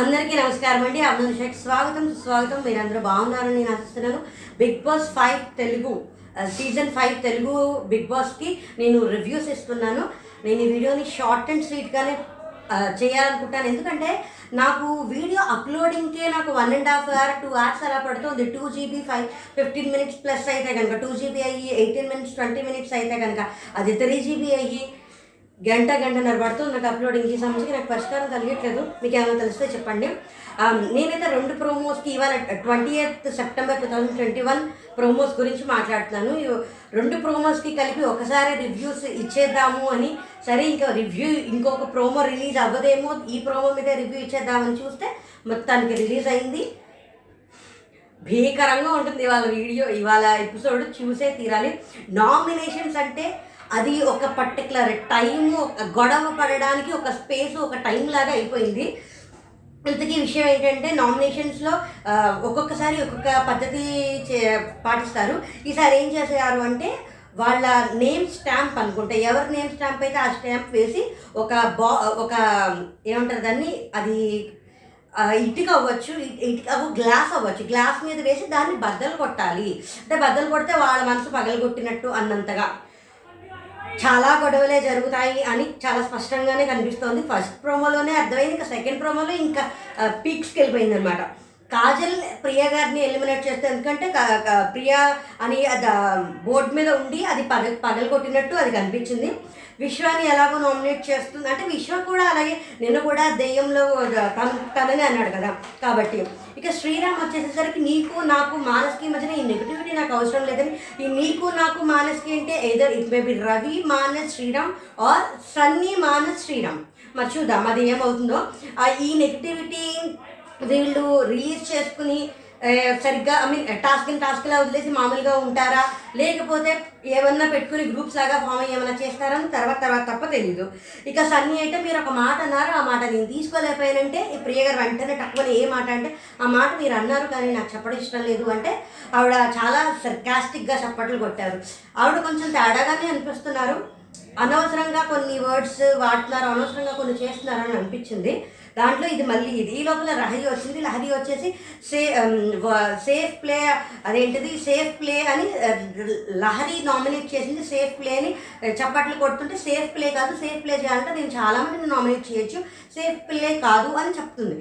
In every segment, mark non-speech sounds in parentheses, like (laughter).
అందరికీ నమస్కారం అండి. అబ్దుల్ షేక్ స్వాగతం. సుస్వాగతం. మీరందరూ బాగున్నారని నేను ఆశిస్తున్నాను. Bigg Boss five Telugu season five Telugu Bigg బాస్కి నేను రివ్యూస్ ఇస్తున్నాను. నేను ఈ వీడియోని షార్ట్ అండ్ స్వీట్గానే చేయాలనుకుంటాను. ఎందుకంటే నాకు వీడియో అప్లోడింగ్కే నాకు one and half hour two hours అలా పడుతుంది. Two GB five fifteen minutes plus అయితే కనుక టూ జీబీ అయ్యి ఎయిటీన్ మినిట్స్ ట్వంటీ మినిట్స్ అయితే కనుక అది త్రీ జీబీ అయ్యి గంట గంటన్నర పడుతుంది నాకు అప్లోడింగ్కి సంబంధించి నాకు పరిష్కారం కలిగట్లేదు. మీకు ఏమైనా తెలిస్తే చెప్పండి. నేనైతే రెండు ప్రోమోస్కి ఇవాళ twenty eighth September two thousand twenty one promos గురించి మాట్లాడుతున్నాను. రెండు ప్రోమోస్కి కలిపి ఒకసారి రివ్యూస్ ఇచ్చేద్దాము అని సరే ఇంకా రివ్యూ ఇంకొక ప్రోమో రిలీజ్ అవ్వదేమో ఈ ప్రోమో మీద రివ్యూ ఇచ్చేద్దామని చూస్తే మొత్తానికి రిలీజ్ అయింది. భీకరంగా ఉంటుంది ఇవాళ వీడియో ఇవాళ ఎపిసోడ్ చూసే తీరాలి. నామినేషన్స్ అంటే అది ఒక పర్టికులర్ టైం ఒక గొడవ పడడానికి ఒక స్పేస్ ఒక టైం లాగా అయిపోయింది. ఇంతకీ విషయం ఏంటంటే నామినేషన్స్లో ఒక్కొక్కసారి ఒక్కొక్క పద్ధతి చే- పాటిస్తారు. ఈసారి ఏం చేసేవారు అంటే వాళ్ళ నేమ్ స్టాంప్ అనుకుంటా ఎవరి నేమ్ స్టాంప్ అయితే ఆ స్టాంప్ వేసి ఒక బా ఒక ఏమంటారు దాన్ని అది ఇటుక అవ్వచ్చు ఇటుక అవ్వ గ్లాస్ అవ్వచ్చు. గ్లాస్ మీద వేసి దాన్ని బద్దలు కొట్టాలి. అంటే బద్దలు కొడితే వాళ్ళ మనసు పగలగొట్టినట్టు అన్నంతగా. చాలా గొడవలే జరుగుతాయి అని చాలా స్పష్టంగానే కనిపిస్తోంది. ఫస్ట్ ప్రోమోలోనే అర్థమైంది ఇంకా సెకండ్ ప్రోమోలో ఇంకా పీక్స్కి వెళ్ళిపోయింది అనమాట కాజల్ ప్రియా గారిని ఎలిమినేట్ చేస్తే ఎందుకంటే ప్రియా అని బోర్డు మీద ఉండి అది పగ పగలు కొట్టినట్టు అది కనిపించింది. విశ్వాని ఎలాగో నామినేట్ చేస్తుంది. అంటే విశ్వ కూడా అలాగే నిన్ను కూడా దెయ్యంలో తన తననే అన్నాడు కదా. కాబట్టి ఇక శ్రీరామ్ వచ్చేసేసరికి నీకు నాకు మానస్కి మధ్యన ఈ నెగిటివిటీ నాకు అవసరం లేదని ఈ నీకు నాకు మానస్కి అంటే either it may be Ravi Maanas Sriram or Sunny Maanas Sriram మరి చూద్దాం అది ఏమవుతుందో? ఈ నెగిటివిటీ వీళ్ళు రిలీజ్ చేసుకుని సరిగ్గా ఐ మీన్ టాస్క్ టాస్క్లా వదిలేసి మామూలుగా ఉంటారా? లేకపోతే ఏమన్నా పెట్టుకుని గ్రూప్స్ లాగా ఫామ్ అయ్యి ఏమైనా చేస్తారని తర్వాత తర్వాత తప్ప తెలీదు. ఇక సన్నీ అయితే మీరు ఒక మాట అన్నారు ఆ మాట నేను తీసుకోలేకపోయానంటే ఈ ప్రియ గారు వెంటనే తక్కువ ఏ మాట అంటే ఆ మాట మీరు అన్నారు కానీ నాకు చెప్పడం ఇష్టం లేదు అంటే ఆవిడ చాలా సర్కాస్టిక్గా చప్పట్లు కొట్టారు. ఆవిడ కొంచెం తేడాగానే అనిపిస్తున్నారు. అనవసరంగా కొన్ని వర్డ్స్ వాడుతున్నారు అనవసరంగా కొన్ని చేస్తున్నారు అని అనిపించింది. దాంట్లో ఇది మళ్ళీ ఇది. ఈ లోపల లహరి వచ్చింది. లహరి వచ్చేసి సే సేఫ్ ప్లే అదేంటిది? సేఫ్ ప్లే అని లహరి నామినేట్ చేసింది సేఫ్ ప్లే అని చప్పట్లు కొడుతుంటే సేఫ్ ప్లే కాదు సేఫ్ ప్లే చేయాలంటే నేను చాలామందిని నామినేట్ చేయొచ్చు. సేఫ్ ప్లే కాదు అని చెప్తుంది.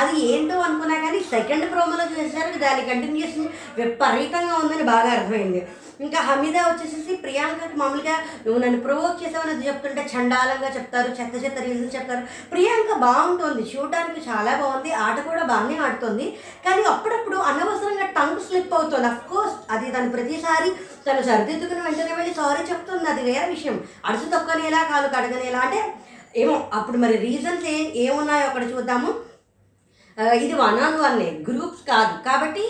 అది ఏంటో అనుకున్నా కానీ సెకండ్ ప్రోమోలో చూసేసరికి దాని కంటిన్యూషన్ విపరీతంగా ఉందని బాగా అర్థమైంది. ఇంకా హమీదా వచ్చేసేసి ప్రియాంకకి మామూలుగా నువ్వు నన్ను ప్రొవోక్ చేసావు అది చెప్తుంటే చండాలంగా చెప్తారు చెత్త చెత్త రీజన్ చెప్తారు. ప్రియాంక బాగుంటుంది చూడడానికి చాలా బాగుంది ఆట కూడా బాగానే ఆడుతుంది. కానీ అప్పుడప్పుడు అనవసరంగా టంగ్ స్లిప్ అవుతుంది. అఫ్ కోర్స్ అది తను ప్రతిసారి తను సరిదిద్దుకుని వెంటనే వెళ్ళి సారీ చెప్తుంది. అది వేరే విషయం. అడుసు తొక్కనేలా కాలు కడగనేలా. అంటే ఏమో అప్పుడు మరి రీజన్స్ ఏ ఏమున్నాయో అక్కడ చూద్దాము. ఇది వన్ ఆన్ వన్నే గ్రూప్స్ కాదు. కాబట్టి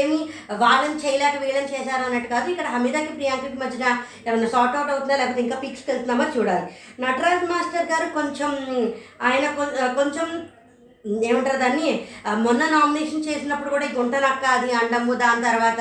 ఏమి వాళ్ళని చేయలేక వీళ్ళని చేశారు అన్నట్టు కాదు. ఇక్కడ హమీదాకి ప్రియాంకకి మధ్యన ఏమైనా సార్ట్ అవుట్ అవుతుందా? లేకపోతే ఇంకా పిక్స్కి వెళ్తున్నామా చూడాలి. నటరాజ్ మాస్టర్ గారు కొంచెం ఆయన కొంచెం ఏమంటారు దాన్ని? మొన్న నామినేషన్ చేసినప్పుడు కూడా ఈ గుంటనక్క అది అండము దాని తర్వాత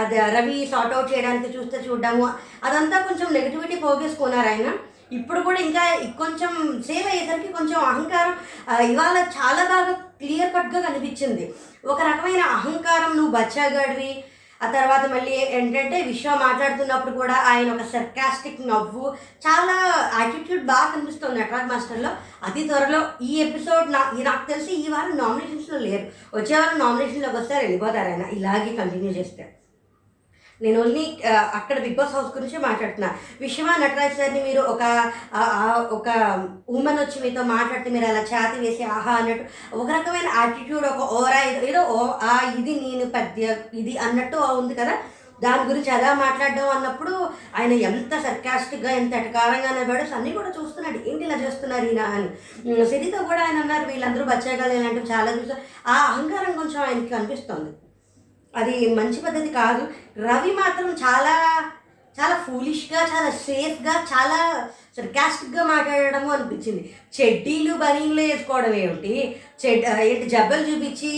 అది రవి సార్ట్ అవుట్ చేయడానికి చూస్తే చూడడము. అదంతా కొంచెం నెగిటివిటీ పోగేసుకున్నారు ఆయన. ఇప్పుడు కూడా ఇంకా కొంచెం సేవ్ అయ్యేసరికి కొంచెం అహంకారం ఇవాళ చాలా బాగా క్లియర్ కట్గా కనిపించింది. ఒక రకమైన అహంకారం నువ్వు బచ్చాగాడివి. ఆ తర్వాత మళ్ళీ ఏంటంటే విశ్వ మాట్లాడుతున్నప్పుడు కూడా ఆయన ఒక సర్కాస్టిక్ నవ్వు చాలా యాటిట్యూడ్ బాగా కనిపిస్తుంది నెట్వర్క్ మాస్టర్లో. అతి త్వరలో ఈ ఎపిసోడ్ నా నాకు తెలిసి ఈ వారం నామినేషన్స్లో లేరు. వచ్చే వారం నామినేషన్లోకి వస్తారు వెళ్ళిపోతారు ఆయన. ఇలాగే కంటిన్యూ చేస్తే. నేను ఓన్లీ అక్కడ బిగ్ బాస్ హౌస్ గురించి మాట్లాడుతున్నా. విశ్వ నటరాజ్ సార్ని మీరు ఒక ఒక ఉమెన్ వచ్చి మీతో మాట్లాడితే మీరు అలా ఛాతి వేసి ఆహా అన్నట్టు ఒక రకమైన యాటిట్యూడ్ ఒక ఓరా ఏదో ఓ ఆ ఇది నేను పెద్ద ఇది అన్నట్టు ఉంది కదా. దాని గురించి ఎలా మాట్లాడడం అన్నప్పుడు ఆయన ఎంత సర్కాస్టిక్గా ఎంత ఎటకారంగా అనేవాడు అన్నీ కూడా చూస్తున్నాడు. ఏంటి ఇలా చేస్తున్నారు ఈయన అని. సిరితో కూడా ఆయన అన్నారు వీళ్ళందరూ బచ్చాగాలు ఇలాంటివి చాలా చూస్తారు ఆ అహంకారం కొంచెం ఆయనకి కనిపిస్తుంది. అది మంచి పద్ధతి కాదు. రవి మాత్రం చాలా చాలా ఫూలిష్గా చాలా సేఫ్గా చాలా సర్కాస్టిక్గా మాట్లాడడము అనిపించింది. చెడ్డీలు బనీన్లు వేసుకోవడం ఏమిటి? చెడ్ ఏంటి జబ్బలు చూపించి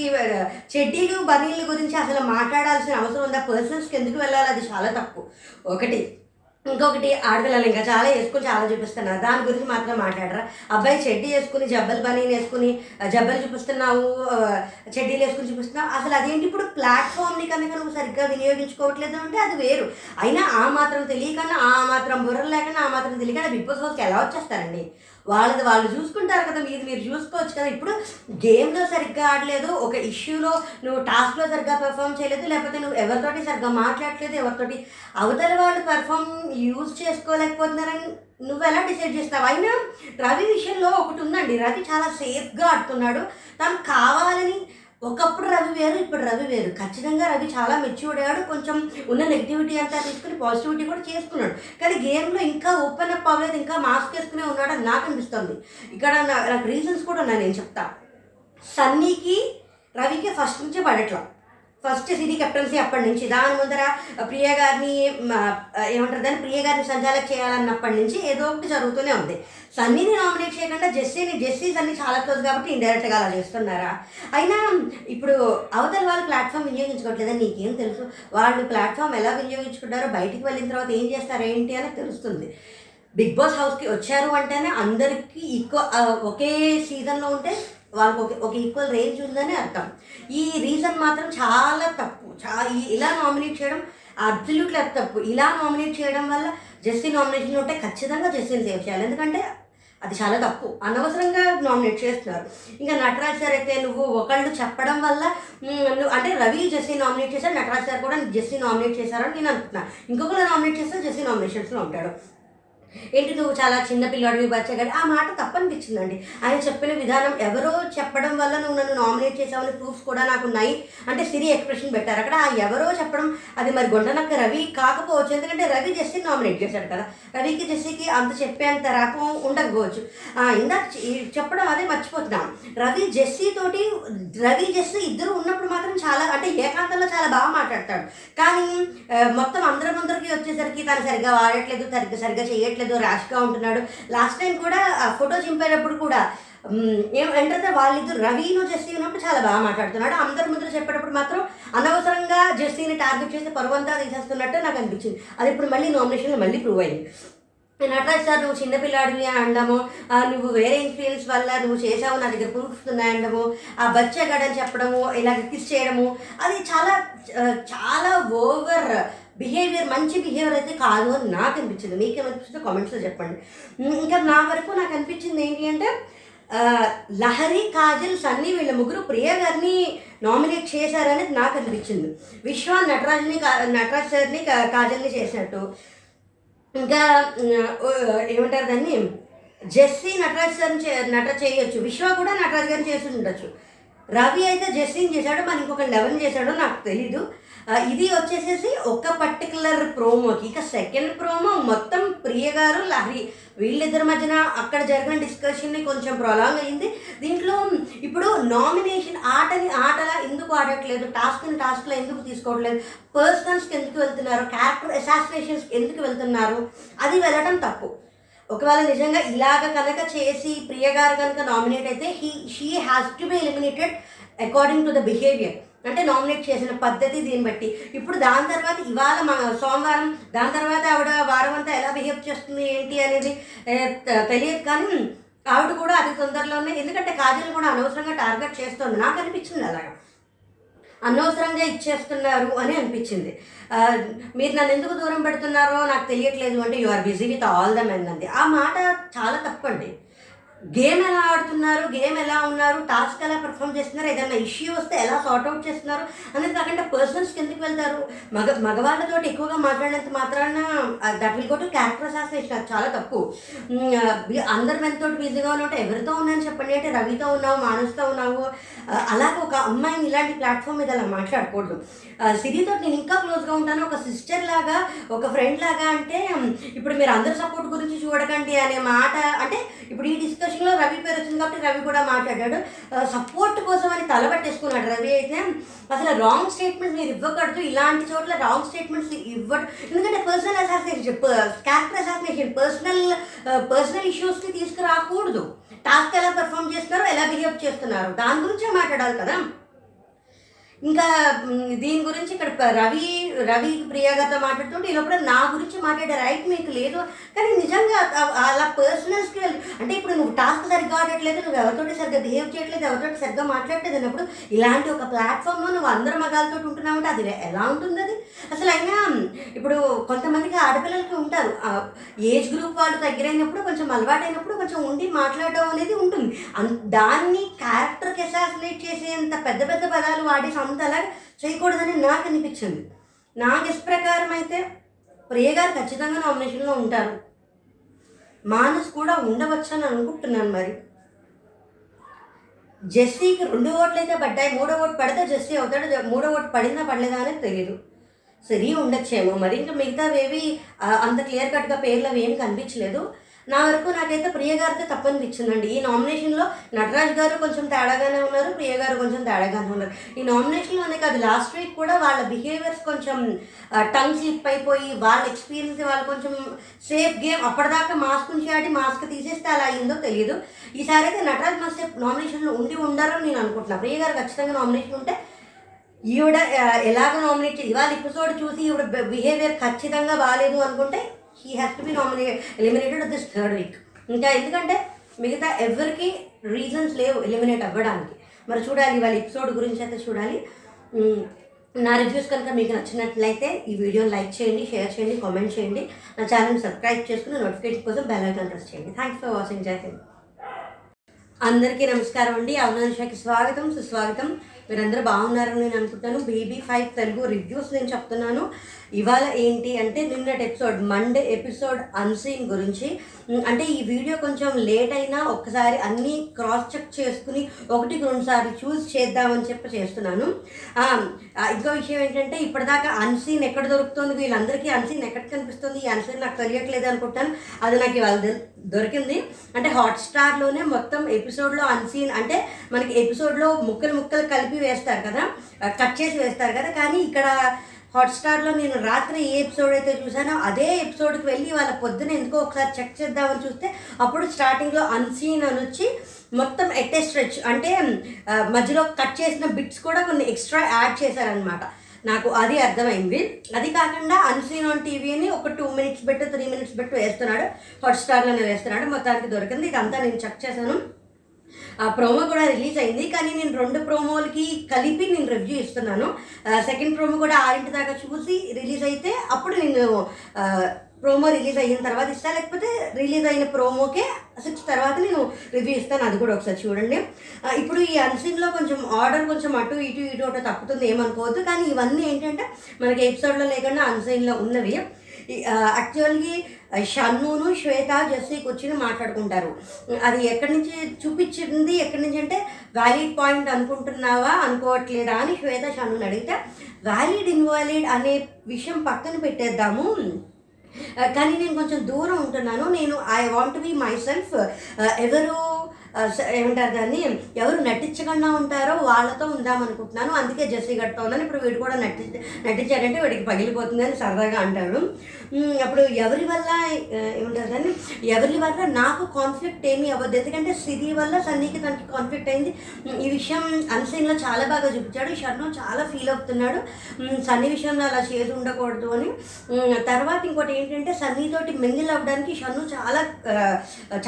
చెడ్డీలు బనీన్ల గురించి అసలు మాట్లాడాల్సిన అవసరం ఉందా? పర్సన్స్కి ఎందుకు వెళ్ళాలి? అది చాలా తప్పు. ఒకటి ఇంకొకటి ఆడపిల్లలు ఇంకా చాలా వేసుకుని చాలా చూపిస్తున్నారు. దాని గురించి మాత్రం మాట్లాడరా? అబ్బాయి చెడ్డీ వేసుకుని జబ్బలు పని వేసుకుని జబ్బలు చూపిస్తున్నావు చెడ్డీలు వేసుకుని చూపిస్తున్నావు. అసలు అదేంటి ఇప్పుడు ప్లాట్ఫామ్ని కనుక నువ్వు సరిగ్గా వినియోగించుకోవట్లేదు అంటే అది వేరు. అయినా ఆ మాత్రం తెలియకన్నా ఆ మాత్రం బుర్రలు లేకుండా ఆ మాత్రం తెలియకుండా బిగ్ బాస్ హౌస్కి ఎలా వచ్చేస్తారండి? వాళ్ళది వాళ్ళు చూసుకుంటారు కదా మీరు మీరు చూసుకోవచ్చు కదా. ఇప్పుడు గేమ్లో సరిగ్గా ఆడలేదు ఒక ఇష్యూలో నువ్వు టాస్క్లో సరిగ్గా పెర్ఫామ్ చేయలేదు లేకపోతే నువ్వు ఎవరితోటి సరిగ్గా మాట్లాడలేదు ఎవరితోటి అవతల వాళ్ళు పెర్ఫామ్ యూజ్ చేసుకోలేకపోతున్నారని నువ్వు ఎలా డిసైడ్ చేస్తావు? అయినా రవి విషయంలో ఒకటి ఉందండి. రవి చాలా సేఫ్గా ఆడుతున్నాడు. తను కావాలని ఒకప్పుడు రవి వేరు ఇప్పుడు రవి వేరు. ఖచ్చితంగా రవి చాలా మెచ్యూర్డ్ అయ్యాడు. కొంచెం ఉన్న నెగిటివిటీ అంతా తీసుకుని పాజిటివిటీ కూడా చేసుకున్నాడు కానీ గేమ్లో ఇంకా ఓపెన్ అప్ అవ్వలేదు ఇంకా మాస్క్ వేసుకునే ఉన్నాడు అని నాకు అనిపిస్తుంది. ఇక్కడ నా- నాకు రీజన్స్ కూడా ఉన్నాయి నేను చెప్తా. సన్నీకి రవికి ఫస్ట్ నుంచే పడట్లా. ఫస్ట్ సిటీ కెప్టెన్సీ అప్పటి నుంచి. దాని ముందర ప్రియ గారిని ఏమంటారు దాన్ని? ప్రియ గారిని సంచాలక చేయాలన్నప్పటి నుంచి ఏదో ఒకటి జరుగుతూనే ఉంది. సన్నీని నామినేట్ చేయకుండా జెస్సీని జెస్సీస్ అన్ని చాలా క్లోజ్ కాబట్టి ఇండైరెక్ట్గా అలా చేస్తున్నారా? అయినా ఇప్పుడు అవతల వాళ్ళు ప్లాట్ఫామ్ వినియోగించుకోవట్లేదని నీకేం తెలుసు? వాళ్ళు ప్లాట్ఫామ్ ఎలా వినియోగించుకుంటారో బయటికి వెళ్ళిన తర్వాత ఏం చేస్తారు ఏంటి అని తెలుస్తుంది. బిగ్ బాస్ హౌస్కి వచ్చారు అంటేనే అందరికీ ఈక్వ ఒకే సీజన్లో ఉంటే వాళ్ళకి ఒక ఒక ఈక్వల్ రేంజ్ ఉందని అర్థం. ఈ రీజన్ మాత్రం చాలా తప్పు. చా ఇలా నామినేట్ చేయడం అబ్సల్యూట్లీ తప్పు. ఇలా నామినేట్ చేయడం వల్ల జెస్సీ నామినేషన్ ఉంటే ఖచ్చితంగా జెస్సీని సేవ్ చేయాలి. ఎందుకంటే అది చాలా తప్పు. అనవసరంగా నామినేట్ చేస్తున్నారు. ఇంకా నటరాజ్ సార్ అయితే నువ్వు ఒకళ్ళు చెప్పడం వల్ల అంటే రవి జెస్సీ నామినేట్ చేశారు నటరాజ్ సార్ కూడా జెస్సీ నామినేట్ చేశారని నేను అనుకుంటున్నాను ఇంకొకరు నామినేట్ చేస్తే జెస్సీ నామినేషన్స్లో ఉంటాడు. ఏంటి నువ్వు చాలా చిన్న పిల్లాడివి బచ్చగాడి ఆ మాట తప్పనిపించిందండి. ఆయన చెప్పిన విధానం ఎవరో చెప్పడం వల్ల నువ్వు నన్ను నామినేట్ చేసావని ప్రూఫ్స్ కూడా నాకు ఉన్నాయి. అంటే సిరి ఎక్స్ప్రెషన్ పెట్టారు. అక్కడ ఆ ఎవరో చెప్పడం అది మరి గొండనక్క రవి కాకపోవచ్చు. ఎందుకంటే రవి జెస్సీ నామినేట్ చేశాడు కదా. రవికి జెస్సీకి అంత చెప్పేంత రకం ఉండకపోవచ్చు. ఇందాక చెప్పడం అదే మర్చిపోతున్నాం. రవి జెస్సీ తోటి రవి జెస్సీ ఇద్దరు ఉన్నప్పుడు మాత్రం చాలా అంటే ఏకాంతంలో చాలా బాగా మాట్లాడతాడు. కానీ మొత్తం అందరం అందరికీ వచ్చేసరికి తను సరిగ్గా వాడట్లేదు సరిగ్గా సరిగ్గా చేయట్లేదు. ర్యాష్గా ఉంటున్నాడు. లాస్ట్ టైం కూడా ఆ ఫోటో చింపేటప్పుడు కూడా ఏం ఏంటంటే వాళ్ళిద్దరు. రవిను జెస్సీ ఉన్నప్పుడు చాలా బాగా మాట్లాడుతున్నాడు. అందరి ముందు చెప్పేటప్పుడు మాత్రం అనవసరంగా జెస్సీని టార్గెట్ చేసి పరువంతా తీసేస్తున్నట్టు నాకు అనిపించింది. అది ఇప్పుడు మళ్ళీ నామినేషన్లో మళ్ళీ ప్రూవ్ అయింది. నటరాజ్ సార్ నువ్వు చిన్నపిల్లాడివి అనడము నువ్వు వేరే ఇన్ఫ్లుయెన్స్ వల్ల నువ్వు చేసావు నా దగ్గర ప్రూఫ్స్ ఉన్నాయనడము ఆ బచ్చగాడని చెప్పడము ఇలాగ కిస్ చేయడము. అది చాలా చాలా ఓవర్ బిహేవియర్ మంచి బిహేవియర్ అయితే కాదు అని నాకు అనిపించింది. మీకేమనిపించిందో కామెంట్స్లో చెప్పండి. ఇంకా నా వరకు నాకు అనిపించింది ఏంటి అంటే లహరి కాజల్ సన్నీ వీళ్ళ ముగ్గురు ప్రియ గారిని నామినేట్ చేశారనేది నాకు అనిపించింది. విశ్వ నటరాజ్ని కా- నటరాజ్ సార్ని కాజల్ని చేసినట్టు. ఇంకా ఏమంటారు దాన్ని? జెస్సీ నటరాజ్ గారిని చే నట చేయొచ్చు. విశ్వ కూడా నటరాజ్ గారిని చేసి ఉండొచ్చు రవి అయితే జెస్సీని చేశాడు మరి ఇంకొకరిని లెవెన్ చేశాడో నాకు తెలీదు. ఇది వచ్చేసేసి ఒక పర్టికులర్ ప్రోమోకి ఇక సెకండ్ ప్రోమో మొత్తం ప్రియ గారు లహరి వీళ్ళిద్దరి మధ్యన అక్కడ జరిగిన డిస్కషన్ని కొంచెం ప్రొలాంగ్ అయింది. దీంట్లో ఇప్పుడు నామినేషన్ ఆటని ఆటలా ఎందుకు ఆడట్లేదు? టాస్క్ని టాస్క్లో ఎందుకు తీసుకోవట్లేదు? పర్సనల్స్కి ఎందుకు వెళ్తున్నారు? క్యారెక్టర్ అసాసినేషన్స్కి ఎందుకు వెళ్తున్నారు? అది వెళ్ళడం తప్పు. ఒకవేళ నిజంగా ఇలాగ కనుక చేసి ప్రియ గారు కనుక నామినేట్ అయితే he she has to be eliminated according to the behaviour అంటే నామినేట్ చేసిన పద్ధతి దీన్ని బట్టి. ఇప్పుడు దాని తర్వాత ఇవాళ మన సోమవారం దాని తర్వాత ఆవిడ వారం అంతా ఎలా బిహేవ్ చేస్తుంది ఏంటి అనేది తెలియదు కానీ ఆవిడ కూడా అతి తొందరలోనే ఎందుకంటే కాజల్ కూడా అనవసరంగా టార్గెట్ చేస్తుంది. నాకు అనిపించింది అలాగా. అనవసరంగా ఇచ్చేస్తున్నారు అని అనిపించింది. మీరు నన్ను ఎందుకు దూరం పెడుతున్నారో నాకు తెలియట్లేదు అంటే you are busy with all the men అంది. ఆ మాట చాలా తప్పండి గేమ్ ఎలా ఆడుతున్నారు గేమ్ ఎలా ఉన్నారు టాస్క్ ఎలా పర్ఫామ్ చేస్తున్నారు ఏదైనా ఇష్యూ వస్తే ఎలా సార్ట్ అవుట్ చేస్తున్నారు అనేది కాకుండా పర్సన్స్ కిందకి వెళ్తారు? మగ మగవాళ్ళతో ఎక్కువగా మాట్లాడినంత మాత్రాన that will go to character assassination అది చాలా తప్పు. అందరి మనతో బిజీగా ఉన్నట్టు ఎవరితో ఉన్నాను చెప్పండి. అంటే రవితో ఉన్నావు మానస్తో ఉన్నావు అలాగే ఒక అమ్మాయిని ఇలాంటి ప్లాట్ఫామ్ మీద అలా మాట్లాడకూడదు. సిరితో నేను ఇంకా క్లోజ్గా ఉంటాను. ఒక సిస్టర్ లాగా ఒక ఫ్రెండ్ లాగా అంటే ఇప్పుడు మీరు అందరి సపోర్ట్ గురించి చూడకండి అనే మాట అంటే ఇప్పుడు ఈ డిస్కషన్లో రవి పేరు వచ్చింది కాబట్టి రవి కూడా మాట్లాడాడు. సపోర్ట్ కోసం అని తలబట్టేసుకున్నాడు రవి అయితే. అసలు రాంగ్ స్టేట్మెంట్స్ మీరు ఇవ్వకూడదు. ఇలాంటి చోట్ల రాంగ్ స్టేట్మెంట్స్ ఇవ్వడు. ఎందుకంటే personal assassination character assassination personal personal ఇష్యూస్కి తీసుకురాకూడదు. టాస్క్ ఎలా పెర్ఫామ్ చేస్తున్నారో ఎలా బిహేవ్ చేస్తున్నారు. దాని గురించే మాట్లాడాలి కదా. ఇంకా దీని గురించి ఇక్కడ రవి రవి ప్రియాగారితో మాట్లాడుతుంటే ఈలోపల నా గురించి మాట్లాడే రైట్ మీకు లేదు. కానీ నిజంగా అలా పర్సనల్ స్కిల్ అంటే ఇప్పుడు నువ్వు టాస్క్ సరిగ్గా ఆడట్లేదు నువ్వు ఎవరితోటి సరిగ్గా బిహేవ్ చేయట్లేదు ఎవరితోటి సరిగ్గా మాట్లాడలేదు అన్నప్పుడు ఇలాంటి ఒక ప్లాట్ఫామ్లో నువ్వు అందరు మగాలతో ఉంటున్నావు అంటే అది ఎలా ఉంటుంది అది అసలు అయినా ఇప్పుడు కొంతమందికి ఆడపిల్లలకి ఉంటారు. ఏజ్ గ్రూప్ వాళ్ళు దగ్గరైనప్పుడు కొంచెం అలవాటైనప్పుడు కొంచెం ఉండి మాట్లాడడం అనేది ఉంటుంది. అన్- దాన్ని క్యారెక్టర్కి అసాసినేట్ చేసేంత పెద్ద పెద్ద పదాలు వాడి సొంత అలా చేయకూడదని నాకు అనిపించింది. నా గెస్ ప్రకారం అయితే ప్రియ గారు ఖచ్చితంగా నామినేషన్లో ఉంటారు. మానస్ కూడా ఉండవచ్చు అని అనుకుంటున్నాను మరి. జెస్సీకి రెండు ఓట్లు అయితే పడ్డాయి. మూడో ఓటు పడితే జెస్సీ అవుతాడు మూడో ఓటు పడిందా పడలేదా అనేది తెలియదు సరి ఉండొచ్చేమో. మరి ఇంకా మిగతావేవి అంత క్లియర్ కట్గా పేర్లు అవి ఏం కనిపించలేదు. నా వరకు నాకైతే ప్రియ గారితో తప్పనిపించిందండి. ఈ నామినేషన్లో నటరాజ్ గారు కొంచెం తేడాగానే ఉన్నారు ప్రియ గారు కొంచెం తేడాగానే ఉన్నారు. ఈ నామినేషన్లోనే కాదు లాస్ట్ వీక్ కూడా వాళ్ళ బిహేవియర్స్ కొంచెం టంగ్ స్లిప్ అయిపోయి వాళ్ళ ఎక్స్పీరియన్స్ వాళ్ళు కొంచెం సేఫ్ గేమ్ అప్పటిదాకా మాస్క్ నుంచి ఆడి మాస్క్ తీసేస్తే అలా అయిందో తెలియదు ఈసారి అయితే నటరాజ్ మాస్టర్ నామినేషన్లో ఉండి ఉండరని నేను అనుకుంటున్నాను ప్రియ గారు ఖచ్చితంగా నామినేషన్ ఉంటే ఈవిడ ఎలాగ నామినేట్ ఇవాళ ఎపిసోడ్ చూసి ఈవిడ బిహేవియర్ ఖచ్చితంగా బాగాలేదు అనుకుంటే he has to be nominate eliminated this third week ఇంకా ఎందుకంటే మిగతా ఎవరికి రీజన్స్ లేవు ఎలిమినేట్ అవ్వడానికి. మరి చూడాలి వాళ్ళ ఎపిసోడ్ గురించి అయితే చూడాలి. నా రివ్యూస్ కనుక మీకు నచ్చినట్లయితే ఈ వీడియో లైక్ చేయండి షేర్ చేయండి కామెంట్ చేయండి. నా ఛానల్ సబ్స్క్రైబ్ చేసుకుని నోటిఫికేషన్ కోసం బెల్ ఐకాన్ ప్రెస్ చేయండి. థ్యాంక్స్ ఫర్ వాచింగ్ జై హింద్ అందరికీ నమస్కారం అండి. అవనాంశాకి స్వాగతం సుస్వాగతం. మీరందరూ బాగున్నారని నేను అనుకుంటాను. బేబీ ఫైవ్ తెలుగు రివ్యూస్ నేను చెప్తున్నాను. ఇవాళ ఏంటి అంటే నిన్నటి ఎపిసోడ్ మండే ఎపిసోడ్ అన్సీన్ గురించి. అంటే ఈ వీడియో కొంచెం లేట్ అయినా ఒక్కసారి అన్నీ క్రాస్ చెక్ చేసుకుని ఒకటికి రెండు సార్లు చూస్ చేద్దామని చెప్పి చేస్తున్నాను. ఇంకో విషయం ఏంటంటే ఇప్పటిదాకా అన్సీన్ ఎక్కడ దొరుకుతుంది వీళ్ళందరికీ అన్సీన్ ఎక్కడ కనిపిస్తుంది ఈ అన్సీన్ నాకు తెలియట్లేదు అనుకుంటాను. అది నాకు ఇవాళ దొరికింది. అంటే హాట్స్టార్లోనే మొత్తం ఎపిసోడ్లో అన్సీన్ అంటే మనకి ఎపిసోడ్లో ముక్కలు ముక్కలు కలిపి వేస్తారు కదా కట్ చేసి వేస్తారు కదా. కానీ ఇక్కడ హాట్స్టార్లో నేను రాత్రి ఏ ఎపిసోడ్ అయితే చూసానో అదే ఎపిసోడ్కి వెళ్ళి వాళ్ళ పొద్దున ఎందుకో ఒకసారి చెక్ చేద్దామని చూస్తే అప్పుడు స్టార్టింగ్లో అన్సీన్ అని వచ్చి మొత్తం ఎట్టే స్ట్రెచ్ అంటే మధ్యలో కట్ చేసిన బిట్స్ కూడా కొన్ని ఎక్స్ట్రా యాడ్ చేశారనమాట నాకు అది అర్థమైంది. అది కాకుండా అన్సీన్ ఆన్ టీవీని ఒక టూ మినిట్స్ పెట్టు త్రీ మినిట్స్ పెట్టు వేస్తున్నాడు. హాట్స్టార్లోనే వేస్తున్నాడు. మొత్తానికి దొరికింది. ఇదంతా నేను చెక్ చేశాను. ఆ ప్రోమో కూడా రిలీజ్ అయింది. కానీ నేను రెండు ప్రోమోలకి కలిపి నేను రివ్యూ ఇస్తున్నాను. సెకండ్ ప్రోమో కూడా ఆరింటి దాకా చూసి రిలీజ్ అయితే అప్పుడు నేను ప్రోమో రిలీజ్ అయిన తర్వాత ఇస్తా. లేకపోతే రిలీజ్ అయిన ప్రోమోకే సిక్స్ తర్వాత నేను రివ్యూ ఇస్తాను. అది కూడా ఒకసారి చూడండి. ఇప్పుడు ఈ అన్సీన్లో కొంచెం ఆర్డర్ కొంచెం అటు ఇటు ఇటు అటు తప్పుతుంది ఏమనుకోవద్దు. కానీ ఇవన్నీ ఏంటంటే మనకి ఎపిసోడ్లో లేకుండా అన్సీన్లో ఉన్నవి. యాక్చువల్గా షన్నును శ్వేత జెస్సీ కూర్చుని మాట్లాడుకుంటారు. అది ఎక్కడి నుంచి చూపించింది? ఎక్కడి నుంచి అంటే వ్యాలిడ్ పాయింట్ అనుకుంటున్నావా అనుకోవట్లేదా అని శ్వేత షన్నుని అడిగితే వ్యాలిడ్ ఇన్వాలిడ్ అనే విషయం పక్కన పెట్టేద్దాము. కానీ నేను కొంచెం దూరం ఉంటున్నాను. నేను I want be my self ఎవరు స- ఏమంటారు దాన్ని? ఎవరు నటించకుండా ఉంటారో వాళ్ళతో ఉందాం అనుకుంటున్నాను. అందుకే జెస్సీ గట్ట ఉందని ఇప్పుడు వీడు కూడా నటి నటించాడంటే వీడికి పగిలిపోతుందని సరదాగా అంటాడు అప్పుడు ఎవరి వల్ల ఏముంటుంది ఏమంటారు ఎవరి వల్ల నాకు కాన్ఫ్లిక్ట్ ఏమీ అవ్వద్దు. ఎందుకంటే సిరి వల్ల సన్నీకి తనకి కాన్ఫ్లిక్ట్ అయింది. ఈ విషయం అన్సీన్లో చాలా బాగా చూపించాడు. షర్ను చాలా ఫీల్ అవుతున్నాడు. సన్నీ విషయంలో అలా చేసి ఉండకూడదు అని. తర్వాత ఇంకోటి ఏంటంటే సన్నీతోటి మింగిల్ అవ్వడానికి షన్ను చాలా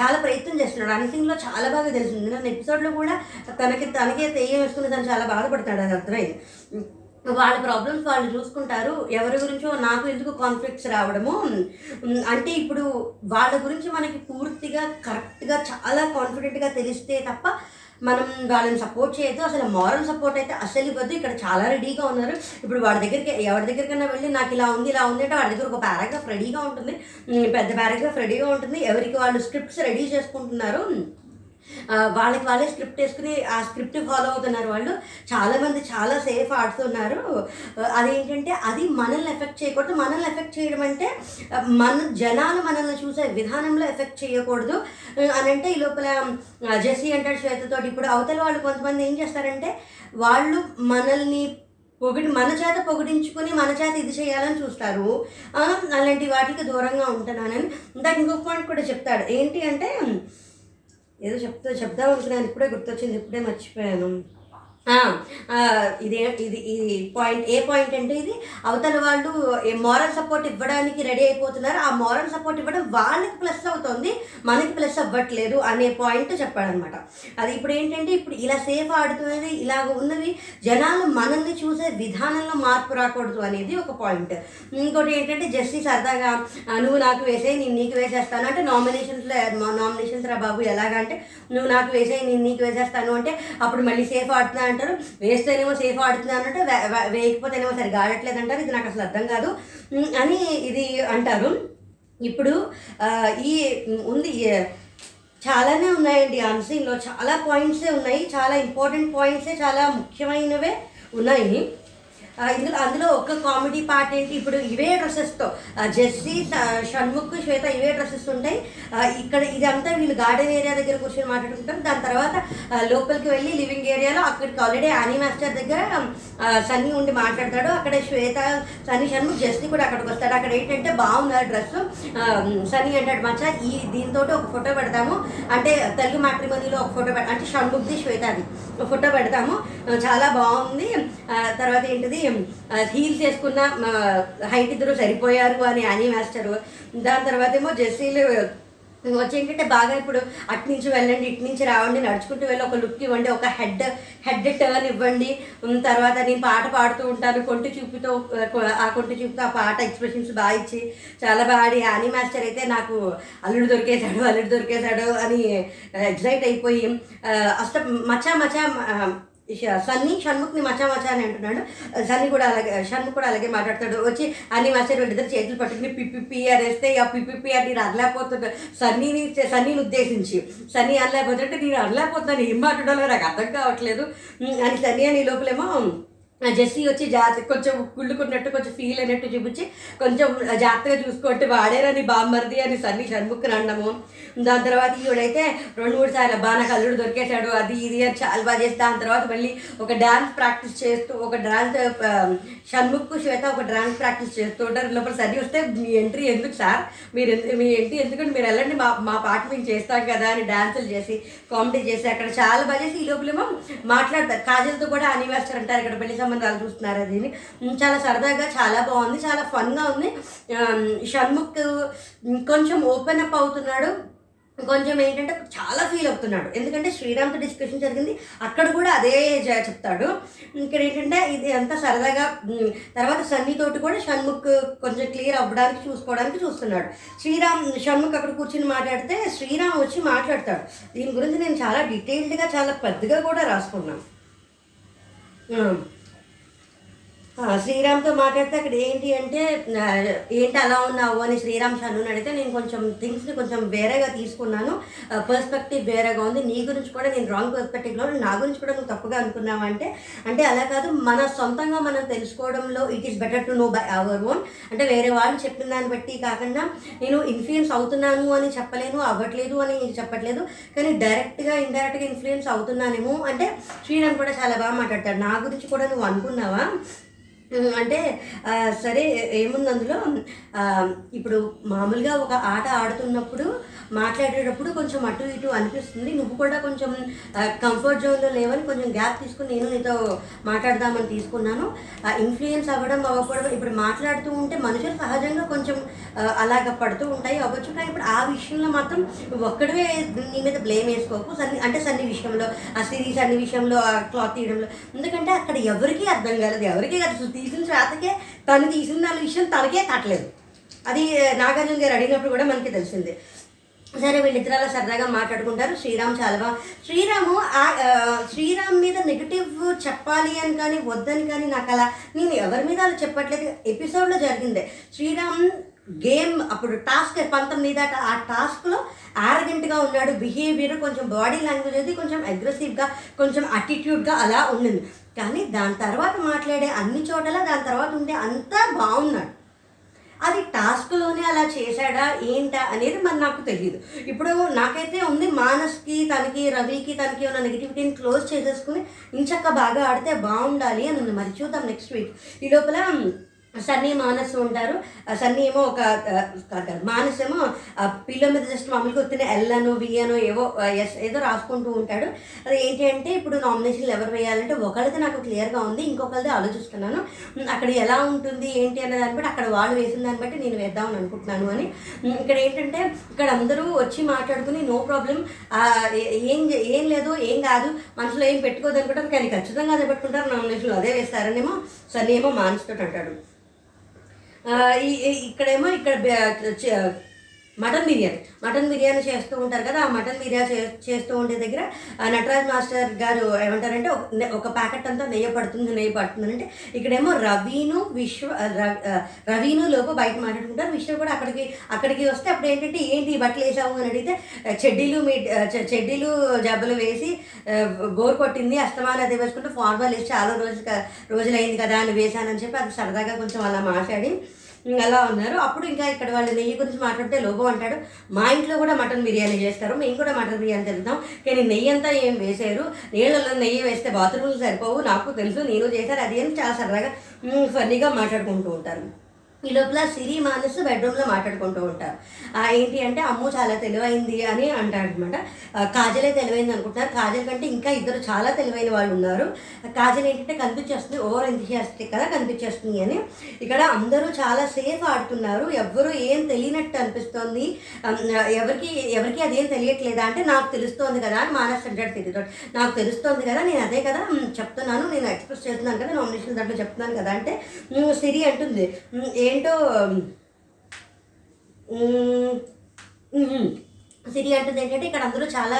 చాలా ప్రయత్నం చేస్తున్నాడు. అన్సీన్లో చాలా బాగా తెలిసింది నన్ను ఎపిసోడ్లో కూడా తనకి తనకే తెయ్యం వేసుకుని తను చాలా బాధపడుతున్నాడు. అది అర్థమైంది. వాళ్ళ ప్రాబ్లమ్స్ వాళ్ళు చూసుకుంటారు. ఎవరి గురించో నాకు ఎందుకు కాన్ఫ్లిక్ట్స్ రావడము? అంటే ఇప్పుడు వాళ్ళ గురించి మనకి పూర్తిగా కరెక్ట్గా చాలా కాన్ఫిడెంట్గా తెలిస్తే తప్ప మనం వాళ్ళని సపోర్ట్ చేయొద్దు. అసలు మారల్ సపోర్ట్ అయితే అసలు ఇవ్వద్దు. ఇక్కడ చాలా రెడీగా ఉన్నారు. ఇప్పుడు వాడి దగ్గరికి ఎవరి దగ్గరికైనా వెళ్ళి నాకు ఇలా ఉంది ఇలా ఉంది అంటే వాడి దగ్గర ఒక పారాగ్రాఫ్ రెడీగా ఉంటుంది. పెద్ద పారాగ్రాఫ్ రెడీగా ఉంటుంది. ఎవరికి వాళ్ళు స్క్రిప్ట్స్ రెడీ చేసుకుంటున్నారు. వాళ్ళకి వాళ్ళే స్క్రిప్ట్ వేసుకుని ఆ స్క్రిప్ట్ ఫాలో అవుతున్నారు వాళ్ళు. చాలామంది చాలా సేఫ్ ఆడుతున్నారు. అదేంటంటే అది మనల్ని ఎఫెక్ట్ చేయకూడదు. మనల్ని ఎఫెక్ట్ చేయడం అంటే మన జనాలు మనల్ని చూసే విధానంలో ఎఫెక్ట్ చేయకూడదు. అని అంటే ఈ లోపల ఆ, జెస్సీ అంటాడు శ్వేతతోటి ఇప్పుడు అవతల వాళ్ళు కొంతమంది ఏం చేస్తారంటే వాళ్ళు మనల్ని పొగిడి మన చేత పొగిడించుకొని మన చేత ఇది చేయాలని చూస్తారు. అలాంటి వాటికి దూరంగా ఉంటున్నానని. దానికి ఇంకొక పాయింట్ కూడా చెప్తాడు. ఏంటి అంటే ఏదో చెప్తా చెప్దాం అనుకున్నాను ఇప్పుడే గుర్తొచ్చింది. ఇప్పుడే మర్చిపోయాను. ఇదే ఇది ఈ పాయింట్ ఏ పాయింట్ అంటే ఇది? అవతల వాళ్ళు మోరల్ సపోర్ట్ ఇవ్వడానికి రెడీ అయిపోతున్నారు. ఆ మోరల్ సపోర్ట్ ఇవ్వడం వాళ్ళకి ప్లస్ అవుతుంది మనకి ప్లస్ అవ్వట్లేదు అనే పాయింట్ చెప్పాడనమాట. అది ఇప్పుడు ఏంటంటే ఇప్పుడు ఇలా సేఫ్ ఆడుతున్నది ఇలాగ ఉన్నవి జనాలు మనల్ని చూసే విధానంలో మార్పు రాకూడదు అనేది ఒక పాయింట్ ఇంకోటి ఏంటంటే జస్టిస్ సరదాగా నువ్వు నాకు వేసే నేను నీకు వేసేస్తాను అంటే నామినేషన్స్లో నామినేషన్స్ రా బాబు ఎలాగా అంటే నువ్వు నాకు వేసే నేను నీకు వేసేస్తాను అంటే అప్పుడు మళ్ళీ సేఫ్ ఆడుతున్నా అంటారు. వేస్తేనేమో సేఫ్ ఆడుతుంది అన్నట్టు వేయకపోతే ఏమో వేయకపోతేనేమో సరిగా ఆడట్లేదు అంటారు. ఇది నాకు అసలు అర్థం కాదు. అని ఇది అంటారు. ఇప్పుడు ఈ ఉంది చాలానే ఉన్నాయండి ఆన్సీన్లో చాలా పాయింట్సే ఉన్నాయి. చాలా ఇంపార్టెంట్ పాయింట్సే చాలా ముఖ్యమైనవే ఉన్నాయి. ఇందులో అందులో ఒక కామెడీ పార్ట్ ఏంటి? ఇప్పుడు ఇవే డ్రెస్సెస్తో జెస్సీ షణ్ముఖ్ శ్వేత ఇవే డ్రెస్సెస్ ఉంటాయి. ఇక్కడ ఇదంతా వీళ్ళు గార్డెన్ ఏరియా దగ్గర కూర్చొని మాట్లాడుకుంటారు. దాని తర్వాత లోపలికి వెళ్ళి లివింగ్ ఏరియాలో అక్కడికి ఆల్రెడీ యానీ మాస్టర్ దగ్గర సన్నీ ఉండి మాట్లాడతాడు. అక్కడ శ్వేత సన్నీ షణ్ముఖ్ జెస్సీ కూడా అక్కడికి వస్తాడు అక్కడ ఏంటంటే బాగున్నారు డ్రెస్ సన్నీ అంటాడు మచ్చా ఈ దీంతో ఒక ఫోటో పెడతాము. అంటే తెలుగు మ్యాట్రిమోనీలో ఒక ఫోటో పెడతాం అంటే షణ్ముఖ్ది శ్వేతది. ఒక ఫోటో పెడతాము. చాలా బాగుంది. తర్వాత ఏంటిది? హీల్స్ వేసుకున్న హైట్ ఇద్దరు సరిపోయారు అని అని మాస్టరు దాని తర్వాత ఏమో జెస్సీలు వచ్చి ఏంటంటే బాగా ఇప్పుడు అటు నుంచి వెళ్ళండి ఇటు నుంచి రావండి నడుచుకుంటూ వెళ్ళి ఒక లుక్ ఇవ్వండి ఒక హెడ్ హెడ్ టర్న్ ఇవ్వండి. తర్వాత నేను పాట పాడుతూ ఉంటాను కొంటి చూపుతో ఆ, కొంటి చూపుతో ఆ పాట ఎక్స్ప్రెషన్స్ బాగా ఇచ్చి చాలా బాగా ఆడి మాస్టర్ అయితే నాకు అల్లుడు దొరికేశాడు అల్లుడు దొరికేశాడు అని ఎగ్జైట్ అయిపోయి అసలు మచా మచా సన్నీ షణ్ముఖ్ని మచా మచా అని అంటున్నాడు. సన్నీ కూడా అలాగే షణ్ముఖ్ కూడా అలాగే మాట్లాడతాడు. వచ్చి అన్ని మాస్టర్ ఇద్దరు చేతులు పట్టుకుని పిప్పి అనేస్తే ఆ పిప్పి అని నేను అనలేకపోతున్నా సన్నీని సన్నీని ఉద్దేశించి సన్నీ అనలేకపోతుంటే నేను అనలేకపోతున్నాను. ఏం మాట్లాడాలో నాకు అర్థం కావట్లేదు. అని సన్నీ అని లోపలేమో జెస్సీ వచ్చి జాగ్రత్త కొంచెం కుళ్ళుకున్నట్టు కొంచెం ఫీల్ అయినట్టు చూపించి కొంచెం జాగ్రత్తగా చూసుకుంటే వాడేరని బామ్మర్ది అని సన్ని షణ్ముఖ్ అనడము దాని తర్వాత ఈవిడైతే రెండు మూడు సార్లు అబ్బా నాకు అల్లుడు దొరికేశాడు అది ఇది అని చాలా బాగా చేస్తే. దాని తర్వాత మళ్ళీ ఒక డాన్స్ ప్రాక్టీస్ చేస్తూ ఒక డ్యాన్స్ షణ్ముఖ్ శ్వేత ఒక డాన్స్ ప్రాక్టీస్ చేస్తూ ఉంటారు లోపల సరి వస్తే మీ ఎంట్రీ ఎందుకు సార్? మీరు మీ ఎంట్రీ ఎందుకంటే మీరు వెళ్ళండి మా మా పాట మేము చేస్తాం కదా అని డాన్సులు చేసి కామెడీ చేసి అక్కడ చాలా బాగా చేసి ఈ లోపలేమో మాట్లాడతారు కాజల్తో కూడా అనివర్సరీ అంటారు ఇక్కడ పెళ్ళి సంబంధాలు చూస్తున్నారు అది చాలా సరదాగా చాలా బాగుంది చాలా ఫన్గా ఉంది. షణ్ముఖ్ కొంచెం ఓపెన్ అప్ అవుతున్నాడు. కొంచెం ఏంటంటే చాలా ఫీల్ అవుతున్నాడు. ఎందుకంటే శ్రీరామ్తో డిస్కషన్ జరిగింది. అక్కడ కూడా అదే చెప్తాడు. ఇక్కడ ఏంటంటే ఇది అంతా సరదాగా తర్వాత సన్నీతోటి కూడా షణ్ముఖ్ కొంచెం క్లియర్ అవ్వడానికి చూసుకోవడానికి చూస్తున్నాడు. శ్రీరామ్ షణ్ముఖ్ అక్కడ కూర్చుని మాట్లాడితే శ్రీరామ్ వచ్చి మాట్లాడతాడు. దీని గురించి నేను చాలా డీటెయిల్డ్గా చాలా పెద్దగా కూడా రాసుకున్నాను. శ్రీరామ్తో మాట్లాడితే అక్కడ ఏంటి అంటే ఏంటి అలా ఉన్నావు అని శ్రీరామ్ షన్ను అడిగితే నేను కొంచెం థింగ్స్ని కొంచెం వేరేగా తీసుకున్నాను. పర్స్పెక్టివ్ వేరేగా ఉంది. నీ గురించి కూడా నేను రాంగ్ పర్స్పెక్టివ్లో నా గురించి కూడా నువ్వు తప్పుగా అనుకున్నావు అంటే అంటే అలా కాదు. మన సొంతంగా మనం తెలుసుకోవడంలో it is better to know by our own అంటే వేరే వాళ్ళు చెప్పిన దాన్ని బట్టి కాకుండా నేను ఇన్ఫ్లుయెన్స్ అవుతున్నాను అని చెప్పలేను అవ్వట్లేదు అని చెప్పట్లేదు. కానీ డైరెక్ట్గా ఇండైరెక్ట్గా ఇన్ఫ్లుయెన్స్ అవుతున్నానేమో అంటే శ్రీరామ్ కూడా చాలా బాగా మాట్లాడతాడు. నా గురించి కూడా నువ్వు అనుకున్నావా? (laughs) అంటే సరే ఏముంది అందులో? ఇప్పుడు మామూలుగా ఒక ఆట ఆడుతున్నప్పుడు మాట్లాడేటప్పుడు కొంచెం అటు ఇటు అనిపిస్తుంది. నువ్వు కూడా కొంచెం కంఫర్ట్ జోన్లో లేవని కొంచెం గ్యాప్ తీసుకుని నేను నీతో మాట్లాడదామని తీసుకున్నాను. ఇన్ఫ్లుయెన్స్ అవ్వడం అవ్వకూడదు. ఇప్పుడు మాట్లాడుతూ ఉంటే మనుషులు సహజంగా కొంచెం అలాగ పడుతూ ఉంటాయి అవ్వచ్చు. కానీ ఇప్పుడు ఆ విషయంలో మాత్రం నువ్వు ఒక్కడే నీ మీద బ్లేమ్ వేసుకోకు. సన్ని అంటే సన్ని విషయంలో ఆ సిరీస్ అన్ని విషయంలో ఆ క్లాత్ తీయడంలో. ఎందుకంటే అక్కడ ఎవరికీ అర్థం కాలేదు. ఎవరికీ కాదు. శుద్ధి తీసిన శ్వాతకే తను తీసిన దాని విషయం తనకే కట్టలేదు అది నాగార్జున గారు అడిగినప్పుడు కూడా మనకి తెలిసింది. సరే వీళ్ళిద్దరు అలా సరదాగా మాట్లాడుకుంటారు. శ్రీరామ్ చాలా బాగా శ్రీరాము ఆ, శ్రీరామ్ మీద నెగిటివ్ చెప్పాలి అని కానీ వద్దని కానీ నాకు అలా నేను ఎవరి మీద అలా చెప్పట్లేదు. ఎపిసోడ్లో జరిగిందే. శ్రీరామ్ గేమ్ అప్పుడు టాస్క్ పంతొమ్మిది దాకా ఆ టాస్క్లో ఆరగెంట్గా ఉన్నాడు. బిహేవియర్ కొంచెం బాడీ లాంగ్వేజ్ అది కొంచెం అగ్రెసివ్గా కొంచెం అటిట్యూడ్గా అలా ఉండింది. కానీ దాని తర్వాత మాట్లాడే అన్ని చోట్ల దాని తర్వాత ఉండే అంతా బాగున్నాడు. అది టాస్క్లోనే అలా చేశాడా ఏంటా అనేది మరి నాకు తెలియదు ఇప్పుడు నాకైతే ఉంది మానస్కి తనకి రవికి తనకి ఉన్న నెగిటివిటీని క్లోజ్ చేసేసుకుని ఇంచక్క బాగా ఆడితే బాగుండాలి అని ఉంది. మరి చూద్దాం నెక్స్ట్ వీక్ ఈ లోపల సన్నీ మానస్ ఉంటారు సన్నీ ఏమో ఒక మానస్ ఏమో పిల్ల మీద జస్ట్ మామూలుగా వచ్చిన ఎల్ అనో ఏవో ఎస్ ఏదో రాసుకుంటూ ఉంటాడు. అది ఏంటి అంటే ఇప్పుడు నామినేషన్లు ఎవరు వేయాలంటే ఒకరిది నాకు క్లియర్గా ఉంది ఇంకొకరిది ఆలోచిస్తున్నాను. అక్కడ ఎలా ఉంటుంది ఏంటి అనే దాన్ని బట్టి అక్కడ వాళ్ళు వేసిన దాన్ని బట్టి నేను వేద్దామని అనుకుంటున్నాను అని. ఇక్కడ ఏంటంటే ఇక్కడ అందరూ వచ్చి మాట్లాడుకుని నో ప్రాబ్లం ఏం ఏం లేదు ఏం కాదు మనసులో ఏం పెట్టుకోదు అనుకుంటారు కానీ ఖచ్చితంగా అదే పెట్టుకుంటారు నామినేషన్లు అదే వేస్తారనేమో సన్నీ ఏమో మానసుతో అంటాడు ఈ- ఇక్కడేమో ఇక్కడ మటన్ బిర్యానీ. మటన్ బిర్యానీ చేస్తూ ఉంటారు కదా ఆ మటన్ బిర్యానీ చే- చేస్తూ ఉండే దగ్గర నటరాజ్ మాస్టర్ గారు ఏమంటారంటే ఒక ఒక ప్యాకెట్ అంతా నెయ్యి పడుతుంది నెయ్యి పడుతుంది అంటే ఇక్కడేమో రవీను విశ్వ రవి- రవీను లోపు బయట మాట్లాడుకుంటారు. విశ్వ కూడా అక్కడికి అక్కడికి వస్తే అప్పుడు ఏంటంటే ఏంటి బట్టలు వేసావు అని అడిగితే చెడ్డీలు మీ చె- చెడ్డీలు జబ్బలు వేసి గోరు బోర్ కొట్టింది అస్తమానం అది వేసుకుంటే ఫార్మల్ వేసి చాలా రోజు రోజులైంది కదా అని వేశానని చెప్పి అది సరదాగా కొంచెం అలా మాట్లాడి అలా ఉన్నారు. అప్పుడు ఇంకా ఇక్కడ వాళ్ళు నెయ్యి గురించి మాట్లాడితే లోబో అంటాడు. మా ఇంట్లో కూడా మటన్ బిర్యానీ చేస్తారు. మేము కూడా మటన్ బిర్యానీ తింటాం. కానీ నెయ్యి అంతా ఏం వేసారు. నీళ్ళలో నెయ్యి వేస్తే బాత్రూమ్లు సరిపోవు. నాకు తెలుసు నేను చేశాను. అది అని చాలా సరదాగా ఫన్నీగా మాట్లాడుకుంటూ ఉంటారు. ఈ లోపల సిరి మానస్ బెడ్రూమ్లో మాట్లాడుకుంటూ ఉంటారు. ఏంటి అంటే అమ్ము చాలా తెలివైంది అని అంటాడు అనమాట కాజలే తెలివైంది అనుకుంటున్నారు. కాజల్ కంటే ఇంకా ఇద్దరు చాలా తెలివైన వాళ్ళు ఉన్నారు. కాజల్ ఏంటంటే కనిపించేస్తుంది ఓవర్ ఎంతజియాస్టిక్ కదా కనిపించేస్తుంది అని. ఇక్కడ అందరూ చాలా సేఫ్ ఆడుతున్నారు. ఎవ్వరూ ఏం తెలియనట్టు అనిపిస్తోంది. ఎవరికి ఎవరికి అదేం తెలియట్లేదా అంటే నాకు తెలుస్తోంది కదా అని మానస్ అంటాడు తిరుగుతాడు నాకు తెలుస్తోంది కదా నేను అదే కదా చెప్తున్నాను నేను ఎక్స్ప్రెస్ చేస్తున్నాను కదా నామినేషన్ దాంట్లో చెప్తున్నాను కదా అంటే సిరి అంటుంది. ఏ ఏంటో మ్, మ్మ్. సిరి అంటుంది ఏంటంటే ఇక్కడ అందరూ చాలా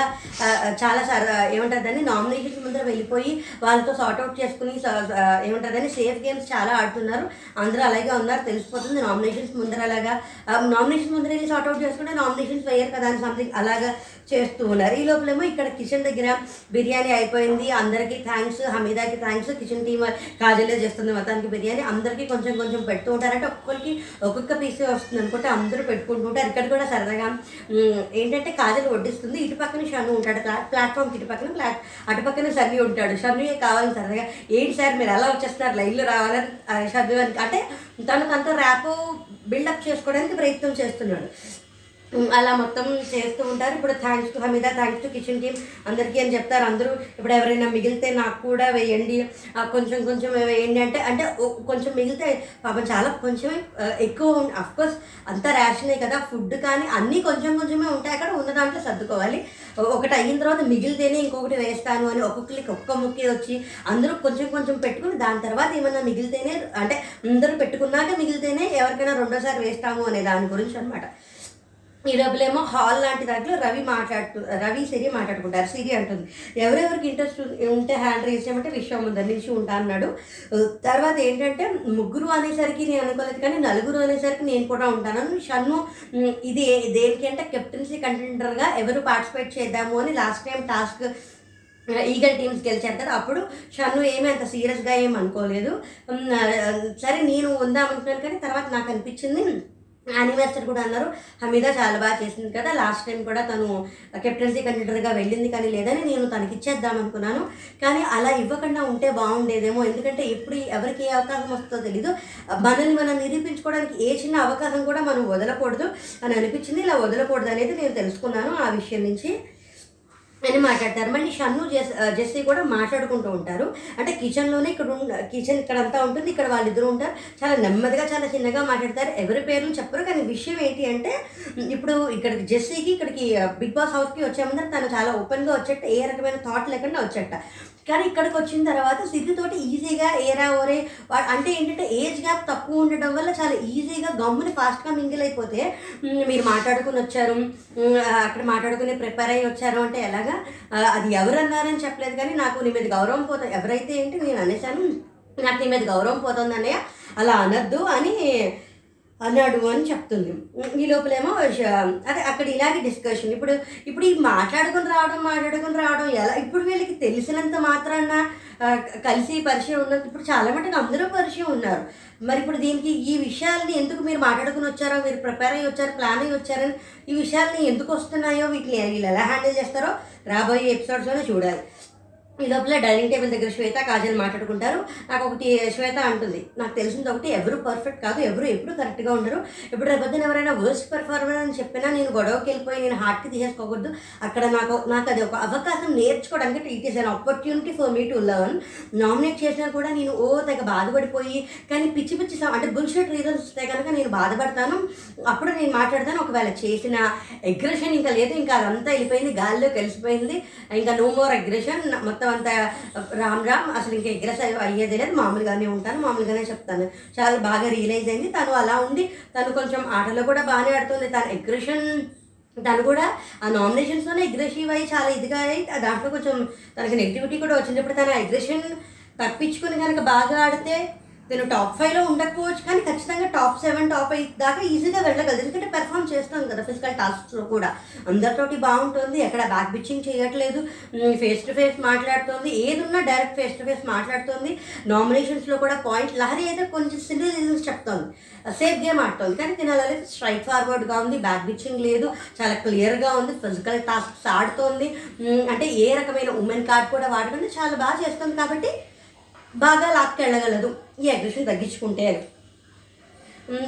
చాలా సర ఏమంటుందని నామినేషన్స్ ముందర వెళ్ళిపోయి వాళ్ళతో సార్ట్అవుట్ చేసుకుని ఏమంటారు సేఫ్ గేమ్స్ చాలా ఆడుతున్నారు. అందరూ అలాగే ఉన్నారు తెలిసిపోతుంది నామినేషన్స్ ముందర అలాగా. నామినేషన్స్ ముందర వెళ్ళి సార్ట్అవుట్ చేసుకుంటే నామినేషన్స్ వేయరు కదా అని సంథింగ్ అలాగా చేస్తూ ఉన్నారు. ఈ లోపలేమో ఇక్కడ కిచెన్ దగ్గర బిర్యానీ అయిపోయింది. అందరికీ థ్యాంక్స్ హమీదాకి థ్యాంక్స్ కిచెన్ టీమ్ కాజలే చేస్తుంది మొత్తానికి బిర్యానీ. అందరికీ కొంచెం కొంచెం పెడుతూ ఉంటారంటే ఒక్కొక్కరికి ఒక్కొక్క పీసే వస్తుంది అనుకుంటే అందరూ పెట్టుకుంటూ ఉంటారు. ఇక్కడ కూడా సరదాగా ఏం ఏంటంటే కాజల్ వడ్డిస్తుంది. ఇటు పక్కన షన్ను ఉంటాడు. ప్లా ప్లాట్ఫామ్కి ఇటు పక్కన ప్లాట్ అటు పక్కన షన్ను ఉంటాడు. షన్నుయే కావాలి సరదాగా ఏంటి సార్? మీరు ఎలా వచ్చేస్తున్నారు? లైన్లో రావాలని షన్ను అని అంటే తనకు అంత ర్యాప్ బిల్డప్ చేసుకోవడానికి ప్రయత్నం చేస్తున్నాడు. అలా మొత్తం చేస్తూ ఉంటారు. ఇప్పుడు thanks to Hameeda thanks to kitchen team అందరికీ అని చెప్తారు. అందరూ ఇప్పుడు ఎవరైనా మిగిలితే నాకు కూడా వేయండి. కొంచెం కొంచెం వేయండి అంటే అంటే కొంచెం మిగిలితే పాపం చాలా కొంచెమే ఎక్కువ అఫ్కోర్స్ అంతా రేషనే కదా. ఫుడ్ కానీ అన్నీ కొంచెం కొంచెమే ఉంటాయి. అక్కడ ఉన్న దాంట్లో సర్దుకోవాలి. ఒకటి అయిన తర్వాత మిగిలితేనే ఇంకొకటి వేస్తాను అని ఒక్కొక్కరికి ఒక్క ముక్కే వచ్చి అందరూ కొంచెం కొంచెం పెట్టుకుని దాని తర్వాత ఏమన్నా మిగిలితేనే అంటే అందరూ పెట్టుకున్నాక మిగిలితేనే ఎవరికైనా రెండోసారి వేస్తాము అనే దాని గురించి అనమాట ఈ లోపలేమో హాల్ లాంటి దాంట్లో రవి మాట్లాడుతు రవి సిరి మాట్లాడుకుంటారు. సిరి అంటుంది ఎవరెవరికి ఇంట్రెస్ట్ ఉంటే హ్యాండ్ రేస్ చేయమంటే విషయం ముందర నుంచి ఉంటా అన్నాడు. తర్వాత ఏంటంటే ముగ్గురు అనేసరికి నేను అనుకోలేదు కానీ నలుగురు అనేసరికి నేను కూడా ఉంటాను షన్ను ఇది దేనికంటే కెప్టెన్సీ కంటెండర్గా ఎవరు పార్టిసిపేట్ చేద్దాము అని last time task eagle teams గెలిచారు కదా అప్పుడు షన్ను ఏమీ అంత సీరియస్గా ఏం అనుకోలేదు. సరే నేను ఉందామనుకున్నాను కానీ తర్వాత నాకు అనిపించింది యానివర్సరీ కూడా అన్నారు. హమీద చాలా బాగా చేసింది కదా. లాస్ట్ టైం కూడా తను కెప్టెన్సీ కండిడర్గా వెళ్ళింది కానీ లేదని నేను తనకి ఇచ్చేద్దాం అనుకున్నాను. కానీ అలా ఇవ్వకుండా ఉంటే బాగుండేదేమో. ఎందుకంటే ఎప్పుడు ఎవరికి ఏ అవకాశం వస్తుందో తెలీదు. మనల్ని మనం నిరూపించుకోవడానికి ఏ చిన్న అవకాశం కూడా మనం వదలకూడదు అని అనిపించింది. ఇలా వదలకూడదు అనేది నేను తెలుసుకున్నాను ఆ విషయం నుంచి. అని మాట్లాడతారు. మళ్ళీ షన్ను జెస్ జెస్సీ కూడా మాట్లాడుకుంటూ ఉంటారు. అంటే కిచెన్లోనే ఇక్కడ కిచెన్ ఇక్కడ అంతా ఉంటుంది. ఇక్కడ వాళ్ళిద్దరూ ఉంటారు. చాలా నెమ్మదిగా చాలా చిన్నగా మాట్లాడతారు. ఎవరి పేర్లు చెప్పరు. కానీ విషయం ఏంటి అంటే ఇప్పుడు ఇక్కడికి జెస్సీకి ఇక్కడికి బిగ్ బాస్ హౌస్కి వచ్చే ముందర తను చాలా ఓపెన్గా వచ్చేట. ఏ రకమైన థాట్ లేకుండా వచ్చేట. కానీ ఇక్కడికి వచ్చిన తర్వాత సిద్ధితోటి ఈజీగా ఏరా ఓరే అంటే ఏంటంటే ఏజ్ గ్యాప్ తక్కువ ఉండడం వల్ల చాలా ఈజీగా గమ్ముని ఫాస్ట్గా మింగిల్ అయిపోతే మీరు మాట్లాడుకుని వచ్చారు అక్కడ మాట్లాడుకుని ప్రిపేర్ అయ్యి వచ్చారు అంటే ఎలాగా? అది ఎవరు అన్నారని చెప్పలేదు కానీ నాకు నీ మీద గౌరవం పోతా ఎవరైతే ఏంటి నేను అనేసాను నాకు నీ మీద గౌరవం పోతుంది అన్నయ్య అలా అనద్దు అని అన్నాడు అని చెప్తుంది. ఈ లోపలేమో అదే అక్కడ ఇలాగే డిస్కషన్ ఇప్పుడు ఇప్పుడు ఈ మాట్లాడుకుని రావడం మాట్లాడుకుని రావడం ఎలా ఇప్పుడు వీళ్ళకి తెలిసినంత మాత్రాన కలిసి పరిచయం ఉన్నది ఇప్పుడు చాలా మటుకు అందరూ పరిచయం ఉన్నారు. మరి ఇప్పుడు దీనికి ఈ విషయాల్ని ఎందుకు మీరు మాట్లాడుకుని వచ్చారో మీరు ప్రిపేర్ అయ్యి వచ్చారు ప్లాన్ అయ్యి వచ్చారని ఈ విషయాల్ని ఎందుకు వస్తున్నాయో వీటిని వీళ్ళు ఎలా హ్యాండిల్ చేస్తారో రాబోయే ఎపిసోడ్స్లోనే చూడాలి. ఈ లోపల డైనింగ్ టేబుల్ దగ్గర శ్వేత కాజల్ మాట్లాడుకుంటారు. నాకు ఒకటి శ్వేత అంటుంది. నాకు తెలిసింది ఒకటి ఎవరు పర్ఫెక్ట్ కాదు ఎవరు ఎప్పుడు కరెక్ట్గా ఉండరు. ఇప్పుడు రేపొద్దున ఎవరైనా వర్స్ట్ పెర్ఫార్మర్ అని చెప్పినా నేను గొడవకి వెళ్ళిపోయి నేను హార్ట్కి తీసేసుకోకూడదు. అక్కడ నాకు నాకు అది ఒక అవకాశం నేర్చుకోవడానికి it is an opportunity for me to learn nominate చేసినా కూడా నేను ఓ తెగ బాధపడిపోయి కానీ పిచ్చి పిచ్చి అంటే బుల్షెట్ రీజన్స్ వస్తే కనుక నేను బాధపడతాను. అప్పుడు నేను మాట్లాడతాను. ఒకవేళ చేసిన అగ్రెషన్ ఇంకా లేదు ఇంకా అదంతా వెళ్ళిపోయింది గాల్లో కలిసిపోయింది ఇంకా నో మోర్ అగ్రెషన్ మొత్తం అంత రామ్ రామ్ అసలు ఇంకా ఎగ్రెస్ అయ్యేది లేదు. మామూలుగానే ఉంటాను మామూలుగానే చెప్తాను. చాలా బాగా రియలైజ్ అయింది. తను అలా ఉండి తను కొంచెం ఆటలో కూడా బాగానే ఆడుతుంది. తన ఎగ్రెషన్ తను కూడా ఆ నామినేషన్స్లోనే అగ్రెసివ్ అయ్యి చాలా ఇదిగా అయ్యి దాంట్లో కొంచెం తనకి నెగిటివిటీ కూడా వచ్చినప్పుడు తన అగ్రెషన్ తప్పించుకుని కనుక బాగా ఆడితే నేను టాప్ ఫైవ్లో ఉండకపోవచ్చు కానీ ఖచ్చితంగా టాప్ సెవెన్ టాప్ ఎయిట్ దాకా ఈజీగా వెళ్ళగలదు ఎందుకంటే పెర్ఫామ్ చేస్తాం కదా ఫిజికల్ టాస్క్స్లో కూడా. అందరితోటి బాగుంటుంది ఎక్కడ బ్యాక్ బిచ్చింగ్ చేయట్లేదు ఫేస్ టు ఫేస్ మాట్లాడుతుంది ఏదున్నా డైరెక్ట్ ఫేస్ టు ఫేస్ మాట్లాడుతుంది. నామినేషన్స్లో కూడా పాయింట్ లహరి అయితే కొంచెం సింగిల్ రీజన్స్ చెప్తోంది. సేఫ్ గేమ్ ఆడుతుంది. కానీ తిన స్ట్రైట్ ఫార్వర్డ్గా ఉంది బ్యాక్ బిచ్చింగ్ లేదు చాలా క్లియర్గా ఉంది ఫిజికల్ టాస్క్స్ ఆడుతోంది. అంటే ఏ రకమైన ఉమెన్ కార్డ్ కూడా వాడుకుంటే చాలా బాగా చేస్తుంది కాబట్టి బాగా లాక్కెళ్ళగలదు ఈ అగ్రెషన్ తగ్గించుకుంటే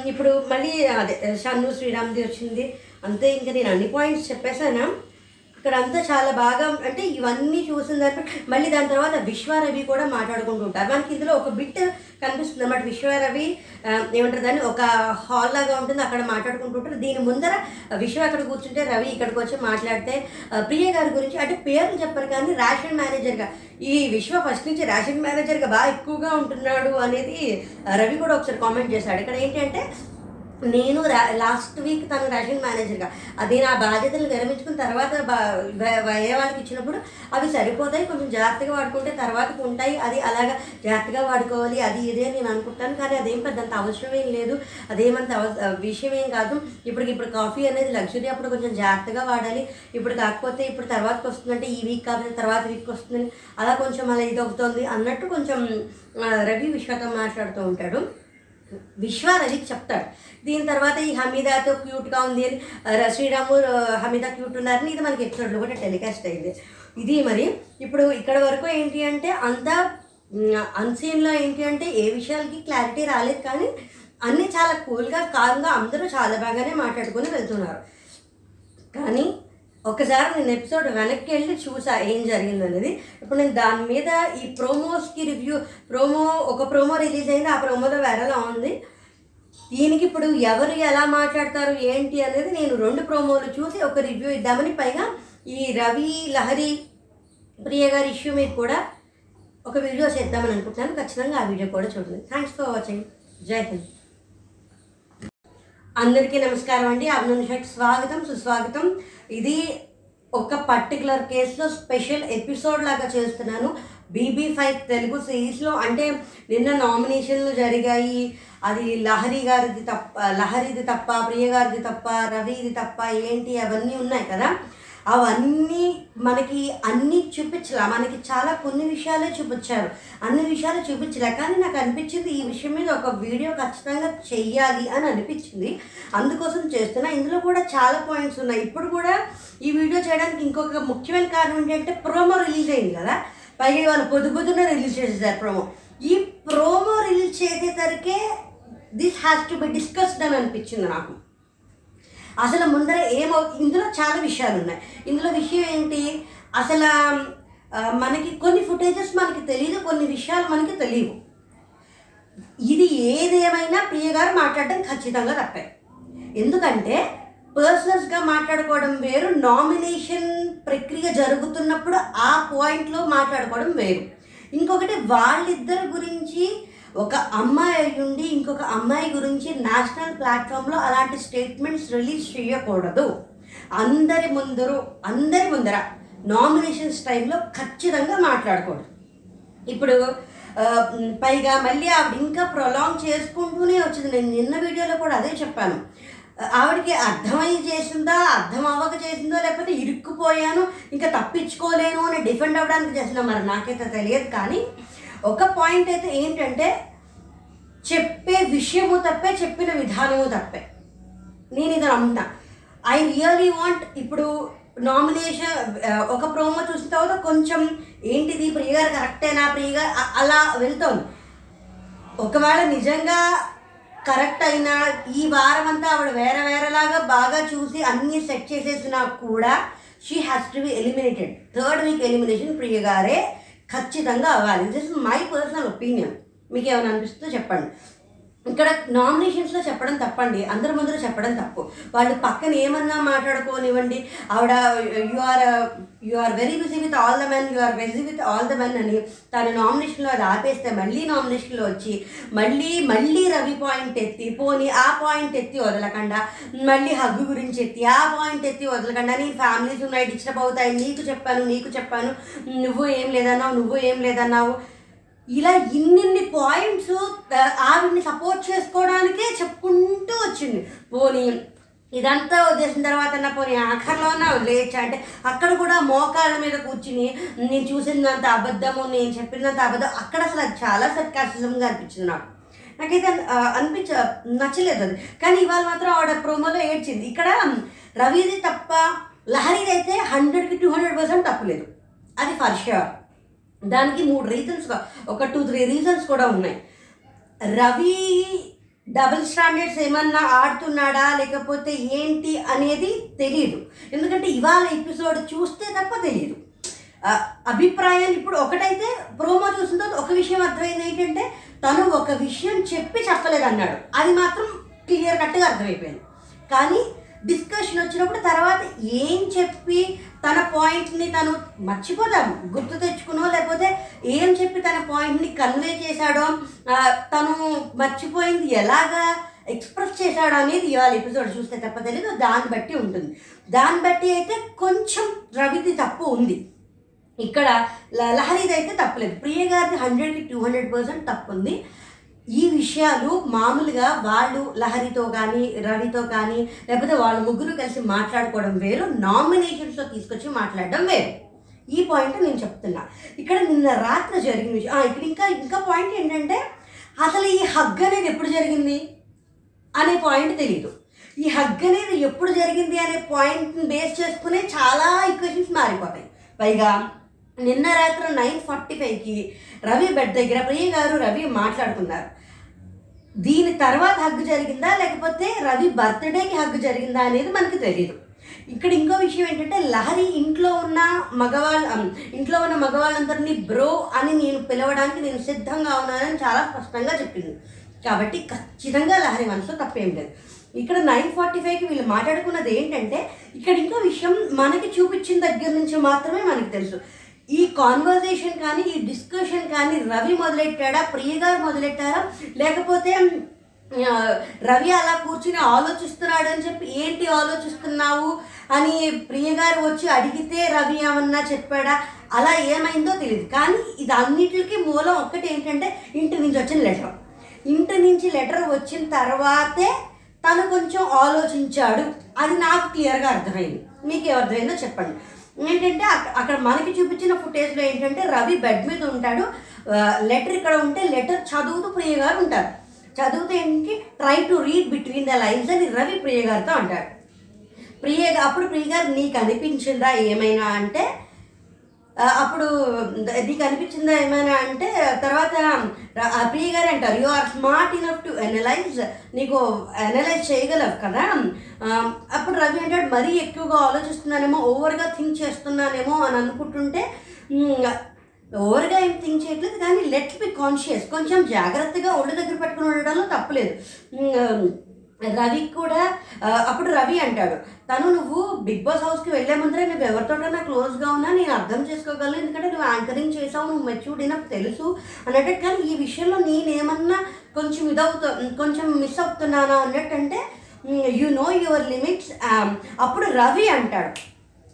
ఇప్పుడు మళ్ళీ అదే షన్ను శ్రీరామ్ది వచ్చింది. అంతే ఇంకా నేను అన్ని పాయింట్స్ చెప్పేశాను? ఇక్కడ అంతా చాలా బాగా అంటే ఇవన్నీ చూసిన తర్వాత మళ్ళీ దాని తర్వాత విశ్వారవి కూడా మాట్లాడుకుంటూ ఉంటారు. మనకి ఇందులో ఒక బిట్ కనిపిస్తుంది అన్నమాట. విశ్వారవి ఏమంటారు దాన్ని? ఒక హాల్ లాగా ఉంటుంది. అక్కడ మాట్లాడుకుంటూ ఉంటారు. దీని ముందర విశ్వ అక్కడ కూర్చుంటే రవి ఇక్కడికి వచ్చి మాట్లాడితే ప్రియ గారి గురించి అంటే పేరు చెప్పరు కానీ రేషన్ మేనేజర్గా ఈ విశ్వ ఫస్ట్ నుంచి రేషన్ మేనేజర్గా బాగా ఎక్కువగా ఉంటున్నాడు అనేది రవి కూడా ఒకసారి కామెంట్ చేశాడు. ఇక్కడ ఏంటంటే నేను లాస్ట్ వీక్ తను రేషన్ మేనేజర్గా అది నా బాధ్యతలు విరమించుకున్న తర్వాత బా- వేరే వాళ్ళకి ఇచ్చినప్పుడు అవి సరిపోతాయి కొంచెం జాగ్రత్తగా వాడుకుంటే తర్వాత ఉంటాయి. అది అలాగా జాగ్రత్తగా వాడుకోవాలి అది ఇదే నేను అనుకుంటాను. కానీ అదేం పెద్దంత అవసరం ఏం లేదు. అదేమంత విషయం ఏం కాదు. ఇప్పుడు ఇప్పుడు కాఫీ అనేది లగ్జరీ అప్పుడు కొంచెం జాగ్రత్తగా వాడాలి. ఇప్పుడు కాకపోతే ఇప్పుడు తర్వాతకి వస్తుందంటే ఈ వీక్ కాకపోతే తర్వాత వీక్ వస్తుందని అలా కొంచెం అలా ఇది అవుతుంది అన్నట్టు కొంచెం రవి విశ్వతో మాట్లాడుతూ ఉంటాడు. విశ్వ చెప్తాడు. దీని తర్వాత ఈ హమీదాతో క్యూట్గా ఉంది అని శ్రీరాము హమీదా క్యూట్ ఉన్నారని ఇది మనకి ఎపిసోడ్లో కూడా టెలికాస్ట్ అయింది. ఇది మరి ఇప్పుడు ఇక్కడ వరకు ఏంటి అంటే అంత అన్సీన్లో ఏంటి అంటే ఏ విషయాలకి క్లారిటీ రాలేదు కానీ అన్నీ చాలా కూల్గా కామ్గా అందరూ చాలా బాగానే మాట్లాడుకొని వెళ్తున్నారు. కానీ ఒకసారి నేను ఎపిసోడ్ వెనక్కి వెళ్ళి చూసా ఏం జరిగింది అనేది ఇప్పుడు నేను దాని మీద ఈ ప్రోమోస్కి రివ్యూ ప్రోమో ఒక ప్రోమో రిలీజ్ అయింది ఆ ప్రోమోలో వేరేలా ఉంది. దీనికి ఇప్పుడు ఎవరు ఎలా మాట్లాడతారు ఏంటి అనేది నేను రెండు ప్రోమోలు చూసి ఒక రివ్యూ ఇద్దామని పైగా ఈ రవి లహరి ప్రియ గారి ఇష్యూ మీద కూడా ఒక వీడియో చేద్దామని అనుకుంటున్నాను. ఖచ్చితంగా ఆ వీడియో కూడా చూడండి. థ్యాంక్స్ ఫర్ వాచింగ్ జై హింద్. అందరికీ నమస్కారం అండి. అభినందనకి స్వాగతం సుస్వాగతం. ఇది ఒక పర్టికులర్ కేసులో స్పెషల్ ఎపిసోడ్ లాగా చేస్తున్నాను. బీబీ ఫైవ్ తెలుగు సిరీస్లో అంటే నిన్న నామినేషన్లు జరిగాయి. అది లహరి గారిది తప్ప లహరిది తప్ప ప్రియ గారిది తప్ప రవిది తప్ప ఏంటి అవన్నీ ఉన్నాయి కదా. అవన్నీ మనకి అన్నీ చూపించలే. మనకి చాలా కొన్ని విషయాలే చూపించారు. అన్ని విషయాలు చూపించలే. కానీ నాకు అనిపించింది ఈ విషయం మీద ఒక వీడియో ఖచ్చితంగా చెయ్యాలి అని అనిపించింది. అందుకోసం చేస్తున్నా. ఇందులో కూడా చాలా పాయింట్స్ ఉన్నాయి. ఇప్పుడు కూడా ఈ వీడియో చేయడానికి ఇంకొక ముఖ్యమైన కారణం ఏంటంటే ప్రోమో రిలీజ్ అయింది కదా. పైగా వాళ్ళు పొద్దు పొద్దున్న రిలీజ్ చేసేసారు ప్రోమో. ఈ promo release చేసేసరికే this has to be discussed అని అనిపించింది నాకు. అసలు ముందర ఏమో ఇందులో చాలా విషయాలు ఉన్నాయి. ఇందులో విషయం ఏంటి? అసలు మనకి కొన్ని ఫుటేజెస్ మనకి తెలియదు కొన్ని విషయాలు మనకి తెలియవు ఇది ఏదేమైనా ప్రియ గారు మాట్లాడడం ఖచ్చితంగా తప్పే. ఎందుకంటే పర్సనల్స్గా మాట్లాడుకోవడం వేరు నామినేషన్ ప్రక్రియ జరుగుతున్నప్పుడు ఆ పాయింట్లో మాట్లాడుకోవడం వేరు. ఇంకొకటి వాళ్ళిద్దరి గురించి ఒక అమ్మాయి అయి ఉండి ఇంకొక అమ్మాయి గురించి నేషనల్ ప్లాట్ఫామ్లో అలాంటి స్టేట్మెంట్స్ రిలీజ్ చేయకూడదు. అందరి ముందరు అందరి ముందర నామినేషన్స్ టైంలో ఖచ్చితంగా మాట్లాడకూడదు. ఇప్పుడు పైగా మళ్ళీ ఆవిడ ఇంకా ప్రొలాంగ్ చేసుకుంటూనే వచ్చింది. నేను నిన్న వీడియోలో కూడా అదే చెప్పాను. ఆవిడకి అర్థమై చేసిందా అర్థం అవ్వక చేసిందో లేకపోతే ఇరుక్కుపోయాను ఇంకా తప్పించుకోలేను అని డిఫెండ్ అవ్వడానికి చేసిందా మరి నాకైతే తెలియదు కానీ ఒక పాయింట్ అయితే ఏంటంటే చెప్పే విషయము తప్పే చెప్పిన విధానము తప్పే. నేను ఇది నమ్ముతా. ఐ రియలీ వాంట్ ఇప్పుడు నామినేషన్ ఒక ప్రోమో చూసిన తర్వాత కొంచెం ఏంటిది ప్రియగారు కరెక్టేనా ప్రియ గారు? అలా వెళ్తోంది ఒకవేళ నిజంగా కరెక్ట్ అయినా ఈ వారం అంతా ఆవిడ వేరే వేరేలాగా బాగా చూసి అన్నీ సెట్ చేసేసినా కూడా she has to be eliminated third week elimination Priya గారే. ఖచ్చితంగా అవ్వాలి. This is my personal opinion మీకు ఏమైనా అనిపిస్తుందో చెప్పండి. ఇక్కడ నామినేషన్స్లో చెప్పడం తప్పండి. అందరి ముందర చెప్పడం తప్పు. వాళ్ళు పక్కన ఏమన్నా మాట్లాడుకోనివ్వండి. ఆవిడ you are you are very busy with all the men you are busy with all the men అని తన నామినేషన్లో అది ఆపేస్తే మళ్ళీ నామినేషన్లో వచ్చి మళ్ళీ మళ్ళీ రవి పాయింట్ ఎత్తి పోని ఆ పాయింట్ ఎత్తి వదలకుండా. మళ్ళీ హగ్గు గురించి ఎత్తి ఆ పాయింట్ ఎత్తి వదలకుండా. నీ ఫ్యామిలీస్ ఉన్నాయి డిస్టర్బ్ అవుతాయి. నీకు చెప్పాను నీకు చెప్పాను. నువ్వు ఏం లేదన్నావు నువ్వు ఏం లేదన్నావు. ఇలా ఇన్నిన్ని పాయింట్స్ ఆవిడ్ని సపోర్ట్ చేసుకోవడానికే చెప్పుకుంటూ వచ్చింది. పోనీ ఇదంతా వదిలేసిన తర్వాత నా పోనీ ఆఖరిలోనే లేచా? అంటే అక్కడ కూడా మోకాళ్ళ మీద కూర్చుని నేను చూసినంత అబద్ధము నేను చెప్పినంత అబద్ధం అక్కడ అసలు అది చాలా సర్కాసిజంగా అనిపించింది నాకు. నాకైతే అనిపించ నచ్చలేదు అది. కానీ ఇవాళ మాత్రం ఆవిడ ప్రోమోలో ఏడ్చింది. ఇక్కడ రవిది తప్ప లహరిది అయితే హండ్రెడ్కి టూ హండ్రెడ్ పర్సెంట్ తప్పలేదు అది ఫర్ షూర్ దానికి మూడు రీజన్స్ ఒక టూ త్రీ రీజన్స్ కూడా ఉన్నాయి. రవి డబుల్ స్టాండర్డ్స్ ఏమన్నా ఆడుతున్నాడా లేకపోతే ఏంటి అనేది తెలియదు ఎందుకంటే ఇవాళ ఎపిసోడ్ చూస్తే తప్ప తెలియదు అభిప్రాయాలు ఇప్పుడు ఒకటైతే ప్రోమో చూసిన తర్వాత ఒక విషయం అర్థమైంది ఏంటంటే తను ఒక విషయం చెప్పి చెప్పలేదు అన్నాడు అది మాత్రం క్లియర్ కట్గా అర్థమైపోయింది. కానీ డిస్కషన్ వచ్చినప్పుడు తర్వాత ఏం చెప్పి తన పాయింట్ని తను మర్చిపోదాం గుర్తు తెచ్చుకునో లేకపోతే ఏం చెప్పి తన పాయింట్ని కన్వే చేశాడో తను మర్చిపోయింది ఎలాగా ఎక్స్ప్రెస్ చేశాడో అనేది ఇవాళ ఎపిసోడ్ చూస్తే తప్ప తెలీదు. దాన్ని బట్టి ఉంటుంది. దాన్ని బట్టి అయితే కొంచెం రవిది తప్పు ఉంది. ఇక్కడ లహరిది అయితే తప్పలేదు. ప్రియ గారిది హండ్రెడ్కి టూ హండ్రెడ్ పర్సెంట్ తప్పు ఉంది. ఈ విషయాలు మామూలుగా వాళ్ళు లహరితో కానీ రవితో కానీ లేకపోతే వాళ్ళ ముగ్గురు కలిసి మాట్లాడుకోవడం వేరు నామినేషన్స్లో తీసుకొచ్చి మాట్లాడడం వేరు. ఈ పాయింట్ నేను చెప్తున్నా. ఇక్కడ నిన్న రాత్రి జరిగిన విషయం ఇక్కడ ఇంకా ఇంకా పాయింట్ ఏంటంటే అసలు ఈ హగ్ అనేది ఎప్పుడు జరిగింది అనే పాయింట్ తెలియదు ఈ హగ్ అనేది ఎప్పుడు జరిగింది అనే పాయింట్ని బేస్ చేసుకునే చాలా ఈక్వేషన్స్ మారిపోతాయి. పైగా నిన్న రాత్రి నైన్ ఫార్టీ ఫైవ్కి రవి బెడ్ దగ్గర ప్రియ గారు రవి మాట్లాడుకున్నారు. దీని తర్వాత హగ్గు జరిగిందా? లేకపోతే రవి బర్త్డేకి హగ్గు జరిగిందా అనేది మనకి తెలియదు ఇక్కడ ఇంకో విషయం ఏంటంటే లహరి ఇంట్లో ఉన్న మగవాళ్ళ ఇంట్లో ఉన్న మగవాళ్ళందరినీ బ్రో అని నేను పిలవడానికి నేను సిద్ధంగా ఉన్నానని చాలా స్పష్టంగా చెప్పింది. కాబట్టి ఖచ్చితంగా లహరి మనసులో తప్పేం లేదు. ఇక్కడ నైన్ ఫార్టీ ఫైవ్కి వీళ్ళు మాట్లాడుకున్నది ఏంటంటే ఇక్కడ ఇంకో విషయం మనకి చూపించిన దగ్గర నుంచి మాత్రమే మనకు తెలుసు. ఈ కాన్వర్జేషన్ కానీ ఈ డిస్కషన్ కానీ రవి మొదలెట్టాడా ప్రియ గారు మొదలెట్టారా? లేకపోతే రవి అలా కూర్చుని ఆలోచిస్తున్నాడు అని చెప్పి ఏంటి ఆలోచిస్తున్నావు అని ప్రియ గారు వచ్చి అడిగితే రవి ఏమన్నా చెప్పాడా? అలా ఏమైందో తెలియదు కానీ ఇది అన్నిటికీ మూలం ఒక్కటి ఏంటంటే ఇంటి నుంచి వచ్చిన లెటర్ ఇంటి నుంచి లెటర్ వచ్చిన తర్వాతే తను కొంచెం ఆలోచించాడు. అది నాకు క్లియర్గా అర్థమైంది. మీకు ఏం అర్థమైందో చెప్పండి. ఏంటంటే అక్కడ మనకి చూపించిన ఫుటేజ్లో ఏంటంటే రవి బెడ్ మీద ఉంటాడు. లెటర్ ఇక్కడ ఉంటే లెటర్ చదువుతూ ప్రియ గారు ఉంటారు. చదువుతూ ఏంటి? Try to read between the lines అని రవి ప్రియ గారితో అంటాడు. ప్రియ అప్పుడు ప్రియ గారు నీకు అనిపించిందా ఏమైనా అంటే అప్పుడు నీకు అనిపించిందా ఏమైనా అంటే తర్వాత ప్రియ గారు అంటారు you are smart enough to analyse నీకు అనలైజ్ చేయగలవు కదా? అప్పుడు రవి అంటాడు మరీ ఎక్కువగా ఆలోచిస్తున్నానేమో ఓవర్గా థింక్ చేస్తున్నానేమో అని అనుకుంటుంటే ఓవర్గా ఏం థింక్ చేయట్లేదు కానీ లెట్ బి కాన్షియస్ కొంచెం జాగ్రత్తగా ఒళ్ళు దగ్గర పెట్టుకుని ఉండడంలో తప్పలేదు. రవి కూడా అప్పుడు రవి అంటాడు తను నువ్వు బిగ్ బాస్ హౌస్కి వెళ్ళే ముందరే నువ్వు ఎవరితోటైనా క్లోజ్గా ఉన్నా నేను అర్థం చేసుకోగలను ఎందుకంటే నువ్వు యాంకరింగ్ చేసావు నువ్వు మెచ్యూర్డ్ నాకు తెలుసు అన్నట్టు. కానీ ఈ విషయంలో నేనేమన్నా కొంచెం ఇదవుతా కొంచెం మిస్ అవుతున్నానా అన్నట్టు అంటే యు నో యువర్ లిమిట్స్ అప్పుడు రవి అంటాడు.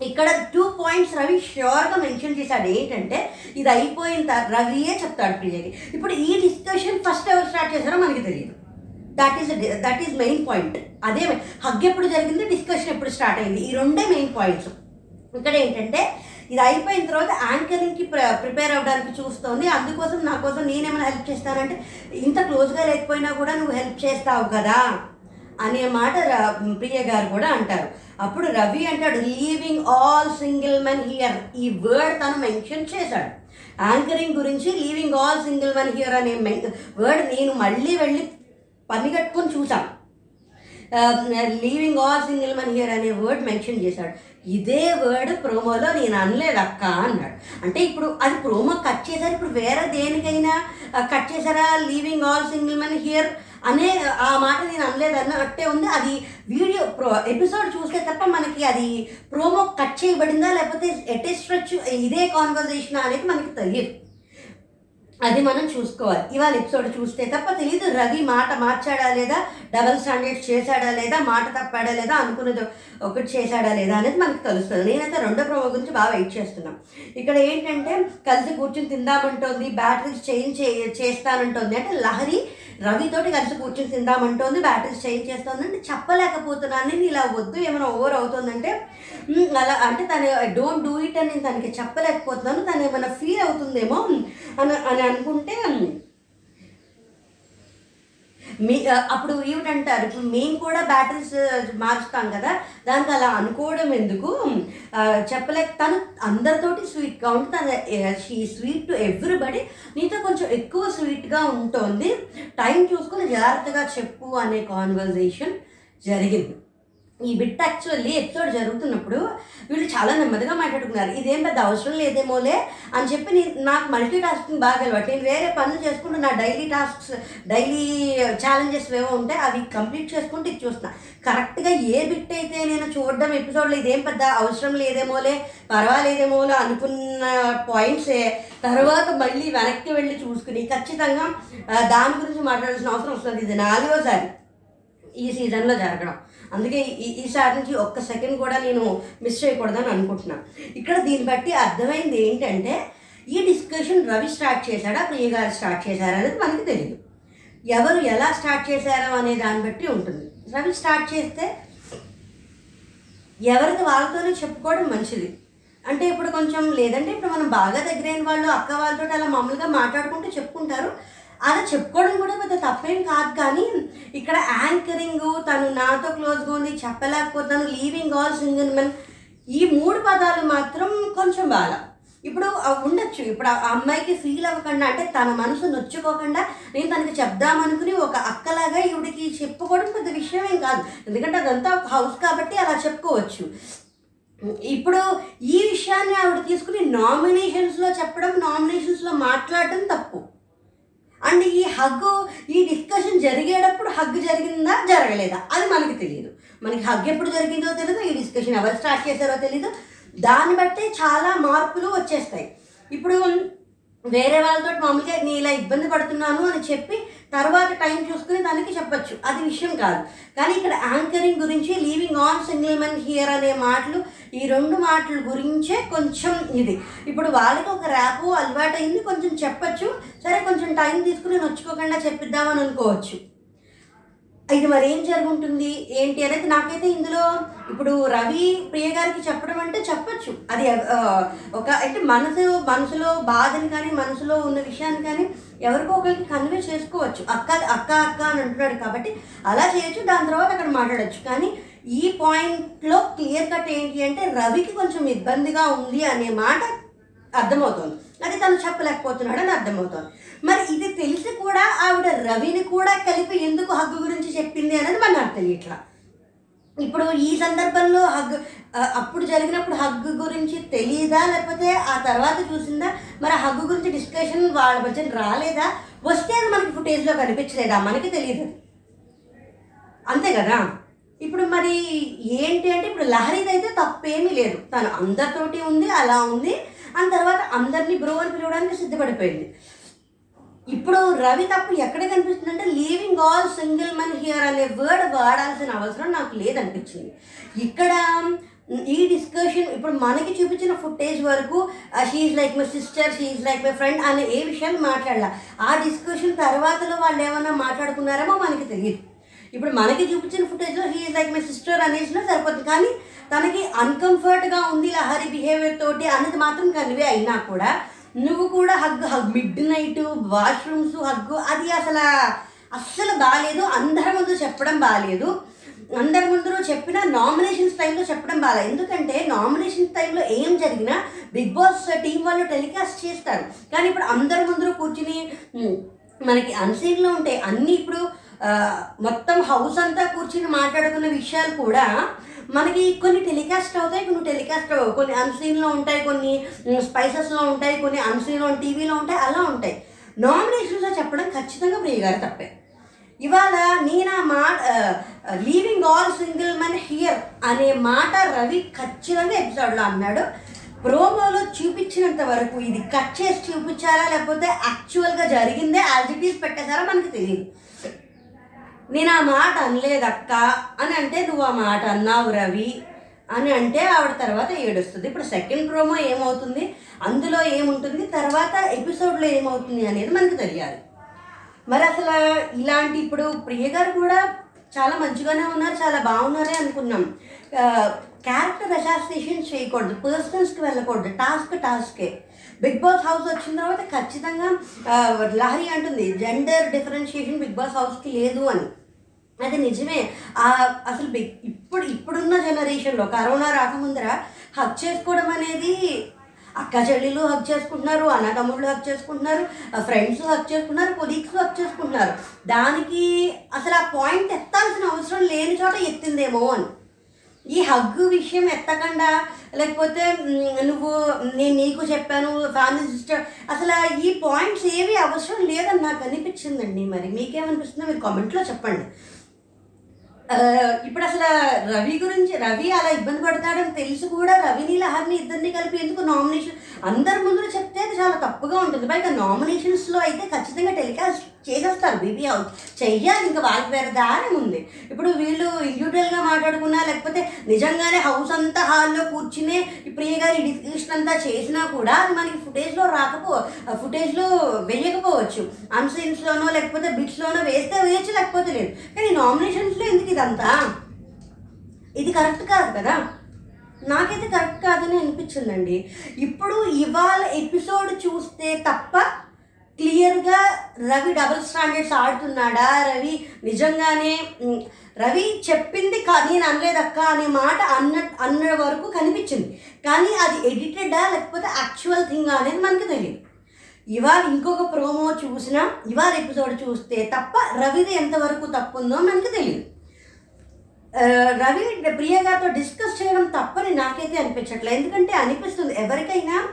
ఇక్కడ టూ పాయింట్స్ రవి ష్యూర్గా మెన్షన్ చేశాడు. ఏంటంటే ఇది అయిపోయిన రవియే చెప్తాడు ప్రియకి. ఇప్పుడు ఈ డిస్కషన్ ఫస్ట్ ఎవరు స్టార్ట్ చేశారో మనకి తెలియదు. That is that is main point అదే హగ్ ఎప్పుడు జరిగింది డిస్కషన్ ఎప్పుడు స్టార్ట్ అయింది. ఈ రెండే మెయిన్ పాయింట్స్ ఇక్కడ ఏంటంటే ఇది అయిపోయిన తర్వాత యాంకరింగ్కి ప్ర ప్రిపేర్ అవ్వడానికి చూస్తోంది. అందుకోసం నా కోసం నేనేమైనా హెల్ప్ చేస్తానంటే ఇంత క్లోజ్గా లేకపోయినా కూడా నువ్వు హెల్ప్ చేస్తావు కదా అనే మాట ప్రియ గారు కూడా అంటారు. అప్పుడు రవి అంటాడు leaving all single men here ఈ వర్డ్ తను మెన్షన్ చేశాడు. యాంకరింగ్ గురించి leaving all single men here అనే వర్డ్ నేను మళ్ళీ వెళ్ళి పని కట్టుకొని చూసాం leaving all single man here అనే వర్డ్ మెన్షన్ చేశాడు. ఇదే వర్డ్ ప్రోమోలో నేను అనలేదు అక్క అన్నాడు. అంటే ఇప్పుడు అది ప్రోమో కట్ చేశారు. ఇప్పుడు వేరే దేనికైనా uh, కట్ చేశారా? Leaving all single man here అనే uh, ఆ మాట నేను అనలేదు అన్నట్టే ఉంది. అది వీడియో ప్రో ఎపిసోడ్ చూస్తే తప్ప మనకి అది ప్రోమో కట్ చేయబడిందా? లేకపోతే ఎటే ఇదే కాన్వర్జేషన్ అనేది మనకి తెలియదు. అది మనం చూసుకోవాలి. ఇవాళ ఎపిసోడ్ చూస్తే తప్ప తెలియదు రవి మాట మార్చాడా లేదా డబల్ స్టాండర్డ్స్ చేశాడా లేదా మాట తప్పాడా లేదా అనుకున్నది ఒకటి చేశాడా లేదా అనేది మనకు తెలుస్తుంది. నేనైతే రెండో ప్రోమో గురించి బాగా వెయిట్ చేస్తున్నాం. ఇక్కడ ఏంటంటే కలిసి కూర్చుని తిందామంటోంది బ్యాటరీస్ చేంజ్ చే చేస్తానంటోంది. అంటే లహరి రవితోటి కలిసి కూర్చుని తిందామంటోంది బ్యాటరీస్ చేంజ్ చేస్తుంది అంటే చెప్పలేకపోతున్నాను నేను ఇలా వద్దు ఏమైనా ఓవర్ అవుతుందంటే అలా అంటే తను డోంట్ డూ ఇట్ అని నేను తనకి చెప్పలేకపోతున్నాను తను ఏమైనా ఫీల్ అవుతుందేమో అని అని అనుకుంటే మీ అప్పుడు ఏమిటంటారు? ఇప్పుడు మేము కూడా బ్యాటరీస్ మార్చుతాం కదా? దానికి అలా అనుకోవడం ఎందుకు? చెప్పలేక తను అందరితోటి స్వీట్గా ఉంటుంది తన షీ స్వీట్ టు ఎవ్రీబడి నీతో కొంచెం ఎక్కువ స్వీట్గా ఉంటుంది. టైం చూసుకొని జాగ్రత్తగా చెప్పు అనే కాన్వర్జేషన్ జరిగింది. ఈ బిట్ యాక్చువల్లీ ఎపిసోడ్ జరుగుతున్నప్పుడు వీళ్ళు చాలా నెమ్మదిగా మాట్లాడుకున్నారు. ఇదేం పెద్ద అవసరం లేదేమోలే అని చెప్పి నేను నాకు మల్టీ టాస్కింగ్ బాగా అలవాటు. నేను వేరే పనులు చేసుకుంటూ నా డైలీ టాస్క్స్ డైలీ ఛాలెంజెస్ ఏవో ఉంటాయి అవి కంప్లీట్ చేసుకుంటూ ఇది చూస్తున్నా. కరెక్ట్గా ఏ బిట్ అయితే నేను చూడడం ఎపిసోడ్లో ఇదేం పెద్ద అవసరం లేదేమోలే పర్వాలేదేమోలే అనుకున్న పాయింట్సే తర్వాత మళ్ళీ వెనక్కి వెళ్ళి చూసుకుని ఖచ్చితంగా దాని గురించి మాట్లాడాల్సిన అవసరం వస్తుంది. ఇది నాలుగోసారి ఈ సీజన్లో జరగడం. అందుకే ఈ ఈసారి నుంచి ఒక్క సెకండ్ కూడా నేను మిస్ చేయకూడదని అనుకుంటున్నాను ఇక్కడ దీన్ని బట్టి అర్థమైంది ఏంటంటే ఈ డిస్కషన్ రవి స్టార్ట్ చేశాడా ప్రియ గారు స్టార్ట్ చేశారా అనేది మనకి తెలియదు ఎవరు ఎలా స్టార్ట్ చేశారో అనే దాన్ని బట్టి ఉంటుంది. రవి స్టార్ట్ చేస్తే ఎవరికి వాళ్ళతోనే చెప్పుకోవడం మంచిది. అంటే ఇప్పుడు కొంచెం లేదంటే ఇప్పుడు మనం బాగా దగ్గరైన వాళ్ళు అక్క వాళ్ళతో అలా మామూలుగా మాట్లాడుకుంటూ చెప్పుకుంటారు. అలా చెప్పుకోవడం కూడా పెద్ద తప్పేం కాదు కానీ ఇక్కడ యాంకరింగ్ తను నాతో క్లోజ్గా ఉంది చెప్పలేకపోతాను లీవింగ్ ఆల్ సింగిల్ మెన్. ఈ మూడు పదాలు మాత్రం కొంచెం బాగా ఇప్పుడు ఉండొచ్చు. ఇప్పుడు ఆ అమ్మాయికి ఫీల్ అవ్వకుండా అంటే తన మనసు నొచ్చుకోకుండా నేను తనకి చెప్దామనుకుని ఒక అక్కలాగా ఈవిడికి చెప్పుకోవడం పెద్ద విషయం ఏం కాదు. ఎందుకంటే అదంతా ఒక హౌస్ కాబట్టి అలా చెప్పుకోవచ్చు. ఇప్పుడు ఈ విషయాన్ని ఆవిడ తీసుకుని నామినేషన్స్లో చెప్పడం నామినేషన్స్లో మాట్లాడటం తప్పు. అండ్ ఈ హగ్గు ఈ డిస్కషన్ జరిగేటప్పుడు హగ్గు జరిగిందా జరగలేదా? అది మనకి తెలియదు మనకి హగ్ ఎప్పుడు జరిగిందో తెలియదు ఈ డిస్కషన్ ఎవరు స్టార్ట్ చేశారో తెలియదు దాన్ని బట్టే చాలా మార్పులు వచ్చేస్తాయి. ఇప్పుడు వేరే వాళ్ళతో మామూలుగా నేను ఇలా ఇబ్బంది పడుతున్నాను అని చెప్పి తర్వాత టైం చూసుకుని దానికి చెప్పచ్చు. అది విషయం కాదు. కానీ ఇక్కడ యాంకరింగ్ గురించి leaving on single men here అనే మాటలు ఈ రెండు మాటల గురించే కొంచెం ఇది. ఇప్పుడు వాళ్ళకి ఒక ర్యాపు అలవాటైంది కొంచెం చెప్పచ్చు. సరే కొంచెం టైం తీసుకుని నొచ్చుకోకుండా చెప్పిద్దామని అనుకోవచ్చు. ఇది మరి ఏం జరుగుంటుంది? ఏంటి అనేది నాకైతే ఇందులో ఇప్పుడు రవి ప్రియ గారికి చెప్పడం అంటే చెప్పచ్చు. అది ఒక అంటే మనసు మనసులో బాధని కానీ మనసులో ఉన్న విషయాన్ని కానీ ఎవరికో ఒకరికి కన్వే చేసుకోవచ్చు. అక్క అక్క అక్క అని అంటున్నాడు కాబట్టి అలా చేయొచ్చు దాని తర్వాత అక్కడ మాట్లాడచ్చు. కానీ ఈ పాయింట్లో క్లియర్ కట్ ఏంటి అంటే రవికి కొంచెం ఇబ్బందిగా ఉంది అనే మాట అర్థమవుతోంది. అది తను చెప్పలేకపోతున్నాడు అని అర్థమవుతోంది. మరి ఇది తెలిసి కూడా ఆవిడ రవిని కూడా కలిపి ఎందుకు హగ్గు గురించి చెప్పింది అనేది మన అర్థం ఇట్లా ఇప్పుడు ఈ సందర్భంలో హగ్ అప్పుడు జరిగినప్పుడు హగ్గు గురించి తెలియదా లేకపోతే ఆ తర్వాత చూసిందా? మరి హగ్గు గురించి డిస్కషన్ వాళ్ళ మధ్య రాలేదా? వస్తే అది మనకి ఫుటేజ్లో కనిపించలేదా? మనకి తెలియదు అంతే కదా? ఇప్పుడు మరి ఏంటి అంటే ఇప్పుడు లహరిది అయితే తప్పేమీ లేదు. తను అందరితోటి ఉంది అలా ఉంది. ఆ తర్వాత అందరినీ బ్రో అని పిలవడానికి సిద్ధపడిపోయింది. ఇప్పుడు రవి తప్పు ఎక్కడ కనిపిస్తుంది అంటే leaving all single man here అనే వర్డ్ వాడాల్సిన అవసరం నాకు లేదనిపించింది. ఇక్కడ ఈ డిస్కషన్ ఇప్పుడు మనకి చూపించిన ఫుటేజ్ వరకు she's like my sister she's like my friend అనే ఏ విషయం మాట్లాడాల. ఆ డిస్కషన్ తర్వాతలో వాళ్ళు ఏమన్నా మాట్లాడుకున్నారేమో మనకి తెలియదు ఇప్పుడు మనకి చూపించిన ఫుటేజ్లో హీఈ్ లైక్ మై సిస్టర్ అనేసినా సరిపోతుంది. కానీ తనకి అన్కంఫర్ట్గా ఉంది లహరి బిహేవియర్ తోటి అనేది మాత్రం కన్వే అయినా కూడా నువ్వు కూడా hug hug midnight washrooms hug అది అసలు అస్సలు బాగాలేదు అందరి ముందు చెప్పడం బాగాలేదు అందరి ముందు చెప్పిన నామినేషన్స్ టైంలో చెప్పడం బాగా ఎందుకంటే నామినేషన్ టైంలో ఏం జరిగినా బిగ్ బాస్ టీం వాళ్ళు టెలికాస్ట్ చేస్తారు. కానీ ఇప్పుడు అందరి ముందు కూర్చుని మనకి అన్సీన్లో ఉంటాయి అన్నీ ఇప్పుడు మొత్తం హౌస్ అంతా కూర్చుని మాట్లాడుకున్న విషయాలు కూడా మనకి కొన్ని టెలికాస్ట్ అవుతాయి కొన్ని టెలికాస్ట్ అవ్వవు. కొన్ని అన్సీన్లో ఉంటాయి కొన్ని స్పైసెస్లో ఉంటాయి కొన్ని అన్సీన్లో టీవీలో ఉంటాయి అలా ఉంటాయి. నామినేషన్స్లో చెప్పడం ఖచ్చితంగా ప్రియ గారు తప్పే. ఇవాళ నేను ఆ మాట leaving all single men here అనే మాట రవి ఖచ్చితంగా ఎపిసోడ్లో అన్నాడు. ప్రోమోలో చూపించినంత వరకు ఇది కట్ చేసి చూపించారా లేకపోతే యాక్చువల్గా జరిగిందే యాజ్ ఇట్ ఈస్ పెట్టేశారా మనకి తెలియదు నేను ఆ మాట అనలేదక్క అని అంటే నువ్వు ఆ మాట అన్నావు రవి అని అంటే ఆవిడ తర్వాత ఏడుస్తుంది. ఇప్పుడు సెకండ్ ప్రోమో ఏమవుతుంది? అందులో ఏముంటుంది? తర్వాత ఎపిసోడ్లో ఏమవుతుంది అనేది మనకు తెలియాలి. మరి అసలు ఇలాంటి ఇప్పుడు ప్రియ గారు కూడా చాలా మంచిగానే ఉన్నారు చాలా బాగున్నారే అనుకున్నాం. క్యారెక్టర్ అసాసినేషన్ చేయకూడదు పర్సనల్స్కి వెళ్ళకూడదు టాస్క్ టాస్కే బిగ్ బాస్ హౌస్ వచ్చిన తర్వాత ఖచ్చితంగా లహరి అంటుంది జెండర్ డిఫరెన్షియేషన్ బిగ్ బాస్ హౌస్కి లేదు అని. అది నిజమే. అసలు ఇప్పుడు ఇప్పుడున్న జనరేషన్లో కరోనా రాకముందర హక్ చేసుకోవడం అనేది అక్క చెల్లెలు హక్ చేసుకుంటున్నారు అన్నదమ్ముళ్ళు హక్ చేసుకుంటున్నారు ఫ్రెండ్స్ హక్ చేసుకుంటున్నారు కొలీగ్స్ హక్ చేసుకుంటున్నారు. దానికి అసలు ఆ పాయింట్ ఎత్తాల్సిన అవసరం లేని చోట ఎత్తిందేమో అని. ఈ హగ్గు విషయం ఎత్తకుండా లేకపోతే నువ్వు నేను నీకు చెప్పాను ఫ్యామిలీ సిస్టర్ అసలు ఈ పాయింట్స్ ఏవి అవసరం లేదని నాకు అనిపించిందండి మరి. మీకేమనిపిస్తుందో మీరు కామెంట్లో చెప్పండి. ఇప్పుడు అసలు రవి గురించి రవి అలా ఇబ్బంది పడతాడని తెలిసి కూడా రవిని లహర్ని ఇద్దరిని కలిపి ఎందుకు నామినేషన్ అందరి ముందు చెప్తే అది చాలా తప్పుగా ఉంటుంది. పైగా నామినేషన్స్లో అయితే ఖచ్చితంగా టెలికాస్ట్ చేసేస్తారు బీబీ హౌస్ చెయ్యాలి ఇంకా వాళ్ళకి వేరే దారి ఉంది. ఇప్పుడు వీళ్ళు ఇండివిజువల్గా మాట్లాడుకున్నా లేకపోతే నిజంగానే హౌస్ అంతా హాల్లో కూర్చునే ప్రియ గారి డిస్కషన్ అంతా చేసినా కూడా అది మనకి ఫుటేజ్లో రాకపో ఫుటేజ్లో వేయకపోవచ్చు. అన్సీన్స్లోనో లేకపోతే బిట్స్లోనో వేస్తే వేయచ్చు లేకపోతే లేదు. కానీ నామినేషన్స్లో ఎందుకు ఇదంతా? ఇది కరెక్ట్ కాదు కదా? నాకైతే కరెక్ట్ కాదని అనిపించిందండి. ఇప్పుడు ఇవాళ ఎపిసోడ్ చూస్తే తప్ప క్లియర్గా రవి డబుల్ స్టాండర్డ్స్ ఆడుతున్నాడా? రవి నిజంగానే రవి చెప్పింది కా నేను అనలేదక్క అనే మాట అన్న అన్న వరకు కనిపించింది. కానీ అది ఎడిటెడా లేకపోతే యాక్చువల్ థింగ్ అనేది మనకి తెలియదు ఇవాళ ఇంకొక ప్రోమో చూసినా ఇవాళ ఎపిసోడ్ చూస్తే తప్ప రవిది ఎంతవరకు తప్పు ఉందో మనకి తెలియదు రవి ప్రియ గారితో డిస్కస్ చేయడం తప్పని నాకైతే అనిపించట్లేదు. ఎందుకంటే అనిపిస్తుంది ఎవరికైనా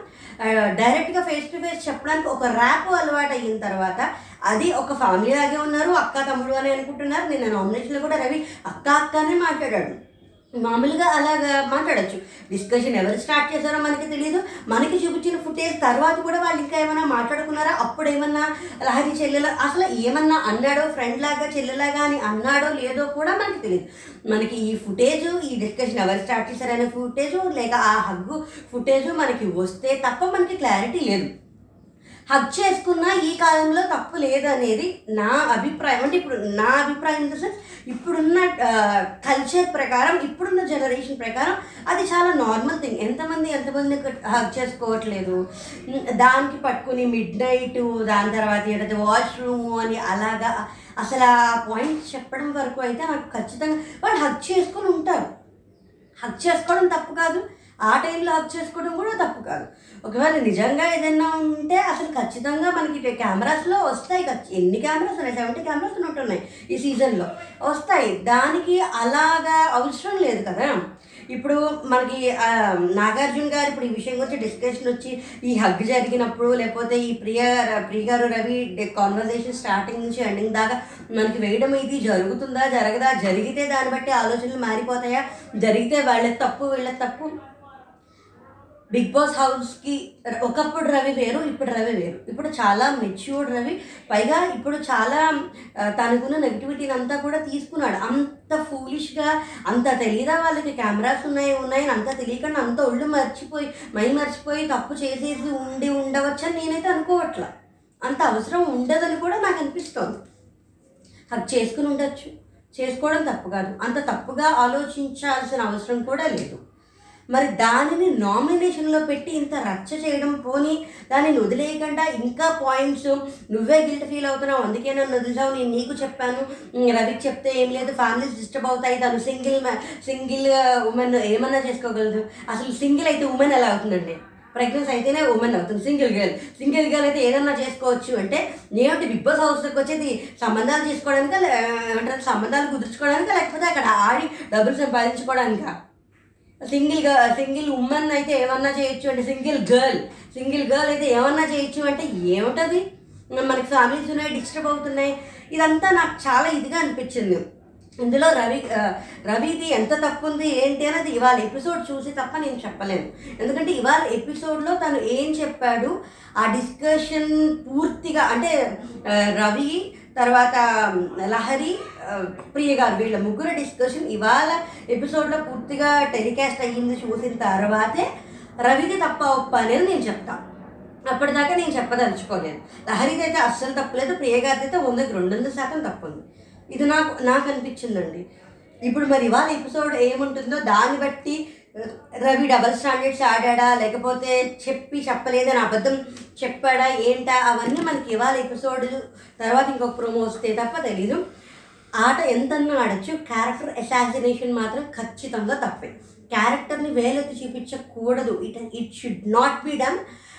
డైరెక్ట్గా ఫేస్ టు ఫేస్ చెప్పడానికి ఒక ర్యాప్ అలవాటు అయిన తర్వాత అది ఒక ఫ్యామిలీ లాగే ఉన్నారు అక్క తమ్ముడు అని అనుకుంటున్నారు. నేను నామినేషన్లో కూడా రవి అక్క అక్కనే మాట్లాడాడు. మామూలుగా అలాగా మాట్లాడచ్చు. డిస్కషన్ ఎవరు స్టార్ట్ చేశారో మనకి తెలియదు మనకి చూపించిన ఫుటేజ్ తర్వాత కూడా వాళ్ళు ఇంకా ఏమైనా మాట్లాడుకున్నారా? అప్పుడు ఏమన్నా లహరి చెల్లెల అసలు ఏమన్నా అన్నాడో ఫ్రెండ్ లాగా చెల్లెలాగా అని అన్నాడో లేదో కూడా మనకి తెలియదు మనకి ఈ ఫుటేజ్ ఈ డిస్కషన్ ఎవరు స్టార్ట్ చేశారనే ఫుటేజ్ లేక ఆ హగ్గు ఫుటేజ్ మనకి వస్తే తప్ప మనకి క్లారిటీ లేదు. హక్ చేసుకున్న ఈ కాలంలో తప్పు లేదనేది నా అభిప్రాయం. అంటే ఇప్పుడు నా అభిప్రాయం ఇన్ ద సెన్స్ ఇప్పుడున్న కల్చర్ ప్రకారం ఇప్పుడున్న జనరేషన్ ప్రకారం అది చాలా నార్మల్ థింగ్ ఎంతమంది ఎంతమంది హక్ చేసుకోవట్లేదు? దానికి పట్టుకుని మిడ్ నైట్ దాని తర్వాత ఏంటంటే వాష్రూమ్ అని అలాగా అసలు ఆ పాయింట్ చెప్పడం వరకు అయితే నాకు ఖచ్చితంగా వాళ్ళు హక్ చేసుకొని ఉంటారు. హక్ చేసుకోవడం తప్పు కాదు. ఆ టైంలో హక్ చేసుకోవడం కూడా తప్పు కాదు. ఒకవేళ నిజంగా ఏదైనా ఉంటే అసలు ఖచ్చితంగా మనకి కెమెరాస్లో వస్తాయి ఎన్ని కెమెరాస్ ఉన్నాయి? సెవెంటీ కెమెరాస్ ఉంటున్నాయి ఈ సీజన్లో వస్తాయి. దానికి అలాగా అవసరం లేదు కదా. ఇప్పుడు మనకి నాగార్జున గారు ఇప్పుడు ఈ విషయం గురించి డిస్కషన్ వచ్చి ఈ హగ్ జరిగినప్పుడు లేకపోతే ఈ ప్రియ ప్రియగారు రవి కాన్వర్జేషన్ స్టార్టింగ్ నుంచి ఎండింగ్ దాకా మనకి వేయడం ఇది జరుగుతుందా? జరగదా? జరిగితే దాన్ని బట్టి ఆలోచనలు మారిపోతాయా? జరిగితే వాళ్ళ తప్పు వీళ్ళ తప్పు? బిగ్ బాస్ హౌస్కి ఒకప్పుడు రవి వేరు ఇప్పుడు రవి వేరు. ఇప్పుడు చాలా మెచ్యూర్డ్ రవి. పైగా ఇప్పుడు చాలా తనకున్న నెగిటివిటీని అంతా కూడా తీసుకున్నాడు. అంత ఫూలిష్గా అంత తెలియదా వాళ్ళకి కెమెరాస్ ఉన్నాయి ఉన్నాయని అంత తెలియకుండా అంత ఒళ్ళు మర్చిపోయి మై మర్చిపోయి తప్పు చేసేసి ఉండి ఉండవచ్చని నేనైతే అనుకోవట్లా. అంత అవసరం ఉండదని కూడా నాకు అనిపిస్తోంది. హక్ చేసుకుని ఉండొచ్చు. చేసుకోవడం తప్పు కాదు. అంత తప్పుగా ఆలోచించాల్సిన అవసరం కూడా లేదు. మరి దానిని నామినేషన్లో పెట్టి ఇంత రచ్చ చేయడం పోని దానిని వదిలేయకుండా ఇంకా పాయింట్స్ నువ్వే గిల్ట్ ఫీల్ అవుతున్నావు. అందుకే నన్ను వదిలిసావు నేను నీకు చెప్పాను. రవికి చెప్తే ఏం లేదు ఫ్యామిలీస్ డిస్టర్బ్ అవుతాయి. తను సింగిల్ సింగిల్ ఉమెన్ ఏమన్నా చేసుకోగలదు. అసలు సింగిల్ అయితే ఉమెన్ ఎలా అవుతుందండి? ప్రెగ్నెన్సీ అయితేనే ఉమెన్ అవుతుంది. సింగిల్ గర్ల్ సింగిల్ గర్ల్ అయితే ఏదన్నా చేసుకోవచ్చు అంటే నేనేంటి బిగ్ బాస్ హౌస్కి వచ్చేది సంబంధాలు చేసుకోవడానికి లే- ఏమంటారు సంబంధాలు కుదుర్చుకోవడానికి లేకపోతే అక్కడ ఆడి డబ్బులు సంపాదించుకోవడానికా? సింగిల్ గర్ సింగిల్ ఉమెన్ అయితే ఏమన్నా చేయొచ్చు అంటే సింగిల్ గర్ల్. సింగిల్ గర్ల్ అయితే ఏమన్నా చేయొచ్చు అంటే ఏమిటది? మనకి ఫ్యామిలీస్ ఉన్నాయి డిస్టర్బ్ అవుతున్నాయి. ఇదంతా నాకు చాలా ఇదిగా అనిపించింది. ఇందులో రవి రవిది ఎంత తప్పు ఉంది ఏంటి అనేది ఇవాళ ఎపిసోడ్ చూసి తప్ప నేను చెప్పలేను. ఎందుకంటే ఇవాళ ఎపిసోడ్లో తను ఏం చెప్పాడు? ఆ డిస్కషన్ పూర్తిగా అంటే రవి తర్వాత లహరి ప్రియ గారు వీళ్ళ ముగ్గురు డిస్కషన్ ఇవాళ ఎపిసోడ్లో పూర్తిగా టెలికాస్ట్ అయ్యింది చూసిన తర్వాతే రవికి తప్ప ఒప్ప అనేది నేను చెప్తాను అప్పటిదాకా నేను చెప్పదలుచుకోలేదు. లహరిది అయితే అస్సలు తప్పలేదు ప్రియ గారిది అయితే వందకి రెండు వందల శాతం తప్పుంది. ఇది నాకు నాకు అనిపించిందండి. ఇప్పుడు మరి ఇవాళ ఎపిసోడ్ ఏముంటుందో దాన్ని బట్టి రవి డబల్ స్టాండర్డ్స్ ఆడాడా? లేకపోతే చెప్పి చెప్పలేదని అబద్ధం చెప్పాడా? ఏంటా? అవన్నీ మనకి ఇవాళ ఎపిసోడ్ తర్వాత ఇంకొక ప్రోమో వస్తే తప్ప తెలీదు. ఆట ఎంతన్నా ఆడచ్చు. క్యారెక్టర్ అసాసినేషన్ మాత్రం ఖచ్చితంగా తప్పే. క్యారెక్టర్ని వేలెత్తి చూపించకూడదు. It it should not be done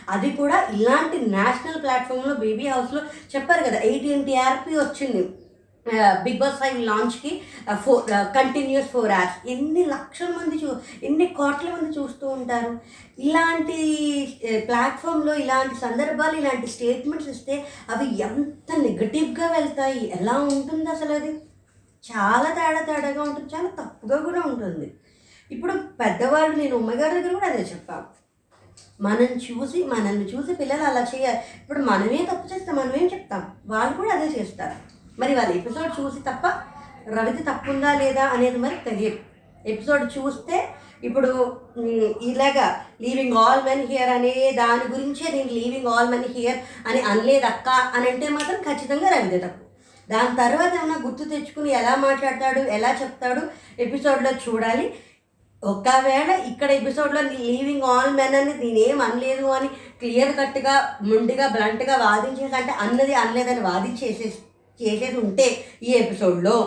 అది కూడా ఇలాంటి నేషనల్ ప్లాట్ఫామ్లో బేబీ హౌస్లో చెప్పారు కదా ఎయిటీన్ టీఆర్పీ వచ్చింది. బిగ్ బాస్ ఫైవ్ లాంచ్కి ఫోర్ కంటిన్యూస్ ఫోర్ అవర్స్ ఎన్ని లక్షల మంది చూ ఎన్ని కోట్ల మంది చూస్తూ ఉంటారు? ఇలాంటి ప్లాట్ఫామ్లో ఇలాంటి సందర్భాలు ఇలాంటి స్టేట్మెంట్స్ ఇస్తే అవి ఎంత నెగటివ్గా వెళ్తాయి? ఎలా ఉంటుంది అసలు అది? చాలా తేడా తేడాగా ఉంటుంది చాలా తప్పుగా కూడా ఉంటుంది. ఇప్పుడు పెద్దవాళ్ళు నేను ఉమ్మగారి దగ్గర కూడా అదే చెప్పాను మనం చూసి మనల్ని చూసి పిల్లలు అలా చేయాలి ఇప్పుడు మనమే తప్పు చేస్తే మనమేం చెప్తాం? వాళ్ళు కూడా అదే చేస్తారు. మరి వాళ్ళ ఎపిసోడ్ చూసి తప్ప రవికి తప్పుందా లేదా అనేది మరి తెలియదు. ఎపిసోడ్ చూస్తే ఇప్పుడు ఇలాగా లీవింగ్ ఆల్ మెన్ హియర్ అనే దాని గురించే నేను లీవింగ్ ఆల్ మెన్ హియర్ అని అనలేదు అక్క అని అంటే మాత్రం ఖచ్చితంగా రవిదే తప్పు. దాని తర్వాత ఏమైనా గుర్తు తెచ్చుకుని ఎలా మాట్లాడతాడు ఎలా చెప్తాడు ఎపిసోడ్లో చూడాలి. ఒకవేళ ఇక్కడ ఎపిసోడ్లో లీవింగ్ ఆల్ మెన్ అని నేనేం అనలేదు అని క్లియర్ కట్గా ముండిగా బ్లంట్గా వాదించేసి అంటే అన్నది అనలేదని వాదించేసేసి చేసేది ఉంటే ఈ ఎపిసోడ్లో.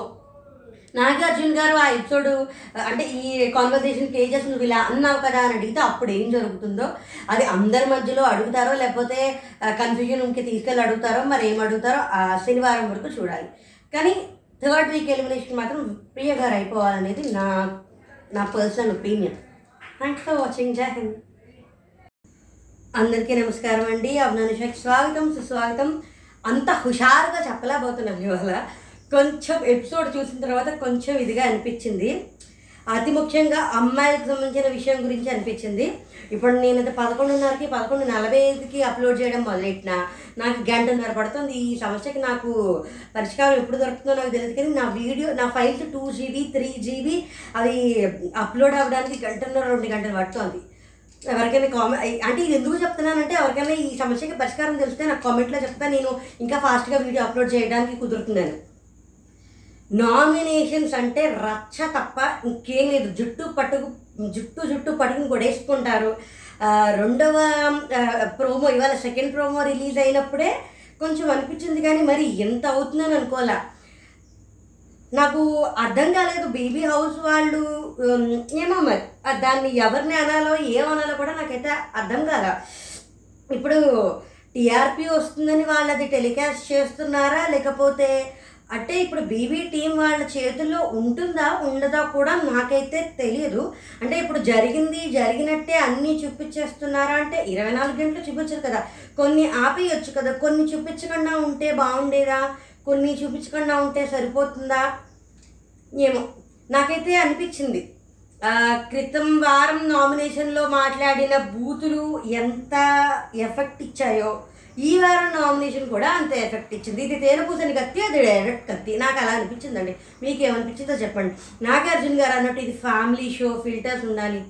నాగార్జున గారు ఆ ఎపిసోడ్ అంటే ఈ కాన్వర్సేషన్ కేజెస్ నువ్వు ఇలా అన్నావు కదా అని అడిగితే అప్పుడు ఏం జరుగుతుందో అది అందరి మధ్యలో అడుగుతారో లేకపోతే కన్ఫ్యూజన్ ఇంకే తీసుకెళ్ళి అడుగుతారో మరి ఏం అడుగుతారో ఆ శనివారం వరకు చూడాలి. కానీ థర్డ్ వీక్ ఎలిమినేషన్ మాత్రం ప్రియ గారు అయిపోవాలనేది నా నా personal opinion thanks for watching జై హింద్ అందరికీ నమస్కారం అండి. అభినానిషకి స్వాగతం సుస్వాగతం. అంత హుషారుగా చెప్పలేకపోతున్నాను ఇవాళ. కొంచెం ఎపిసోడ్ చూసిన తర్వాత కొంచెం ఇదిగా అనిపించింది. అతి ముఖ్యంగా అమ్మాయిలకు సంబంధించిన విషయం గురించి అనిపించింది. ఇప్పుడు నేనైతే పదకొండున్నరకి పదకొండు నలభై ఐదుకి అప్లోడ్ చేయడం మొదలెట్టిన నాకు గంటన్నర పడుతుంది. ఈ సమస్యకి నాకు పరిష్కారం ఎప్పుడు దొరుకుతుందో నాకు తెలియదు కానీ నా వీడియో నా files two GB three GB అవి అప్లోడ్ అవ్వడానికి గంటన్నర రెండు గంటలు పడుతుంది. ఎవరికైనా కామెంట్ అంటే ఇది ఎందుకు చెప్తున్నానంటే ఎవరికైనా ఈ సమస్యకి పరిష్కారం తెలిస్తే నాకు కామెంట్లో చెప్తా నేను ఇంకా ఫాస్ట్గా వీడియో అప్లోడ్ చేయడానికి కుదురుతున్నాను నామినేషన్స్ అంటే రచ్చ తప్ప ఇంకేం లేదు. జుట్టు పట్టుకు జుట్టు జుట్టు పట్టుకుని కొడేసుకుంటారు రెండవ ప్రోమో ఇవాళ సెకండ్ ప్రోమో రిలీజ్ అయినప్పుడే కొంచెం అనిపించింది కానీ మరి ఎంత అవుతుందని అనుకోలే నాకు అర్థం కాలేదు. బేబీ హౌస్ వాళ్ళు ఏమో మరి. దాన్ని ఎవరిని అనాలో ఏమనాలో కూడా నాకైతే అర్థం కాల. ఇప్పుడు టీఆర్పీ వస్తుందని వాళ్ళు అది టెలికాస్ట్ చేస్తున్నారా? లేకపోతే అంటే ఇప్పుడు బీబీ టీం వాళ్ళ చేతుల్లో ఉంటుందా ఉండదా కూడా నాకైతే తెలియదు అంటే ఇప్పుడు జరిగింది జరిగినట్టే అన్నీ చూపించేస్తున్నారా అంటే ఇరవై నాలుగు గంటలు చూపించరు కదా. కొన్ని ఆపేయచ్చు కదా. కొన్ని చూపించకుండా ఉంటే బాగుండేదా? కొన్ని చూపించకుండా ఉంటే సరిపోతుందా? ఏమో. నాకైతే అనిపించింది. క్రితం వారం నామినేషన్లో మాట్లాడిన బూతులు ఎంత ఎఫెక్ట్ ఇచ్చాయో ఈ వారం నామినేషన్ కూడా అంత ఎఫెక్ట్ ఇచ్చింది. ఇది తేనెపూసని కత్తి అది డైరెక్ట్ కత్తి. నాకు అలా అనిపించిందండి. మీకు ఏమనిపించిందో చెప్పండి. నాగార్జున గారు అన్నట్టు ఇది ఫ్యామిలీ షో ఫిల్టర్స్ ఉండాలి.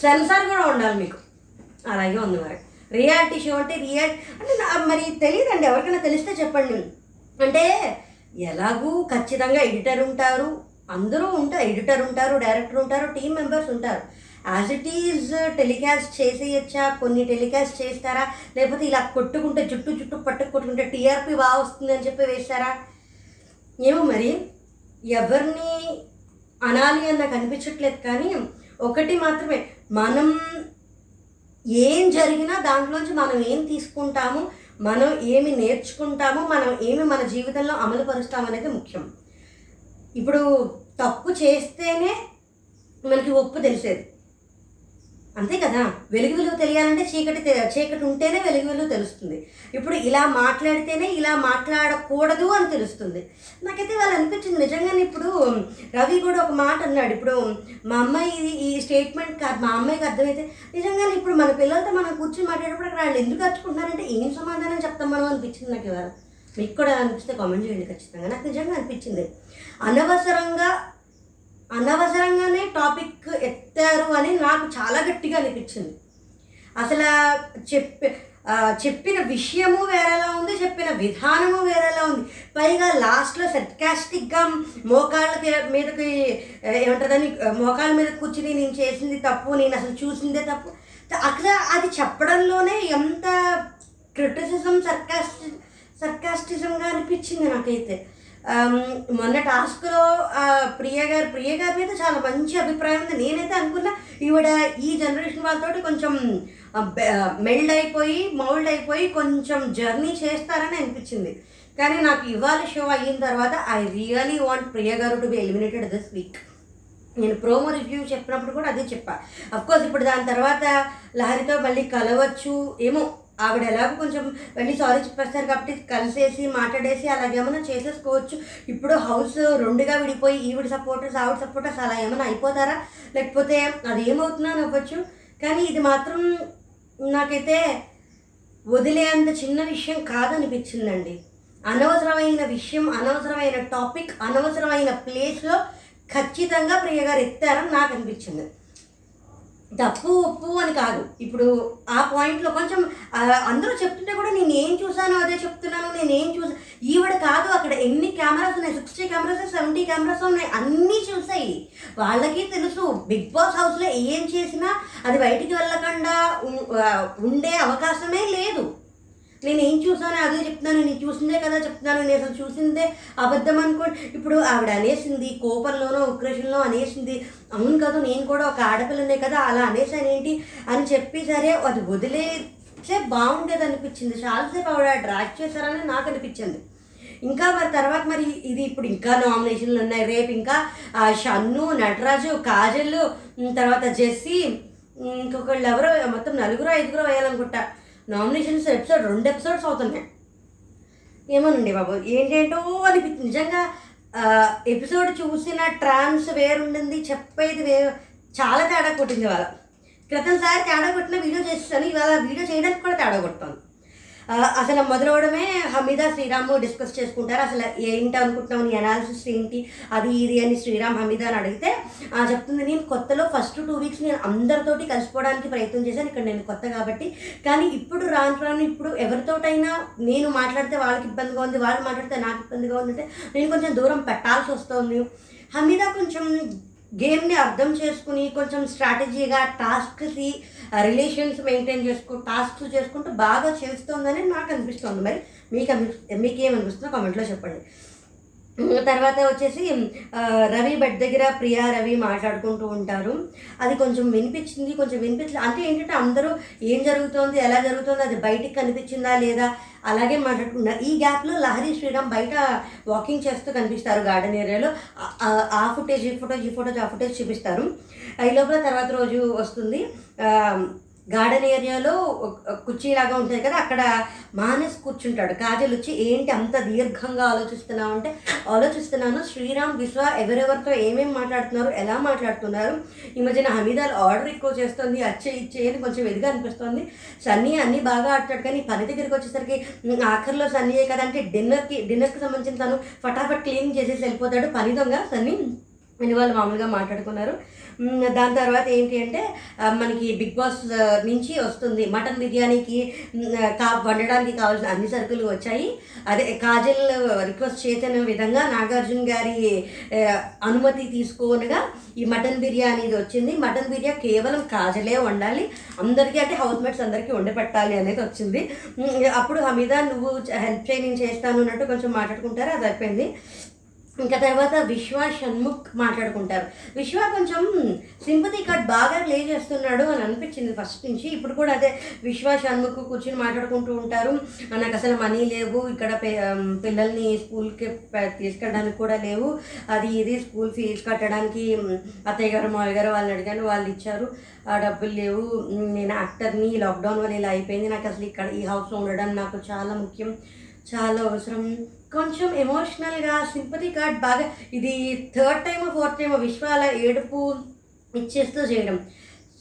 సెన్సార్ కూడా ఉండాలి మీకు. అలాగే ఉంది మరి. రియాలిటీ షో అంటే రియాలిటీ అంటే మరి తెలియదండి. ఎవరికైనా తెలిస్తే చెప్పండి. అంటే ఎలాగూ ఖచ్చితంగా ఎడిటర్ ఉంటారు అందరూ ఉంటారు ఎడిటర్ ఉంటారు డైరెక్టర్ ఉంటారు టీం మెంబర్స్ ఉంటారు. యాజ్ ఇట్ ఈజ్ టెలికాస్ట్ చేసేయచ్చా? కొన్ని టెలికాస్ట్ చేస్తారా? లేకపోతే ఇలా కొట్టుకుంటే జుట్టు జుట్టు పట్టుకు కొట్టుకుంటే టీఆర్పీ బాగా వస్తుంది అని చెప్పి వేస్తారా? ఏమో మరి. ఎవరిని అనాలి అని నాకు అనిపించట్లేదు కానీ ఒకటి మాత్రమే. మనం ఏం జరిగినా దాంట్లోంచి మనం ఏం తీసుకుంటాము మనం ఏమి నేర్చుకుంటామో మనం ఏమి మన జీవితంలో అమలు పరుస్తామనేది ముఖ్యం. ఇప్పుడు తప్పు చేస్తేనే మనకి ఒప్పు తెలిసేది. అంతే కదా? వెలుగు విలువ తెలియాలంటే చీకటి చీకటి ఉంటేనే వెలుగు విలువ తెలుస్తుంది. ఇప్పుడు ఇలా మాట్లాడితేనే ఇలా మాట్లాడకూడదు అని తెలుస్తుంది. నాకైతే వాళ్ళు అనిపించింది నిజంగానే ఇప్పుడు రవి కూడా ఒక మాట అన్నాడు. ఇప్పుడు మా అమ్మాయి ఇది- ఈ స్టేట్మెంట్ కాదు మా అమ్మాయికి అర్థమైతే నిజంగానే ఇప్పుడు మన పిల్లలతో మనం కూర్చొని మాట్లాడేటప్పుడు అక్కడ వాళ్ళు ఎందుకు అర్చుకుంటున్నారంటే ఏం సమాధానం చెప్తాం మనం అనిపించింది నాకు ఇవాళ. మీకు కూడా అనిపిస్తే కామెంట్ చేయండి ఖచ్చితంగా. నాకు నిజంగా అనిపించింది. అనవసరంగా అనవసరంగానే టాపిక్ ఎత్తారు అని నాకు చాలా గట్టిగా అనిపించింది. అసలు చెప్పి చెప్పిన విషయము వేరేలా ఉంది చెప్పిన విధానము వేరేలా ఉంది. పైగా లాస్ట్లో సర్కాస్టిక్గా మోకాళ్ళకి మీదకి ఆ, ఏమంటుందని మోకాళ్ళ మీద కూర్చుని నేను చేసింది తప్పు నేను అసలు చూసిందే తప్పు. అక్కడ అది చెప్పడంలోనే ఎంత క్రిటిసిజం సర్కాస్టి సర్కాస్టిజంగా అనిపించింది నాకైతే. మొన్న టాస్క్లో ప్రియ గారు ప్రియ గారి మీద చాలా మంచి అభిప్రాయం ఉంది. నేనైతే అనుకున్నా ఈవిడ ఈ జనరేషన్ వాళ్ళతోటి కొంచెం మెల్డ్ అయిపోయి మౌల్డ్ అయిపోయి కొంచెం జర్నీ చేస్తారని అనిపించింది. కానీ నాకు ఇవాళ షో అయిన తర్వాత I really want Priya garu to be eliminated this week నేను ప్రోమో రివ్యూ చెప్పినప్పుడు కూడా అదే చెప్పా. అఫ్కోర్స్ ఇప్పుడు దాని తర్వాత లహరితో మళ్ళీ కలవచ్చు ఏమో ఆవిడ ఎలాగో కొంచెం వెళ్ళి సారీ చెప్పేస్తారు కాబట్టి కలిసేసి మాట్లాడేసి అలాగే ఏమైనా చేసేసుకోవచ్చు. ఇప్పుడు హౌస్ రెండుగా విడిపోయి ఈవిడ సపోర్టర్స్ ఆవిడ సపోర్టర్స్ అలా ఏమైనా అయిపోతారా? లేకపోతే అది ఏమవుతుందో అని అవ్వచ్చు కానీ ఇది మాత్రం నాకైతే వదిలేంత చిన్న విషయం కాదనిపించిందండి. అనవసరమైన విషయం అనవసరమైన టాపిక్ అనవసరమైన ప్లేస్లో ఖచ్చితంగా ప్రియ గారు ఎత్తారని నాకు అనిపించింది. తప్పు ఒప్పు అని కాదు. ఇప్పుడు ఆ పాయింట్లో కొంచెం అందరూ చెప్తుంటే కూడా నేను ఏం చూసానో అదే చెప్తున్నాను నేను ఏం చూసా ఈవిడ కాదు అక్కడ ఎన్ని కెమెరాస్ ఉన్నాయి? సిక్స్టీ కెమెరాస్ సెవెంటీ కెమెరాస్ ఉన్నాయి. అన్నీ చూసాయి. వాళ్ళకి తెలుసు బిగ్ బాస్ హౌస్లో ఏం చేసినా అది బయటికి వెళ్ళకుండా ఉండే అవకాశమే లేదు. నేను ఏం చూసానో అదే చెప్తున్నాను నేను చూసిందే కదా చెప్తున్నాను నేను అసలు చూసిందే అబద్ధం అనుకోండి. ఇప్పుడు ఆవిడ అనేసింది కోపంలోనో ఉక్రేషన్లో అనేసింది అవును కదా నేను కూడా ఒక ఆడపిల్లనే కదా అలా అనేసాను ఏంటి అని చెప్పి సరే అది వదిలేసే బాగుండేది అనిపించింది. చాలాసేపు ఆవిడ డ్రాక్ చేశారని నాకు అనిపించింది. ఇంకా మరి తర్వాత మరి ఇది ఇప్పుడు ఇంకా నామినేషన్లు ఉన్నాయి. రేపు ఇంకా షన్ను నటరాజు కాజల్ తర్వాత జెస్సీ ఇంకొకళ్ళు ఎవరో మొత్తం నలుగురు ఐదుగురు వేయాలనుకుంటా. నామినేషన్స్ ఎపిసోడ్ రెండు ఎపిసోడ్స్ అవుతున్నాయి. ఏమోనండి బాబు ఏంటేంటో అనిపించింది నిజంగా ఎపిసోడ్ చూసిన ట్రాన్స్ వేరుండింది చెప్పేది వేరు చాలా తేడా కొట్టింది వాళ్ళ క్రితంసారి తేడా కొట్టిన వీడియో చేస్తాను ఇవాళ వీడియో చేయడానికి కూడా తేడా కొట్టాను అసలు మొదలవడమే హమీదా శ్రీరాము డిస్కస్ చేసుకుంటారు. అసలు ఏంటి అనుకుంటున్నావు? నీ అనాలిసిస్ ఏంటి? అది ఇది అని శ్రీరామ్ హమీదా అని అడిగితే చెప్తుంది నేను కొత్తలో ఫస్ట్ టూ వీక్స్ నేను అందరితోటి కలిసిపోవడానికి ప్రయత్నం చేశాను. ఇక్కడ నేను కొత్త కాబట్టి. కానీ ఇప్పుడు రాను రాను ఇప్పుడు ఎవరితోటైనా నేను మాట్లాడితే వాళ్ళకి ఇబ్బందిగా ఉంది వాళ్ళు మాట్లాడితే నాకు ఇబ్బందిగా ఉంది అంటే నేను కొంచెం దూరం పెట్టాల్సి వస్తుంది. హమీదా కొంచెం గేమ్ని అర్థం చేసుకుని కొంచెం స్ట్రాటజీగా టాస్క్కి రిలేషన్స్ మెయింటైన్ చేసుకో టాస్క్స్ చేసుకుంటూ బాగా చేస్తోందని నాకు అనిపిస్తుంది. మరి మీకు అనిపి మీకేమనిపిస్తుందో కామెంట్లో చెప్పండి. తర్వాత వచ్చేసి రవి బెడ్ దగ్గర ప్రియా రవి మాట్లాడుకుంటూ ఉంటారు. అది కొంచెం వినిపించింది కొంచెం వినిపించలేదు అంటే ఏంటంటే అందరూ ఏం జరుగుతోంది ఎలా జరుగుతుంది అది బయటికి కనిపించిందా లేదా? అలాగే మాట్లాడుకున్నారు ఈ గ్యాప్లో లహరి శ్రీరామ్ బయట వాకింగ్ చేస్తూ కనిపిస్తారు గార్డెన్ ఏరియాలో ఆ- ఫుటేజ్ ఈ ఫుటేజ్ ఈ ఫుటేజ్ ఆ ఫుటేజ్ చూపిస్తారు. ఈ లోపల తర్వాత రోజు వస్తుంది. గార్డెన్ ఏరియాలో కుర్చీలాగా ఉంటుంది కదా అక్కడ మానస్ కూర్చుంటాడు. కాజల్ వచ్చి ఏంటి అంత దీర్ఘంగా ఆలోచిస్తున్నావు? అంటే ఆలోచిస్తున్నాను శ్రీరామ్ విశ్వ ఎవరెవరితో ఏమేమి మాట్లాడుతున్నారు ఎలా మాట్లాడుతున్నారు? ఈ మధ్యన హమీదాలు ఆర్డర్ ఎక్కువ చేస్తుంది అచ్చే ఇచ్చే అని కొంచెం ఎదిగా అనిపిస్తుంది. సన్నీ అన్నీ బాగా ఆడతాడు కానీ పని దగ్గరికి వచ్చేసరికి ఆఖరిలో సన్నీయే కదా అంటే డిన్నర్కి డిన్నర్కి సంబంధించిన తను ఫటాఫట్ క్లీన్ చేసేసి వెళ్ళిపోతాడు. పని దొంగ సన్నీ. అని వాళ్ళు మామూలుగా మాట్లాడుకున్నారు. దాని తర్వాత ఏంటి అంటే మనకి బిగ్ బాస్ నుంచి వస్తుంది. మటన్ బిర్యానీకి కా వండడానికి కావాల్సిన అన్ని సరుకులు వచ్చాయి. అదే కాజల్ రిక్వెస్ట్ చేసిన విధంగా నాగార్జున గారి అనుమతి తీసుకోనగా ఈ మటన్ బిర్యానీ ఇది వచ్చింది. మటన్ బిర్యానీ కేవలం కాజలే వండాలి. అందరికీ అంటే హౌస్ మేట్స్ అందరికీ వండపెట్టాలి అనేది వచ్చింది. అప్పుడు హమీదా నువ్వు హెల్ప్ చేయి నేను చేస్తాను అన్నట్టు కొంచెం మాట్లాడుకుంటారు? అది అయిపోయింది. ఇంకా తర్వాత విశ్వ షణ్ముఖ్ మాట్లాడుకుంటారు. విశ్వ కొంచెం సింపతి కార్డ్ బాగా ప్లే చేస్తున్నాడు అని అనిపించింది ఫస్ట్ నుంచి. ఇప్పుడు కూడా అదే విశ్వ షణ్ముఖ్ కూర్చుని మాట్లాడుకుంటూ ఉంటారు. నాకు అసలు మనీ లేవు. ఇక్కడ పిల్లల్ని స్కూల్కి తీసుకెళ్ళడానికి కూడా లేవు. అది ఇది స్కూల్ ఫీజు కట్టడానికి అత్తయ్య గారు మావయ్య గారు వాళ్ళని అడిగాను వాళ్ళు ఇచ్చారు. ఆ డబ్బులు లేవు. నేను యాక్టర్ని లాక్డౌన్ వల్ల ఇలా అయిపోయింది. నాకు అసలు ఇక్కడ ఈ హౌస్లో ఉండడం నాకు చాలా ముఖ్యం. చాలా అవసరం. కొంచెం ఎమోషనల్గా సింపతి కార్డ్ బాగా ఇది థర్డ్ టైమ్ ఫోర్త్ టైమ్ విశ్వాల ఏడుపు ఇచ్చేస్తూ చేయడం.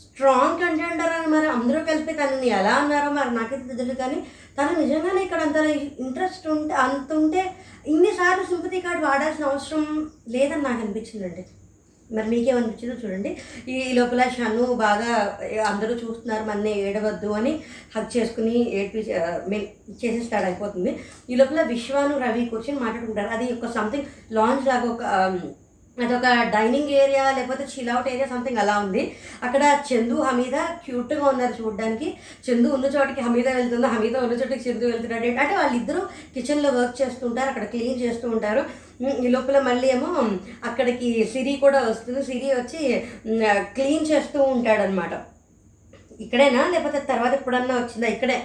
స్ట్రాంగ్ కంటెండర్ అని మరి అందరూ కలిపి తనని ఎలా అన్నారో మరి నాకైతే తెలియదు కానీ తను నిజంగానే ఇక్కడ అంత ఇంట్రెస్ట్ ఉంటే అంత ఉంటే ఇన్నిసార్లు సింపతి కార్డ్ వాడాల్సిన అవసరం లేదని నాకు అనిపించిందండి. మరి మీకేమనిపించిందో చూడండి. ఈ లోపల షన్ను బాగా అందరూ చూస్తున్నారు మన ఏడవద్దు అని హక్ చేసుకుని ఏడ్పి మీన్ చేసేస్తాడు అయిపోతుంది. ఈ లోపల విశ్వాను రవి కూర్చొని మాట్లాడుకుంటారు. అది ఒక సంథింగ్ లాంచ్ లాగా ఒక అది అదొక డైనింగ్ ఏరియా లేకపోతే చిల్అవుట్ ఏరియా సంథింగ్ అలా ఉంది. అక్కడ చందు హమీద క్యూట్గా ఉన్నారు చూడడానికి. చందు ఉన్న చోటికి హమీద వెళ్తుంది? హమీద ఉన్న చోటికి చందు వెళ్తున్నాడు? అంటే వాళ్ళిద్దరూ కిచెన్లో వర్క్ చేస్తుంటారు అక్కడ క్లీన్ చేస్తూ ఉంటారు. ఈ లోపల మళ్ళీ ఏమో అక్కడికి సిరి కూడా వస్తుంది. సిరి వచ్చి క్లీన్ చేస్తూ ఉంటాడనమాట ఇక్కడేనా? లేకపోతే తర్వాత ఎప్పుడన్నా వచ్చిందా? ఇక్కడే.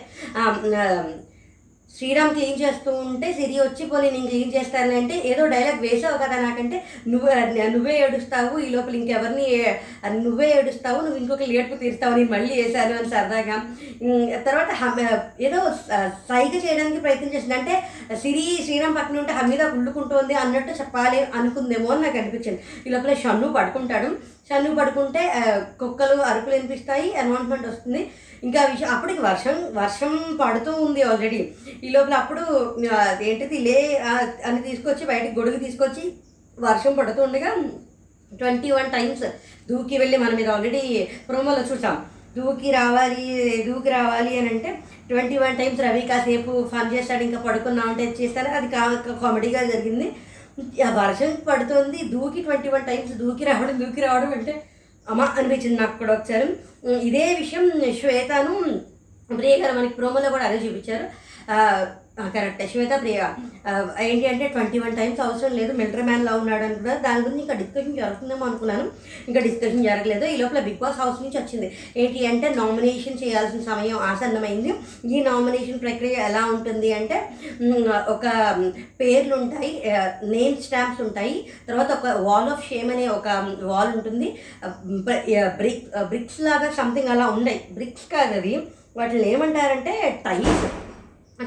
శ్రీరామ్ క్లీన్ చేస్తూ ఉంటే సిరి వచ్చి పోనీ నేను క్లీన్ చేస్తాను? అంటే ఏదో డైలాగ్ వేసావు కదా నాకంటే నువ్వే నువ్వే ఏడుస్తావు ఈ లోపల ఇంకెవరిని నువ్వే ఏడుస్తావు నువ్వు ఇంకొక ఏడుపు తీరుస్తావు నేను మళ్ళీ వేసాను అని సరదాగా. తర్వాత ఏదో సైగ చేయడానికి ప్రయత్నం చేసింది. అంటే సిరి శ్రీరామ్ పక్కన ఉంటే హమీద కుళ్ళుకుంటోంది అన్నట్టు చెప్పాలి అనుకుందేమో అని నాకు అనిపించింది. ఈ లోపల షన్ను పడుకుంటాడు. షన్ను పడుకుంటే కుక్కలు అరుపులు వినిపిస్తాయి అనౌన్స్మెంట్ వస్తుంది. ఇంకా విషయం అప్పటికి వర్షం వర్షం పడుతూ ఉంది ఆల్రెడీ ఈ లోపల అప్పుడు ఏంటిది లే అని తీసుకొచ్చి బయటకు గొడుగు తీసుకొచ్చి వర్షం పడుతూ ఉండగా ట్వంటీ వన్ టైమ్స్ దూకి వెళ్ళి మనం ఇది ఆల్రెడీ ప్రోమోలో చూసాం. దూకి రావాలి దూకి రావాలి అని అంటే ట్వంటీ వన్ టైమ్స్ రవి కాసేపు ఫన్ చేస్తాడు ఇంకా పడుకున్నా ఉంటే చేస్తాను అది కా కామెడీగా జరిగింది. వర్షం పడుతుంది దూకి ట్వంటీ వన్ టైమ్స్ దూకి రావడం దూకి రావడం అంటే అమ్మ అనిపించింది నాకు కూడా ఒకసారి. ఇదే విషయం శ్వేతను ప్రియ గారు మనకి ప్రోమోలో కూడా అదే చూపించారు. కరెక్ట్. శ్వేత ప్రియ ఏంటి అంటే ట్వంటీ వన్ టైమ్స్ అవసరం లేదు. మిలిటరీ మ్యాన్ లా ఉన్నాడు అనుకున్నారు దాని గురించి ఇంకా డిస్కషన్ జరుగుతుందేమో అనుకున్నాను. ఇంకా డిస్కషన్ జరగలేదు. ఈ లోపల బిగ్ బాస్ హౌస్ నుంచి వచ్చింది. ఏంటి అంటే నామినేషన్ చేయాల్సిన సమయం ఆసన్నమైంది. ఈ నామినేషన్ ప్రక్రియ ఎలా ఉంటుంది అంటే ఒక పేర్లు ఉంటాయి నేమ్ స్టాంప్స్ ఉంటాయి. తర్వాత ఒక వాల్ ఆఫ్ షేమ్ అనే ఒక వాల్ ఉంటుంది. బ్రిక్ బ్రిక్స్ లాగా సంథింగ్ అలా ఉన్నాయి. బ్రిక్స్ కాదు అవి వాటిని ఏమంటారంటే టైల్స్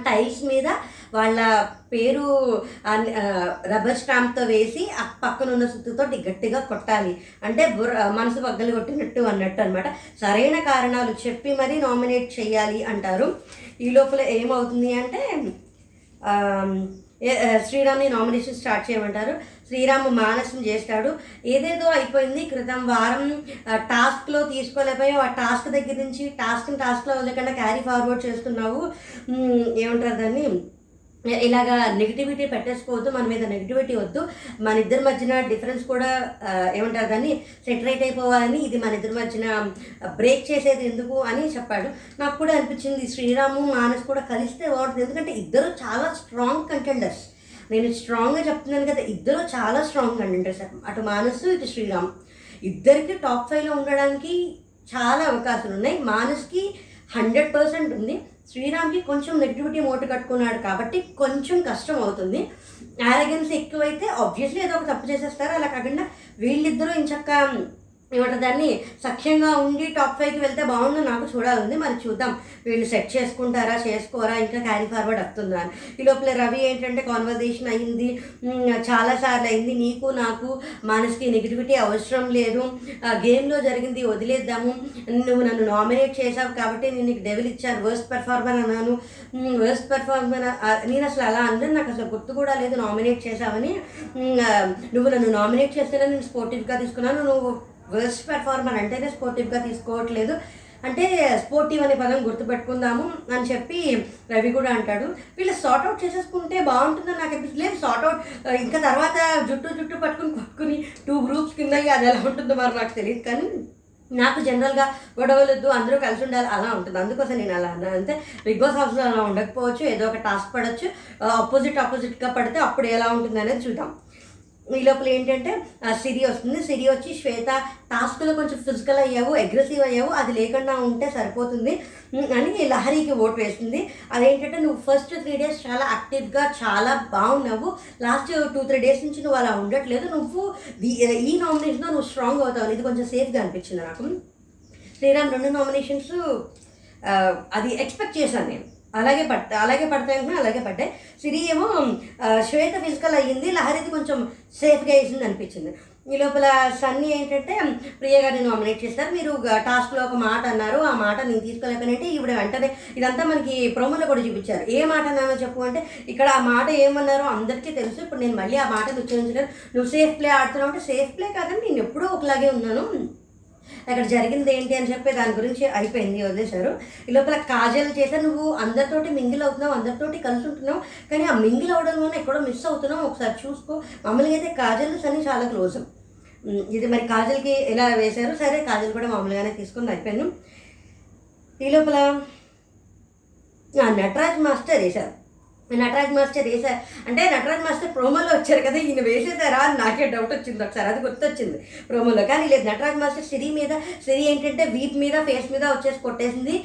టైల్స్ మీద వాళ్ళ పేరు రబ్బర్ స్టాంప్తో వేసి ఆ పక్కన ఉన్న సుత్తుతో గట్టిగా కొట్టాలి. అంటే బుర్ర మనసు పగ్గలు కొట్టినట్టు అన్నట్టు అనమాట సరైన కారణాలు చెప్పి మరీ నామినేట్ చేయాలి అంటారు. ఈ లోపల ఏమవుతుంది అంటే శ్రీరామ్ని నామినేషన్ స్టార్ట్ చేయమంటారు. శ్రీరాము మానసం చేస్తాడు. ఏదేదో అయిపోయింది. క్రితం వారం టాస్క్లో తీసుకోలేకపోయి ఆ టాస్క్ దగ్గర నుంచి టాస్క్ని టాస్క్లో వదలకుండా క్యారీ ఫార్వర్డ్ చేస్తున్నావు. ఏముంటారు ఏమంటారు దాన్ని? ఇలాగా నెగిటివిటీ పెట్టేసుకోవద్దు. మన మీద నెగిటివిటీ వద్దు. మన ఇద్దరి మధ్యన డిఫరెన్స్ కూడా ఏమంటారు దాన్ని? సెటరేట్ అయిపోవాలని ఇది మన ఇద్దరి మధ్యన బ్రేక్ చేసేది ఎందుకు అని చెప్పాడు. నాకు కూడా అనిపించింది. శ్రీరాము మానస్ కూడా కలిస్తే బాగుంటుంది. ఎందుకంటే ఇద్దరు చాలా స్ట్రాంగ్ కంటెండర్స్. నేను స్ట్రాంగ్గా చెప్తున్నాను కదా ఇద్దరు చాలా స్ట్రాంగ్ కంటెండర్స్ అటు మానసు ఇటు శ్రీరామ్. ఇద్దరికి టాప్ ఫైవ్లో ఉండడానికి చాలా అవకాశాలు ఉన్నాయి. మానస్కి హండ్రెడ్ పర్సెంట్ ఉంది. శ్రీరామ్కి కొంచెం నెగిటివిటీ మూట కట్టుకున్నాడు కాబట్టి కొంచెం కష్టం అవుతుంది. యారగెన్స్ ఎక్కువైతే ఆబ్వియస్లీ ఏదో ఒక తప్పు చేసేస్తారు. అలా కాకుండా వీళ్ళిద్దరూ ఇంచక్క ఏమంటారు దాన్ని సఖ్యంగా ఉండి టాప్ ఫైవ్కి వెళ్తే బాగుండు నాకు చూడాలి మరి చూద్దాం. వీళ్ళు సెట్ చేసుకుంటారా చేసుకోరా? ఇంకా క్యారీ ఫార్వర్డ్ వస్తుందా ఈ లోపల రవి ఏంటంటే కాన్వర్జేషన్ అయింది. చాలాసార్లు అయింది. నీకు నాకు మనసుకి నెగిటివిటీ అవసరం లేదు. ఆ, గేమ్లో జరిగింది వదిలేద్దాము. నువ్వు నన్ను నామినేట్ చేసావు కాబట్టి నేను నీకు డెవిల్ ఇచ్చాను. వర్స్ట్ పెర్ఫార్మర్ అన్నాను. వర్స్ట్ పెర్ఫార్మర్ నేను అసలు అలా అందరూ నాకు అసలు గుర్తు కూడా లేదు. నామినేట్ చేసావని నువ్వు నన్ను నామినేట్ చేస్తేనే నేను స్పోర్టివ్గా తీసుకున్నాను. నువ్వు వర్స్ట్ పెర్ఫార్మర్ అంటేనే స్పోర్టివ్గా తీసుకోవట్లేదు. అంటే స్పోర్టివ్ అనే పదం గుర్తుపెట్టుకుందాము అని చెప్పి రవి కూడా అంటాడు. వీళ్ళు సార్ట్ అవుట్ చేసేసుకుంటే బాగుంటుందని నాకు అనిపిస్తుంది. లేదు సార్ట్ అవుట్ ఇంకా తర్వాత జుట్టు జుట్టు పట్టుకుని పట్టుకుని టూ గ్రూప్స్ కింద అది ఎలా ఉంటుందో మరి నాకు తెలియదు. కానీ నాకు జనరల్గా గొడవలొద్దు అందరూ కలిసి ఉండాలి అలా ఉంటుంది. అందుకోసం నేను అలా అన్నాను. అంతే. బిగ్ బాస్ హౌస్లో అలా ఉండకపోవచ్చు ఏదో ఒక టాస్క్ పడవచ్చు ఆపోజిట్ ఆపోజిట్గా పడితే అప్పుడు ఎలా ఉంటుంది అనేది చూద్దాం. ఈ లోపల ఏంటంటే సిరి వస్తుంది. సిరి వచ్చి శ్వేత టాస్క్లో కొంచెం ఫిజికల్ అయ్యావు అగ్రెసివ్ అయ్యావు అది లేకుండా ఉంటే సరిపోతుంది. అని లహరికి ఓటు వేస్తుంది అదేంటంటే నువ్వు ఫస్ట్ త్రీ డేస్ చాలా యాక్టివ్గా చాలా బాగున్నావు. లాస్ట్ టూ త్రీ డేస్ నుంచి నువ్వు అలా ఉండట్లేదు. నువ్వు ఈ నామినేషన్లో నువ్వు స్ట్రాంగ్ అవుతావు. ఇది కొంచెం సేఫ్గా అనిపించింది నాకు. శ్రీరామ్ రెండు నామినేషన్స్ అది ఎక్స్పెక్ట్ చేశాను నేను. అలాగే పడతా అలాగే పడతాయి అలాగే పడ్డాయి. సిరి ఏమో శ్వేత ఫిజికల్ అయ్యింది లహరిది కొంచెం సేఫ్గా వేసింది అనిపించింది. ఈ లోపల సన్నీ ఏంటంటే ప్రియ గారిని నామినేట్ చేస్తారు. మీరు టాస్క్లో ఒక మాట అన్నారు. ఆ మాట నేను తీసుకోలేకపోయినంటే ఈవిడ వెంటనే ఇదంతా మనకి ప్రోమోలో కూడా చూపించారు. ఏ మాట అన్నానో చెప్పు అంటే ఇక్కడ ఆ మాట ఏమన్నారో అందరికీ తెలుసు. ఇప్పుడు నేను మళ్ళీ ఆ మాట ఉచ్చరించలేదు నువ్వు సేఫ్ ప్లే ఆడుతున్నావు అంటే సేఫ్ ప్లే కాదని నేను ఎప్పుడూ ఒకలాగే ఉన్నాను. అక్కడ జరిగింది ఏంటి అని చెప్పి దాని గురించి అయిపోయింది వదిలేశారు. ఈ లోపల కాజల్ చేత నువ్వు అందరితోటి మింగిల్ అవుతున్నావు అందరితోటి కలిసి ఉంటున్నావు కానీ ఆ మింగిల్ అవడంలోనే ఎక్కడో మిస్ అవుతున్నావు ఒకసారి చూసుకో. మామూలుగా అయితే కాజల్ సన్ని చాలా క్లోజ్. ఇది మరి కాజల్కి ఎలా వేశారు? సరే కాజల్ కూడా మామూలుగానే తీసుకుని అయిపోయాను ఈ లోపల నటరాజ్ మాస్టర్ వేశారు. నటరాజ్ మాస్టర్ వేసారు అంటే నటరాజ్ మాస్టర్ ప్రోమోలో వచ్చారు కదా ఈయన వేసేసారా అని నాకే డౌట్ వచ్చింది ఒకసారి అది గుర్తొచ్చింది ప్రోమోలో. కానీ లేదు నటరాజ్ మాస్టర్ సిరి మీద సిరి ఏంటంటే వీప్ మీద ఫేస్ మీద వచ్చేసి కొట్టేసింది.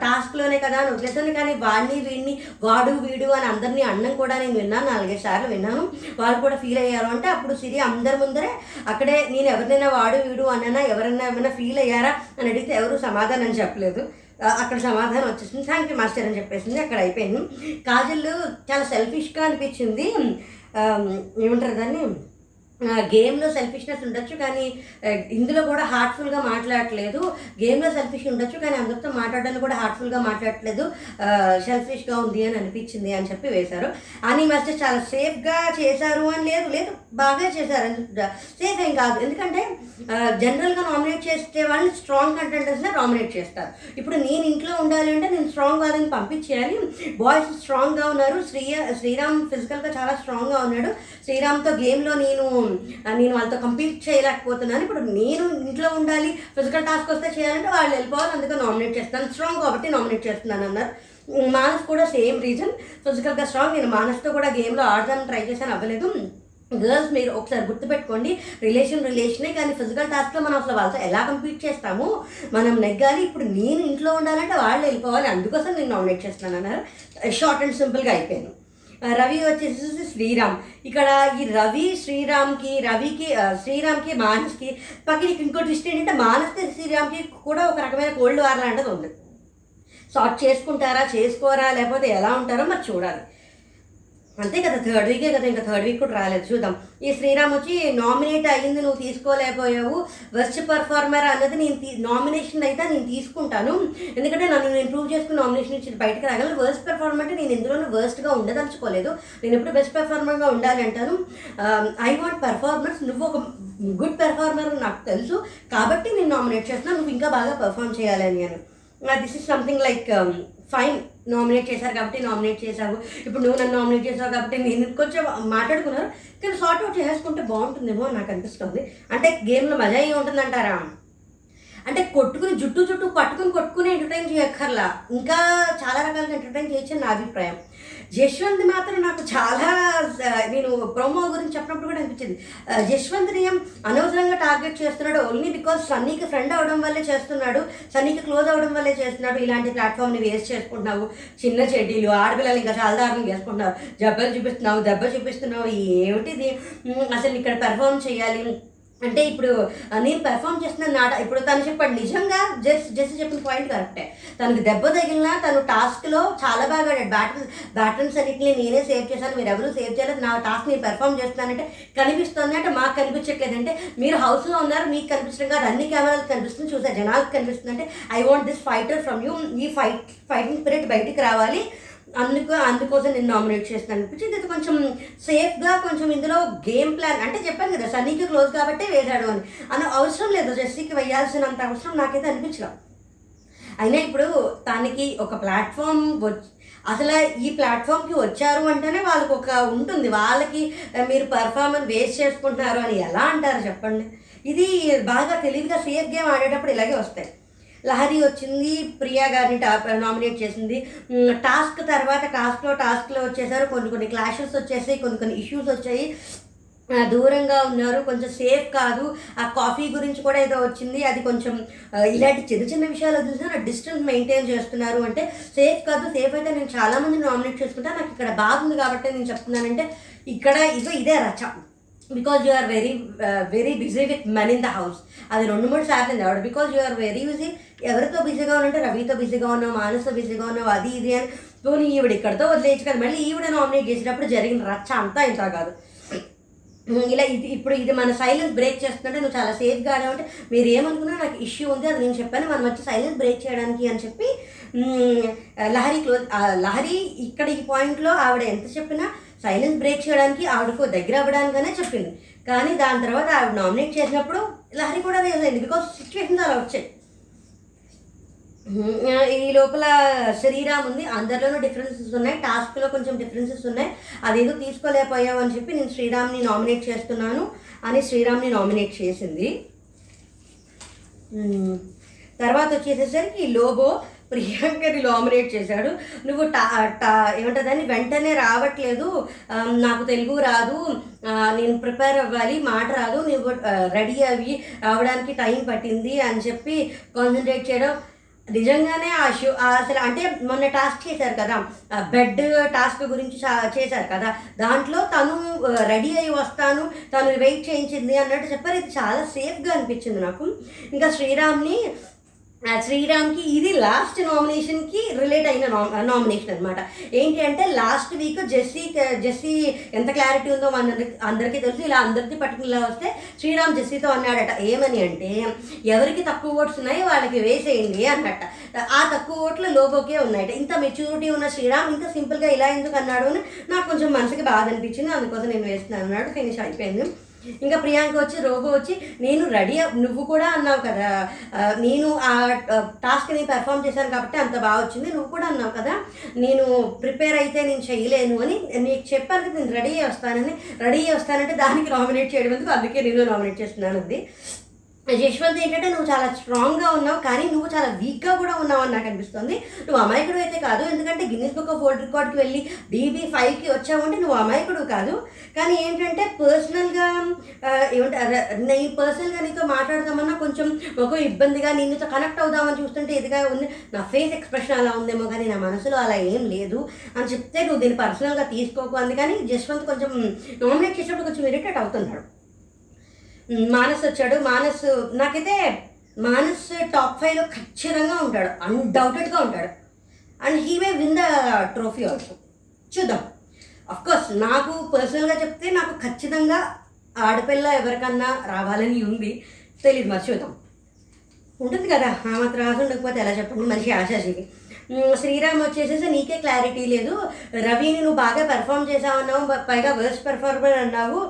టాస్క్లోనే కదా అని వదిలేసాను కానీ వాడిని వీడిని వాడు వీడు అని అందరినీ అన్నం కూడా నేను విన్నాను నాలుగైదు సార్లు విన్నాను. వాళ్ళు కూడా ఫీల్ అయ్యారు. అంటే అప్పుడు సిరి అందరి ముందరే అక్కడే నేను ఎవరినైనా వాడు వీడు అన్నా ఎవరైనా ఏమైనా ఫీల్ అయ్యారా? అని అడిగితే ఎవరు సమాధానం చెప్పలేదు. అక్కడ సమాధానం వచ్చేసింది. థ్యాంక్ యూ మాస్టర్ అని చెప్పేసింది. అక్కడ అయిపోయింది. కాజల్ చాలా సెల్ఫిష్గా అనిపించింది. ఏమంటారు దాన్ని? గేమ్లో సెల్ఫిష్నెస్ ఉండొచ్చు కానీ ఇందులో కూడా హార్ట్ఫుల్గా మాట్లాడట్లేదు. గేమ్లో సెల్ఫిష్ ఉండొచ్చు కానీ అందరితో మాట్లాడడానికి కూడా హార్ట్ఫుల్గా మాట్లాడట్లేదు. సెల్ఫిష్గా ఉంది అని అనిపించింది అని చెప్పి వేశారు. అని మాస్టర్ చాలా సేఫ్గా చేశారు అని లేదు లేదు బాగా చేశారు. సేఫ్ ఏం కాదు. ఎందుకంటే జనరల్గా నామినేట్ చేస్తే వాళ్ళని స్ట్రాంగ్ కంటెంటర్స్నే నామినేట్ చేస్తారు. ఇప్పుడు నేను ఇంట్లో ఉండాలి అంటే నేను స్ట్రాంగ్ వాళ్ళని పంపించేయాలి. బాయ్స్ స్ట్రాంగ్గా ఉన్నారు. శ్రీ శ్రీరామ్ ఫిజికల్గా చాలా స్ట్రాంగ్గా ఉన్నాడు. శ్రీరామ్తో గేమ్లో నేను నేను వాళ్ళతో కంపీట్ చేయలేకపోతున్నాను. ఇప్పుడు నేను ఇంట్లో ఉండాలి ఫిజికల్ టాస్క్ వస్తే చేయాలంటే వాళ్ళు వెళ్ళిపోవాలి అందుకే నామినేట్ చేస్తాను. స్ట్రాంగ్ కాబట్టి నామినేట్ చేస్తున్నాను అన్నారు. మానస్ కూడా సేమ్ రీజన్ ఫిజికల్గా స్ట్రాంగ్ నేను మానస్తో కూడా గేమ్లో ఆడదాన్ని ట్రై చేశాను అవ్వలేదు. గర్ల్స్ మీరు ఒకసారి గుర్తుపెట్టుకోండి. రిలేషన్ రిలేషనే కానీ ఫిజికల్ టాస్క్లో మనం అసలు వాళ్ళతో ఎలా కంప్లీట్ చేస్తాము మనం నెగ్గాలి. ఇప్పుడు నేను ఇంట్లో ఉండాలంటే వాళ్ళు వెళ్ళిపోవాలి. అందుకోసం నేను నామినేట్ చేస్తున్నాను అన్నారు. షార్ట్ అండ్ సింపుల్గా అయిపోయాను. రవి వచ్చేసి శ్రీరామ్. ఇక్కడ ఈ రవి శ్రీరామ్కి రవికి శ్రీరామ్కి మానస్కి పక్కన ఇంకో ట్విస్ట్ ఏంటంటే మానస్కి శ్రీరామ్కి కూడా ఒక రకమైన కోల్డ్ వార్ లాంటిది ఉంది. సార్ట్ చేసుకుంటారా చేసుకోరా లేకపోతే ఎలా ఉంటారో మరి చూడాలి. అంతే కదా థర్డ్ వీకే కదా ఇంకా థర్డ్ వీక్ కూడా రాలేదు చూద్దాం. ఈ శ్రీరామ్ వచ్చి నామినేట్ అయ్యింది నువ్వు తీసుకోలేకపోయావు. వెస్ట్ పర్ఫార్మర్ అన్నది నేను తీ నామినేషన్ అయితే నేను తీసుకుంటాను. ఎందుకంటే నన్ను నేను ప్రూవ్ చేసుకుని నామినేషన్ ఇచ్చి బయటకు రాగలను. వర్స్ట్ పర్ఫార్మర్ అంటే నేను ఎందులోనూ వర్స్ట్గా ఉండదలుచుకోలేదు. నేను ఎప్పుడు బెస్ట్ పెర్ఫార్మర్గా ఉండాలి అంటాను. ఐ వాంట్ పెర్ఫార్మెన్స్ నువ్వు ఒక గుడ్ పెర్ఫార్మర్ నాకు తెలుసు. కాబట్టి నేను నామినేట్ చేస్తున్నాను నువ్వు ఇంకా బాగా పెర్ఫామ్ చేయాలి అని నేను this is something like fine nominate చేశారు కాబట్టి నామినేట్ చేశావు. ఇప్పుడు నువ్వు నన్ను నామినేట్ చేసావు కాబట్టి నేను కొంచెం మాట్లాడుకున్నారు కానీ సార్ట్ అవుట్ చేసుకుంటే బాగుంటుందేమో నాకు అనిపిస్తుంది. అంటే గేమ్లో మజా అయ్యి ఉంటుందంటారా అంటే కొట్టుకుని జుట్టు జుట్టు పట్టుకుని కొట్టుకుని ఎంటర్టైన్ చేయక్కర్లా. ఇంకా చాలా రకాలుగా ఎంటర్టైన్ చేయొచ్చు నా అభిప్రాయం. యశ్వంత్ మాత్రం నాకు చాలా నేను ప్రోమో గురించి చెప్పినప్పుడు కూడా అనిపించింది. యశ్వంత్ని ఏం అనవసరంగా టార్గెట్ చేస్తున్నాడు ఓన్లీ బికాస్ సన్నీకి ఫ్రెండ్ అవడం వల్లే చేస్తున్నాడు సన్నీకి క్లోజ్ అవడం వల్లే చేస్తున్నాడు. ఇలాంటి ప్లాట్ఫామ్ని వేస్ట్ చేసుకుంటున్నావు. చిన్న చెడ్డీలు ఆడపిల్లలు ఇంకా చాలా దారుణం చేసుకుంటున్నావు. జబ్బలు చూపిస్తున్నావు దెబ్బ చూపిస్తున్నావు. ఏమిటిది అసలు ఇక్కడ పెర్ఫామ్ చేయాలి? అంటే ఇప్పుడు నేను పెర్ఫామ్ చేస్తున్న నాట ఇప్పుడు తను చెప్పాడు నిజంగా జస్ట్ జస్ట్ చెప్పిన పాయింట్ కరెక్టే తనకు దెబ్బ తగిలినా తను టాస్క్లో చాలా బాగా ఆడాడు. బ్యాటన్ బ్యాటన్స్ అన్నింటిని నేనే సేవ్ చేశాను మీరు ఎవరు సేవ్ చేయలేదు. నా టాస్క్ నేను పెర్ఫామ్ చేస్తున్నానంటే కనిపిస్తుంది అంటే మాకు కనిపించట్లేదు. అంటే మీరు హౌస్లో ఉన్నారు మీకు కనిపించడం కాదు. అన్ని కెమెరాలకు కనిపిస్తుంది చూసా జనాలకు కనిపిస్తుంది. అంటే I want this fighter from you ఈ ఫైట్ ఫైటింగ్ స్పిరిట్ బయటికి రావాలి. అందుకు అందుకోసం నేను నామినేట్ చేస్తాను అనిపించింది. ఇది కొంచెం సేఫ్గా కొంచెం ఇందులో గేమ్ ప్లాన్ అంటే చెప్పాను కదా సన్నీకి క్లోజ్ కాబట్టి వేశాడు అని. అని అవసరం లేదు జెస్సీకి వేయాల్సినంత అవసరం నాకైతే అనిపించలేదు అయినా ఇప్పుడు తనకి ఒక ప్లాట్ఫామ్ వచ్చి అసలు ఈ ప్లాట్ఫామ్కి వచ్చారు అంటేనే వాళ్ళకి ఒక ఉంటుంది. వాళ్ళకి మీరు పర్ఫార్మెన్స్ వేస్ట్ చేసుకుంటున్నారు అని ఎలా అంటారు చెప్పండి? ఇది బాగా తెలివిగా సేఫ్ గేమ్ ఆడేటప్పుడు ఇలాగే వస్తాయి. లహరి వచ్చింది ప్రియా గారిని నామినేట్ చేసింది. టాస్క్ తర్వాత టాస్క్లో టాస్క్లో వచ్చేసారు. కొన్ని కొన్ని క్లాషెస్ వచ్చేసాయి కొన్ని కొన్ని ఇష్యూస్ వచ్చాయి. దూరంగా ఉన్నారు కొంచెం సేఫ్ కాదు. ఆ కాఫీ గురించి కూడా ఏదో వచ్చింది. అది కొంచెం ఇలాంటి చిన్న చిన్న విషయాలు చూసినా డిస్టెన్స్ మెయింటైన్ చేస్తున్నారు. అంటే సేఫ్ కాదు సేఫ్ అయితే నేను చాలా మంది నామినేట్ చేసుకుంటా. నాకు ఇక్కడ బాగుంది కాబట్టి నేను చెప్తున్నానంటే ఇక్కడ ఇదో ఇదే రచ. Because you are very very busy with men in the house అది రెండు మూడు సార్లు ఆవిడ because you are very busy ఎవరితో బిజీగా ఉన్నంటే రవితో బిజీగా ఉన్నావు మానసతో బిజీగా ఉన్నావు అది ఇది అని. పోనీ ఈవిడ ఇక్కడితో వదిలేయచ్చు కదా మళ్ళీ ఈవిడ నామినేట్ చేసేటప్పుడు జరిగిన రచ్చ అంతా ఇంత కాదు. ఇలా ఇది ఇప్పుడు ఇది మన సైలెన్స్ బ్రేక్ చేస్తుంటే నువ్వు చాలా సేఫ్గా ఉంటే మీరు ఏమనుకున్నా నాకు ఇష్యూ ఉంది అది నేను చెప్పాను మనం వచ్చి సైలెన్స్ బ్రేక్ చేయడానికి అని చెప్పి లహరి క్లోజ్ లహరి ఇక్కడ ఈ పాయింట్లో ఆవిడ ఎంత చెప్పినా సైలెన్స్ బ్రేక్ చేయడానికి ఆవిడకు దగ్గర అవ్వడానికనే చెప్పింది. కానీ దాని తర్వాత ఆవిడ నామినేట్ చేసినప్పుడు లహరి కూడా రియల్ అయింది బికాస్ సిచ్యువేషన్స్ అలా వచ్చాయి. ఈ లోపల శ్రీరామ్ ఉంది. అందరిలోనూ డిఫరెన్సెస్ ఉన్నాయి. టాస్క్లో కొంచెం డిఫరెన్సెస్ ఉన్నాయి. అదేదో తీసుకోలేకపోయావు అని చెప్పి నేను శ్రీరామ్ని నామినేట్ చేస్తున్నాను అని శ్రీరామ్ని నామినేట్ చేసింది. తర్వాత వచ్చేసేసరికి లోబో ప్రియాంకని లామినేట్ చేశాడు. నువ్వు టా టా ఏమంటుందని వెంటనే రావట్లేదు. నాకు తెలుగు రాదు. నేను ప్రిపేర్ అవ్వాలి. మాట రాదు. నువ్వు రెడీ అవి రావడానికి టైం పట్టింది అని చెప్పి కాన్సన్ట్రేట్ చేయడం నిజంగానే ఆ షో అసలు అంటే మొన్న టాస్క్ చేశారు కదా. బెడ్ టాస్క్ గురించి చా- చేశారు కదా. దాంట్లో తను రెడీ అయ్యి వస్తాను. తను వెయిట్ చేయించింది అన్నట్టు చెప్పారు. ఇది చాలా సేఫ్గా అనిపించింది నాకు. ఇంకా శ్రీరామ్ని శ్రీరామ్కి ఇది లాస్ట్ నామినేషన్కి రిలేట్ అయిన నామినేషన్ అనమాట ఏంటి అంటే లాస్ట్ వీక్ జెస్సీ జెస్సీ ఎంత క్లారిటీ ఉందో అందరికి అందరికీ తెలుసు. ఇలా అందరికీ పర్టికులర్ వస్తే శ్రీరామ్ జెస్సీతో అన్నాడట ఏమని అంటే ఎవరికి తక్కువ ఓట్స్ ఉన్నాయి వాళ్ళకి వేసేయండి అన్నట్ట. ఆ తక్కువ ఓట్లు లోపోకే ఉన్నాయట. ఇంత మెచ్యూరిటీ ఉన్న శ్రీరామ్ ఇంత సింపుల్గా ఇలా ఎందుకు అన్నాడు అని నాకు కొంచెం మనసుకి బాధ అనిపించింది. అందుకోసం నేను వేస్తున్నాను అన్నాడు. ఫినిష్ అయిపోయింది. ఇంకా ప్రియాంక వచ్చి రోబో వచ్చి నేను రెడీ నువ్వు కూడా అన్నావు కదా నేను ఆ టాస్క్ని పెర్ఫామ్ చేశాను కాబట్టి అంత బాగా వచ్చింది నువ్వు కూడా అన్నావు కదా నేను ప్రిపేర్ అయితే నేను చేయలేను అని నీకు చెప్పాను కదా నేను రెడీ వస్తానని రెడీ వస్తానంటే దానికి నామినేట్ చేయడం ఎందుకు? అందుకే నేను నామినేట్ చేస్తున్నాను అది యశ్వంత్ ఏంటంటే నువ్వు చాలా స్ట్రాంగ్గా ఉన్నావు కానీ నువ్వు చాలా వీక్గా కూడా ఉన్నావు అని నాకు అనిపిస్తుంది. నువ్వు అమాయకుడు అయితే కాదు ఎందుకంటే గిన్నీస్ బుక్ ఆఫ్ వరల్డ్ రికార్డ్కి వెళ్ళి బీబీ ఫైవ్కి వచ్చావంటే నువ్వు అమాయకుడు కాదు. కానీ ఏంటంటే పర్సనల్గా ఏమంటారు నేను పర్సనల్గా నీతో మాట్లాడదామన్నా కొంచెం ఒక ఇబ్బందిగా నీతో కనెక్ట్ అవుదామని చూస్తుంటే ఇదిగా ఉంది. నా ఫేస్ ఎక్స్ప్రెషన్ అలా ఉందేమో కానీ నా మనసులో అలా ఏం లేదు అని చెప్తే నువ్వు దీన్ని పర్సనల్గా తీసుకోకు అందుకని జస్వంత్ కొంచెం నామినేట్ చేసినప్పుడు కొంచెం ఇరిటేట్ అవుతున్నాడు. మానస్ వచ్చాడు. మానస్ నాకైతే మానస్ టాప్ ఫైవ్లో ఖచ్చితంగా ఉంటాడు. అన్డౌటెడ్గా ఉంటాడు. And he may win the trophy also చూద్దాం. కోర్స్ నాకు పర్సనల్గా చెప్తే నాకు ఖచ్చితంగా ఆడపిల్ల ఎవరికన్నా రావాలని ఉంది. తెలియదు మరి చూద్దాం. ఉంటుంది కదా ఆ మాత్రం ఆశ ఉండకపోతే ఎలా చెప్పండి? మనిషి ఆశాజీవి శ్రీరామ్ వచ్చేసేసి నీకే క్లారిటీ లేదు. రవిని నువ్వు బాగా పెర్ఫామ్ చేసావన్నావు పైగా వర్స్ట్ పెర్ఫార్మర్ అన్నావు.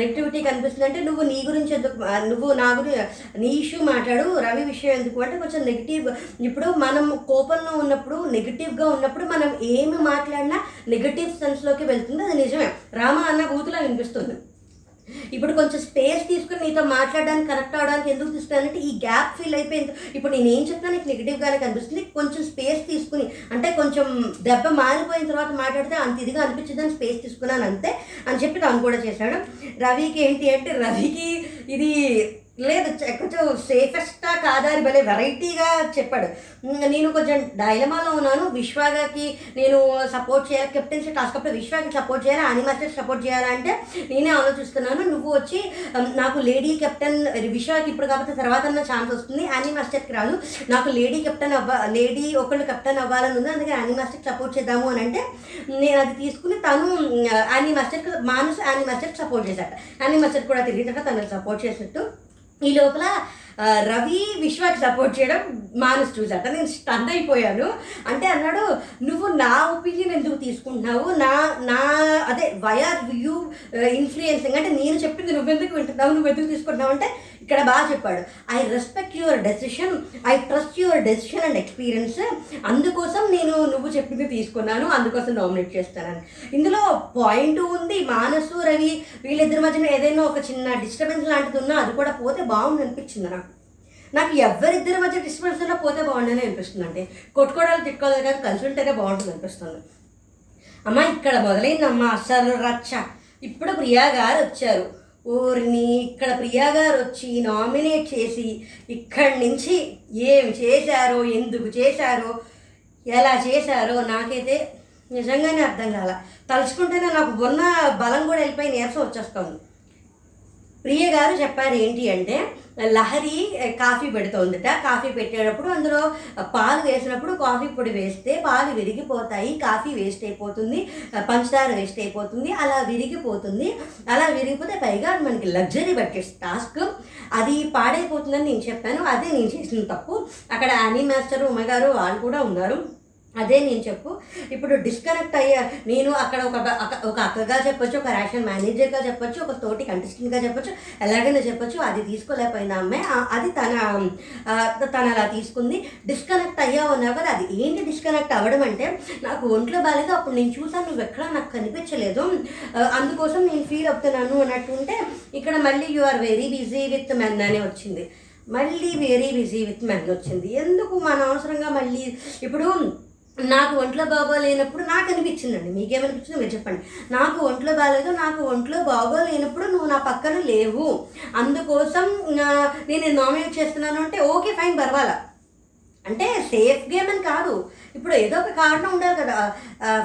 నెగిటివిటీ కనిపిస్తుంది అంటే నువ్వు నీ గురించి ఎందుకు నువ్వు నా గురించి నీ ఇష్యూ మాట్లాడు రవి విషయం ఎందుకు? అంటే కొంచెం నెగిటివ్ ఇప్పుడు మనం కోపంలో ఉన్నప్పుడు నెగిటివ్గా ఉన్నప్పుడు మనం ఏమి మాట్లాడినా నెగిటివ్ సెన్స్లోకి వెళ్తుంది. అది నిజమే. రామ అన్న కూతులా వినిపిస్తుంది. ఇప్పుడు కొంచెం స్పేస్ తీసుకుని నీతో మాట్లాడడానికి కరెక్ట్ అవడానికి ఎందుకు తీసుకున్నానంటే ఈ గ్యాప్ ఫీల్ అయిపోయింది. ఇప్పుడు నేను ఏం చెప్తాను నీకు నెగిటివ్గానే కనిపిస్తుంది. కొంచెం స్పేస్ తీసుకుని అంటే కొంచెం దెబ్బ మారిపోయిన తర్వాత మాట్లాడితే అంత ఇదిగా అనిపించదని స్పేస్ తీసుకున్నాను అంతే అని చెప్పి తను కూడా చేశాడు. రవికి ఏంటి అంటే రవికి ఇది లేదు కొంచెం సేఫెస్టా కాదా అని భలే వెరైటీగా చెప్పాడు. నేను కొంచెం డైలమాలో ఉన్నాను. విశ్వాగాకి నేను సపోర్ట్ చేయాలి? కెప్టెన్సీ టాస్క్ అప్పుడు విశ్వాకి సపోర్ట్ చేయాలి? అనిమాస్టర్ సపోర్ట్ చేయాలంటే నేనే ఆలోచిస్తున్నాను. నువ్వు వచ్చి నాకు లేడీ కెప్టెన్ విశ్వాకి ఇప్పుడు కాబట్టి తర్వాత అన్న ఛాన్స్ వస్తుంది. యానీ మాస్టర్కి రాదు. నాకు లేడీ కెప్టెన్ అవ్వ లేడీ ఒకళ్ళు కెప్టెన్ అవ్వాలని ఉంది. అందుకే యానీ మాస్టర్కి సపోర్ట్ చేద్దాము అని అంటే నేను అది తీసుకుని తను యానీ మాస్టర్కి మానస్ యానీ మాస్టర్కి సపోర్ట్ చేశాట యానీ మాస్టర్ కూడా తిరిగి తను సపోర్ట్ చేసినట్టు ఈ లోపల రవి విశ్వాకి సపోర్ట్ చేయడం మానస్ చూసాట నేను స్టన్ అయిపోయాను. అంటే అన్నాడు నువ్వు నా ఒపీనియన్ ఎందుకు తీసుకుంటున్నావు? నా నా అదే వైఆర్ యూ ఇన్ఫ్లుయెన్సింగ్ అంటే నేను చెప్పింది నువ్వెందుకు వింటున్నావు? నువ్వు ఎందుకు తీసుకుంటున్నావు? అంటే ఇక్కడ బాగా చెప్పాడు. I respect your decision I trust your decision and experience అందుకోసం నేను నువ్వు చెప్పింది తీసుకున్నాను. అందుకోసం నామినేట్ చేస్తానని. ఇందులో పాయింట్ ఉంది. మానసు రవి వీళ్ళిద్దరి మధ్యన ఏదైనా ఒక చిన్న డిస్టర్బెన్స్ లాంటిది ఉన్నా అది కూడా పోతే బాగుంది అనిపించింది నాకు. నాకు ఎవరిద్దరి మధ్య డిస్టర్బెన్స్ ఉన్నా పోతే బాగుండని అనిపిస్తుంది అంటే కొట్టుకోవడాలు తిట్టుకోవాలి కాదు కలిసి ఉంటేనే బాగుంటుంది అనిపిస్తుంది. అమ్మ ఇక్కడ మొదలైందమ్మా అసలు రచ్చ. ఇప్పుడు ప్రియా గారు వచ్చారు. ఊరిని ఇక్కడ ప్రియా గారు వచ్చి నామినేట్ చేసి ఇక్కడి నుంచి ఏం చేశారో ఎందుకు చేశారో ఎలా చేశారో నాకైతే నిజంగానే అర్థం కాల. తలుచుకుంటేనే నాకు ఉన్న బలం కూడా వెళ్ళిపోయి నీరసం వచ్చేస్తుంది. ప్రియ గారు చెప్పారు ఏంటి అంటే లహరి కాఫీ పెడుతోందట. కాఫీ పెట్టేటప్పుడు అందులో పాలు వేసినప్పుడు కాఫీ పొడి వేస్తే పాలు విరిగిపోతాయి కాఫీ వేస్ట్ అయిపోతుంది పంచదార వేస్ట్ అయిపోతుంది అలా విరిగిపోతుంది. అలా విరిగిపోతే పైగా మనకి లగ్జరీ బడ్జెట్ టాస్క్ అది పాడైపోతుందని నేను చెప్పాను. అదే నేను చేసిన తప్పు. అక్కడ యానీ మాస్టర్ ఉమ్మగారు వాళ్ళు కూడా ఉన్నారు. అదే నేను చెప్పు. ఇప్పుడు డిస్కనెక్ట్ అయ్యా నేను అక్కడ ఒక ఒక అక్కగా చెప్పొచ్చు ఒక రేషన్ మేనేజర్గా చెప్పొచ్చు ఒక తోటి కంటెస్టెంట్గా చెప్పొచ్చు ఎలాగైనా చెప్పొచ్చు అది తీసుకోలేకపోయిన అమ్మాయి. అది తన తన తను అలా తీసుకుంది. డిస్కనెక్ట్ అయ్యావు అన్నావు కదా అది ఏంటి డిస్కనెక్ట్ అవ్వడం అంటే నాకు ఒంట్లో బాగాలేదు అప్పుడు నేను చూసాను నువ్వు ఎక్కడా నాకు కనిపించలేదు. అందుకోసం నేను ఫీల్ అవుతున్నాను అన్నట్టుంటే ఇక్కడ మళ్ళీ you are very busy with men అని వచ్చింది. మళ్ళీ వెరీ బిజీ విత్ మెన్ వచ్చింది. ఎందుకు మన అవసరంగా మళ్ళీ ఇప్పుడు నాకు ఒంట్లో బాగోలేనప్పుడు నాకు అనిపించిందండి. మీకేమనిపించిందో మీరు చెప్పండి. నాకు ఒంట్లో బాగాలేదు నాకు ఒంట్లో బాగోలేనప్పుడు నువ్వు నా పక్కన లేవు. అందుకోసం నేను నామినేట్ చేస్తున్నాను అంటే ఓకే ఫైన్ పర్వాలా? అంటే సేఫ్ గేమ్ అని కాదు. ఇప్పుడు ఏదో ఒక కారణం ఉండాలి కదా.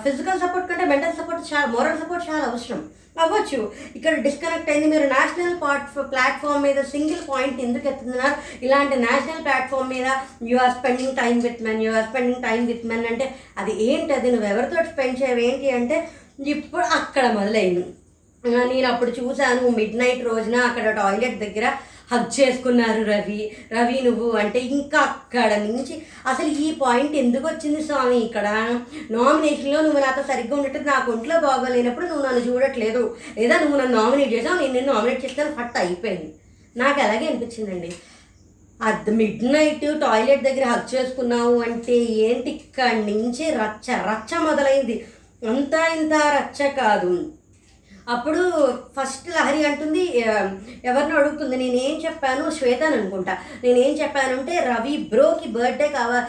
ఫిజికల్ సపోర్ట్ కంటే మెంటల్ సపోర్ట్ చాలా మోరల్ సపోర్ట్ చాలా అవసరం. అవ్వచ్చు. ఇక్కడ డిస్కనెక్ట్ అయింది. మీరు నేషనల్ పార్ట్ ప్లాట్ఫామ్ మీద సింగిల్ పాయింట్ ఎందుకు ఎత్తుతున్నారు? ఇలాంటి నేషనల్ ప్లాట్ఫామ్ మీద you are spending time with men you are spending time with men అంటే అది ఏంటి? అది నువ్వు ఎవరితో స్పెండ్ చేయవు? ఏంటి అంటే ఇప్పుడు అక్కడ మొదలైంది. నేను అప్పుడు చూశాను మిడ్ నైట్ రోజున అక్కడ టాయిలెట్ దగ్గర హగ్ చేసుకున్నారు రవి. రవి నువ్వు అంటే ఇంకా అక్కడ నుంచి అసలు ఈ పాయింట్ ఎందుకు వచ్చింది స్వామి? ఇక్కడ నామినేషన్లో నువ్వు నాతో సరిగ్గా ఉండటం నాకు ఒంట్లో బాగోలేనప్పుడు నువ్వు నన్ను చూడట్లేదు. లేదా నువ్వు నన్ను నామినేట్ చేసావు నేను నిన్ను నామినేట్ చేస్తాను ఫట్ అయిపోయింది. నాకు అలాగే అనిపించిందండి. అర్ధ మిడ్ నైట్ టాయిలెట్ దగ్గర హక్ చేసుకున్నావు అంటే ఏంటి? ఇక్కడి నుంచి రచ్చ రచ్చ మొదలైంది. అంతా ఇంత రచ్చ కాదు. అప్పుడు ఫస్ట్ లహరి అంటుంది ఎవరినో అడుగుతుంది నేనేం చెప్పాను? శ్వేతని అనుకుంటా. నేనేం చెప్పానంటే రవి బ్రోకి బర్త్డే కావా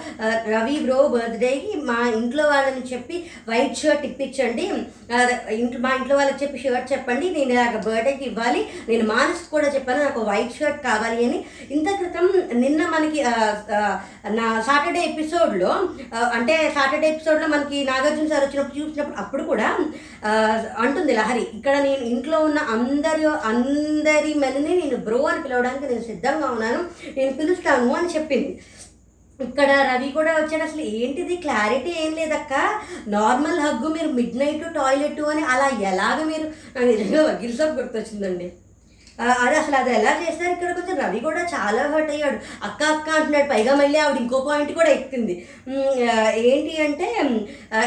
రవి బ్రో బర్త్డేకి మా ఇంట్లో వాళ్ళని చెప్పి వైట్ షర్ట్ ఇప్పించండి. ఇంట్లో మా ఇంట్లో వాళ్ళకి చెప్పి షర్ట్ చెప్పండి. నేను ఇలాగ బర్త్డేకి ఇవ్వాలి. నేను మానస్ కూడా చెప్పాను నాకు వైట్ షర్ట్ కావాలి అని. ఇంత క్రితం నిన్న మనకి నా సాటర్డే ఎపిసోడ్లో అంటే సాటర్డే ఎపిసోడ్లో మనకి నాగార్జున సార్ వచ్చినప్పుడు చూసినప్పుడు అప్పుడు కూడా అంటుంది లహరి ఇక్కడ నేను ఇంట్లో ఉన్న అందరి అందరి మెనని నేను బ్రో అని పిలవడానికి నేను సిద్ధంగా ఉన్నాను. నేను పిలుస్తాను అని చెప్పింది. ఇక్కడ రవి కూడా వచ్చాడు. అసలు ఏంటిది? క్లారిటీ ఏం లేదక్క. నార్మల్ హగ్గు మీరు మిడ్ నైట్ టాయిలెట్ అని అలా ఎలాగ మీరు నాకు నిజంగా వకీల్ సాబ్ గుర్తొచ్చిందండి. అదే అసలు అది ఎలా చేశారు ఇక్కడ కొంచెం రవి కూడా చాలా హర్ట్ అయ్యాడు. అక్క అక్క అంటున్నాడు. పైగా మళ్ళీ ఆవిడ ఇంకో పాయింట్ కూడా ఎక్కింది. ఏంటి అంటే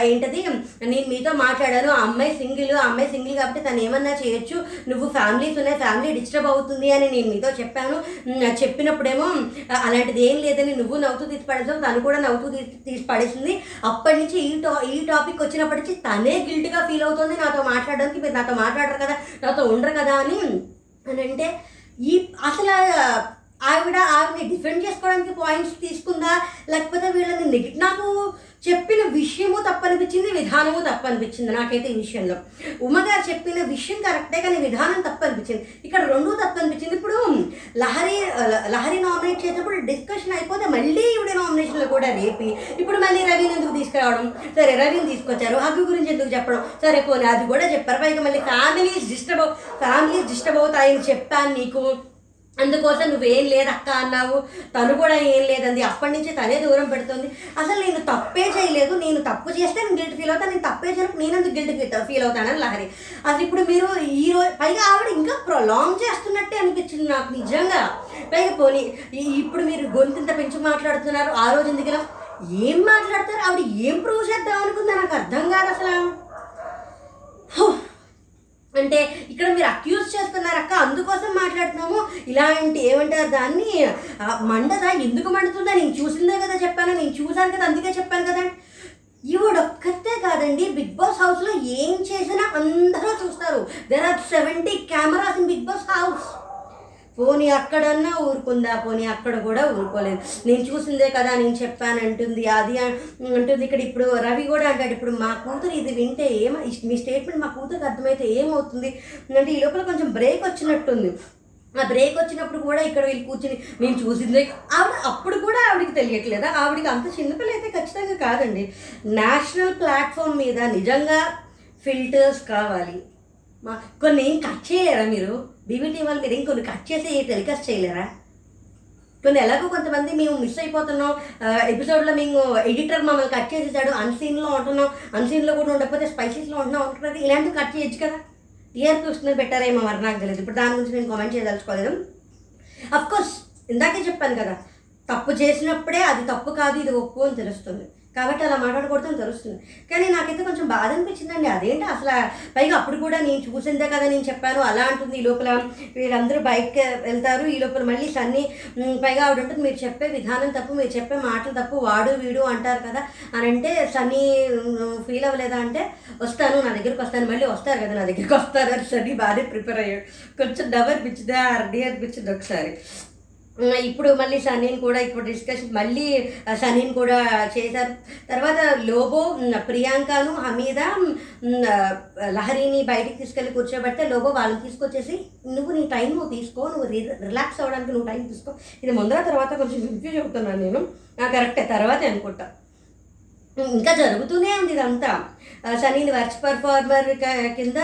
ఏంటది? నేను మీతో మాట్లాడాను. ఆ అమ్మాయి సింగిల్ ఆ అమ్మాయి సింగిల్ కాబట్టి తను ఏమన్నా చేయొచ్చు. నువ్వు ఫ్యామిలీస్ ఉన్నాయి ఫ్యామిలీ డిస్టర్బ్ అవుతుంది అని నేను మీతో చెప్పాను. చెప్పినప్పుడేమో అలాంటిది ఏం లేదని నువ్వు నవ్వుతూ తీసి పడేసావు. తను కూడా నవ్వుతూ తీసి తీసి పడేసింది. అప్పటి నుంచి ఈ టా ఈ టాపిక్ వచ్చినప్పటి నుంచి తనే గిల్ట్గా ఫీల్ అవుతుంది. నాతో మాట్లాడడానికి మీరు నాతో మాట్లాడరు కదా నాతో ఉండరు కదా అని అని అంటే ఈ అసలు ఆవిడ ఆవిడని డిఫెండ్ చేసుకోవడానికి పాయింట్స్ తీసుకుందా? లేకపోతే వీళ్ళని నెగి నాకు చెప్పిన విషయము తప్పనిపించింది విధానము తప్పనిపించింది నాకైతే ఈ విషయంలో. ఉమ్మగారు చెప్పిన విషయం కరెక్టే కానీ విధానం తప్పనిపించింది. ఇక్కడ రెండూ తప్పనిపించింది. ఇప్పుడు లహరి లహరి నామినేట్ చేసినప్పుడు డిస్కషన్ అయిపోతే మళ్ళీ ఈవిడ నామినేషన్లో కూడా రేపి ఇప్పుడు మళ్ళీ రవిని ఎందుకు తీసుకురావడం? సరే రవిని తీసుకొచ్చారు. హక్కు గురించి ఎందుకు చెప్పడం? సరే పోనీ అది కూడా చెప్పారు. పైగా మళ్ళీ ఫ్యామిలీస్ డిస్టర్బ్ ఫ్యామిలీస్ డిస్టర్బ్ అవుతాయని చెప్పాను నీకు. అందుకోసం నువ్వేం లేదు అక్క అన్నావు. తను కూడా ఏం లేదండి అప్పటి నుంచి తనే దూరం పెడుతుంది. అసలు నేను తప్పే చేయలేదు. నేను తప్పు చేస్తే నేను గిల్ట్ ఫీల్ అవుతాను. నేను తప్పే చేయనప్పుడు నేను ఎందుకు గిల్ట్ ఫీల్ అవుతానని లహరి. అసలు ఇప్పుడు మీరు ఈ రోజు పైగా ఆవిడ ఇంకా ప్రొలాంగ్ చేస్తున్నట్టే అనిపించింది నాకు నిజంగా. పైగా పోనీ ఈ- ఇప్పుడు మీరు గొంతింత పెంచి మాట్లాడుతున్నారు. ఆ రోజు ఎందుకు ఏం మాట్లాడతారు? ఆవిడ ఏం ప్రూవ్ చేద్దాం అనుకుందా నాకు అర్థం కాదు అసలు. అంటే ఇక్కడ మీరు అక్యూజ్ చేస్తున్నారు అక్క అందుకోసం మాట్లాడుతున్నాము. ఇలాంటి ఏమంటారు దాన్ని? మండదా? ఎందుకు మండుతుందా? నేను చూసిందే కదా చెప్పాను నేను చూసాను కదా అందుకే చెప్పాను కదా. ఈవిడొక్కతే కాదండి బిగ్ బాస్ హౌస్లో ఏం చేసినా అందరూ చూస్తారు. There are seventy cameras in Bigg Boss house పోనీ అక్కడన్నా ఊరుకుందా? పోనీ అక్కడ కూడా ఊరుకోలేదు. నేను చూసిందే కదా నేను చెప్పాను అంటుంది. అది అంటుంది ఇక్కడ ఇప్పుడు రవి కూడా అంటాడు ఇప్పుడు మా కూతురు ఇది వింటే ఏమ మీ స్టేట్మెంట్ మా కూతురికి అర్థమైతే ఏమవుతుంది? అంటే ఈ లోపల కొంచెం బ్రేక్ వచ్చినట్టుంది. ఆ బ్రేక్ వచ్చినప్పుడు కూడా ఇక్కడ వీళ్ళు కూర్చుని నేను చూసిందే ఆవిడ అప్పుడు కూడా ఆవిడకి తెలియట్లేదా? ఆవిడకి అంత చిన్నపిల్ల అయితే ఖచ్చితంగా కాదండి. నేషనల్ ప్లాట్ఫామ్ మీద నిజంగా ఫిల్టర్స్ కావాలి. మా కొన్ని ఏం కట్ చేయలేరా మీరు? బీబీటీ వాళ్ళు మీరు ఇంకొన్ని కట్ చేసి టెలికాస్ట్ చేయలేరా? కొన్ని ఎలాగో కొంతమంది మేము మిస్ అయిపోతున్నాం. ఎపిసోడ్లో మేము ఎడిటర్ మమ్మల్ని కట్ చేసేసాడు. అన్సీన్లో ఉంటున్నాం. అన్సీన్లో కూడా ఉండకపోతే స్పైసీస్లో ఉంటున్నాం ఉంటున్నది ఇలాంటివి కట్ చేయొచ్చు కదా. టీఆర్పీ వస్తుంది పెట్టారేమో మరి నాకు తెలియదు ఇప్పుడు దాని గురించి నేను కామెంట్ చేయదలుచుకోలేదు. అఫ్కోర్స్ ఇందాకే చెప్పాను కదా. తప్పు చేసినప్పుడే అది తప్పు కాదు ఇది ఒప్పు అని తెలుస్తుంది. కాబట్టి అలా మాట్లాడకూడదని తెలుస్తుంది. కానీ నాకైతే కొంచెం బాధ అనిపించిందండి. అదేంటి అసలు పైగా అప్పుడు కూడా నేను చూసిందే కదా నేను చెప్పాను. అలా అంటుంది ఈ లోపల. వీళ్ళందరూ బైక్ వెళ్తారు. ఈ లోపల మళ్ళీ సన్నీ పైగా ఆవిడ ఉంటుంది. మీరు చెప్పే విధానం తప్పు మీరు చెప్పే మాటలు తప్పు వాడు వీడు అంటారు కదా అని అంటే సన్నీ ఫీల్ అవ్వలేదా? అంటే వస్తాను నా దగ్గరికి వస్తాను. మళ్ళీ వస్తారు కదా నా దగ్గరికి వస్తారు అని సన్నీ బాగానే ప్రిపేర్ అయ్యాడు. కొంచెం డబ్బు అనిపించింది. అర్డీ అనిపించింది ఒకసారి. ఇప్పుడు మళ్ళీ సనీని కూడా ఇప్పుడు డిస్కషన్ మళ్ళీ ఆ, సనీని కూడా చేశారు. తర్వాత లోబో ప్రియాంకను హమీద లహరిని బయటికి తీసుకెళ్ళి కూర్చోబెడితే లోబో వాళ్ళని తీసుకొచ్చేసి నువ్వు నీ టైం నువ్వు తీసుకో నువ్వు రి- రిలాక్స్ అవ్వడానికి నువ్వు టైం తీసుకో. ఇది ముందర తర్వాత కొంచెం కన్ఫ్యూజ్ అవుతున్నాను నేను. కరెక్టే తర్వాతే అనుకుంటా. ఇంకా జరుగుతూనే ఉంది ఇదంతా. ఆ, సనీని వర్చ్ పర్ఫార్మర్ కింద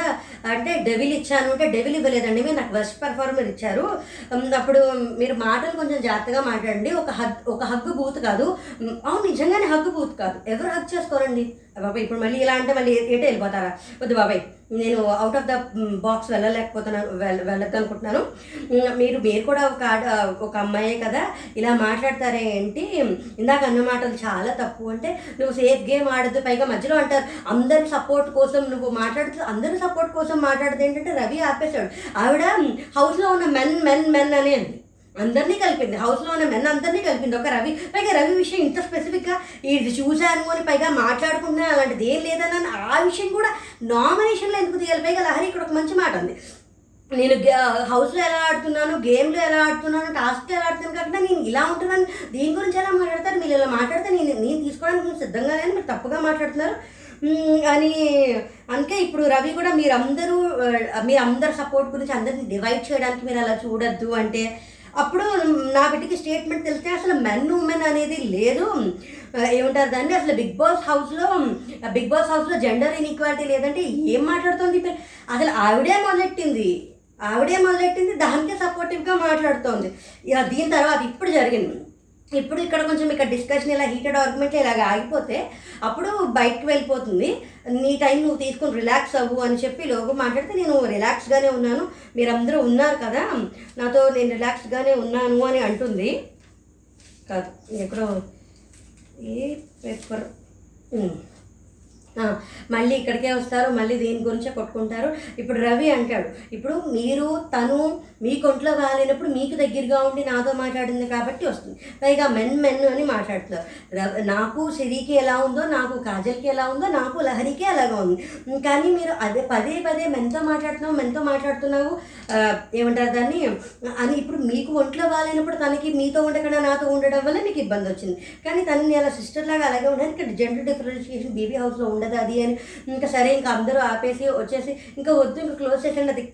అంటే డెవిల్ ఇచ్చాను అంటే డెవిల్ ఇవ్వలేదండి. మీరు నాకు వర్చ్ పర్ఫార్మర్ ఇచ్చారు. అప్పుడు మీరు మాటలు కొంచెం జాగ్రత్తగా మాట్లాడండి. ఒక హగ్ ఒక హగ్గు బూత్ కాదు. అవును నిజంగానే హగ్గు బూత్ కాదు. ఎవరు హగ్ చేసుకోరండి? బాబాయ్ ఇప్పుడు మళ్ళీ ఇలా అంటే మళ్ళీ ఎటు వెళ్ళిపోతారా? వద్దు బాబాయ్. నేను out of the box mm, వెళ్ళలేకపోతున్నాను వెళ్ళ వెళ్ళొద్దు అనుకుంటున్నాను మీరు మీరు కూడా ఒక ఒక అమ్మాయే కదా ఇలా మాట్లాడతారే ఏంటి? ఇందాక అన్న మాటలు చాలా తప్పు. అంటే నువ్వు సేఫ్ గేమ్ ఆడద్దు పైగా మధ్యలో అంటారు అందరి సపోర్ట్ కోసం నువ్వు మాట్లాడుతూ అందరి సపోర్ట్ కోసం మాట్లాడదు ఏంటంటే రవి ఆపేశాడు. ఆవిడ హౌస్లో ఉన్న మెన్ మెన్ మెన్ అని అంది. అందరినీ కలిపింది. హౌస్లో ఉన్న మెన్ అందరినీ కలిపింది. ఒక రవి పైగా రవి విషయం ఇంత స్పెసిఫిక్గా ఇది చూశాను అని పైగా మాట్లాడుకుంటున్నా అలాంటిది ఏం లేదని ఆ విషయం కూడా నామినేషన్లో ఎందుకు తీయాలి? పైగా లహరి ఇక్కడ ఒక మంచి మాట ఉంది. నేను గే- హౌస్లో ఎలా ఆడుతున్నాను గేమ్లో ఎలా ఆడుతున్నాను టాస్క్లో ఎలా ఆడుతున్నాను కాకుండా నేను ఇలా ఉంటున్నాను దీని గురించి ఎలా మాట్లాడతారు మీరు ఇలా మాట్లాడితే నేను నేను తీసుకోవడానికి నేను సిద్ధంగా లేను మీరు తప్పుగా మాట్లాడుతున్నారు. అని అందుకే ఇప్పుడు రవి కూడా మీరందరూ ఆ, మీ అందరి సపోర్ట్ గురించి అందరిని డివైడ్ చేయడానికి మీరు అలా చూడొద్దు అంటే అప్పుడు నా బిడ్డకి స్టేట్మెంట్ తెలిస్తే అసలు మెన్ ఉమెన్ అనేది లేదు. ఆ, ఏమంటారు దాన్ని? అసలు బిగ్ బాస్ హౌస్లో బిగ్ బాస్ హౌస్లో జెండర్ ఇన్ఈక్వాలిటీ లేదంటే ఏం మాట్లాడుతోంది అసలు ఆవిడే మొదలెట్టింది. ఆవిడే మొదలెట్టింది దానికే సపోర్టివ్గా మాట్లాడుతోంది. దీని తర్వాత ఇప్పుడు జరిగింది. ఇప్పుడు ఇక్కడ కొంచెం ఇక్కడ డిస్కషన్ ఇలా హీటెడ్ ఆర్గ్యుమెంట్ ఇలాగ ఆగిపోతే అప్పుడు బయటకు వెళ్ళిపోతుంది. నీ టైం నువ్వు తీసుకొని రిలాక్స్ అవ్వు అని చెప్పి లోగు మాట్లాడితే నేను రిలాక్స్గానే ఉన్నాను. మీరందరూ ఉన్నారు కదా. నాతో నేను రిలాక్స్గానే ఉన్నాను అని అంటుంది. కాదు ఎక్కడో ఏ పేపర్ మళ్ళీ ఇక్కడికే వస్తారు మళ్ళీ దీని గురించే కొట్టుకుంటారు. ఇప్పుడు రవి అంటాడు ఇప్పుడు మీరు తను మీ కొంట్లో బాగాలేనప్పుడు మీకు దగ్గరగా ఉండి నాతో మాట్లాడింది కాబట్టి వస్తుంది. పైగా మెన్ మెన్ అని మాట్లాడుతున్నారు. రవి నాకు సిరికి ఎలా ఉందో నాకు కాజల్కి ఎలా ఉందో నాకు లహరికి అలాగా ఉంది. కానీ మీరు అదే పదే పదే మెన్తో మాట్లాడుతున్నావు మెన్తో మాట్లాడుతున్నావు ఏమంటారు దాన్ని? అని ఇప్పుడు మీకు ఒంట్లో బాగాలేనప్పుడు తనకి మీతో ఉండకుండా నాతో ఉండడం వల్ల మీకు ఇబ్బంది వచ్చింది. కానీ తనని అలా సిస్టర్ లాగా అలాగే ఉండడానికి జెండర్ డిఫరెన్షియేషన్ బేబీ హౌస్లో ఉండదు అది అని. ఇంకా సరే ఇంకా అందరూ ఆపేసి వచ్చేసి ఇంకా వద్దు ఇంకా క్లోజ్ చేసేయండి అది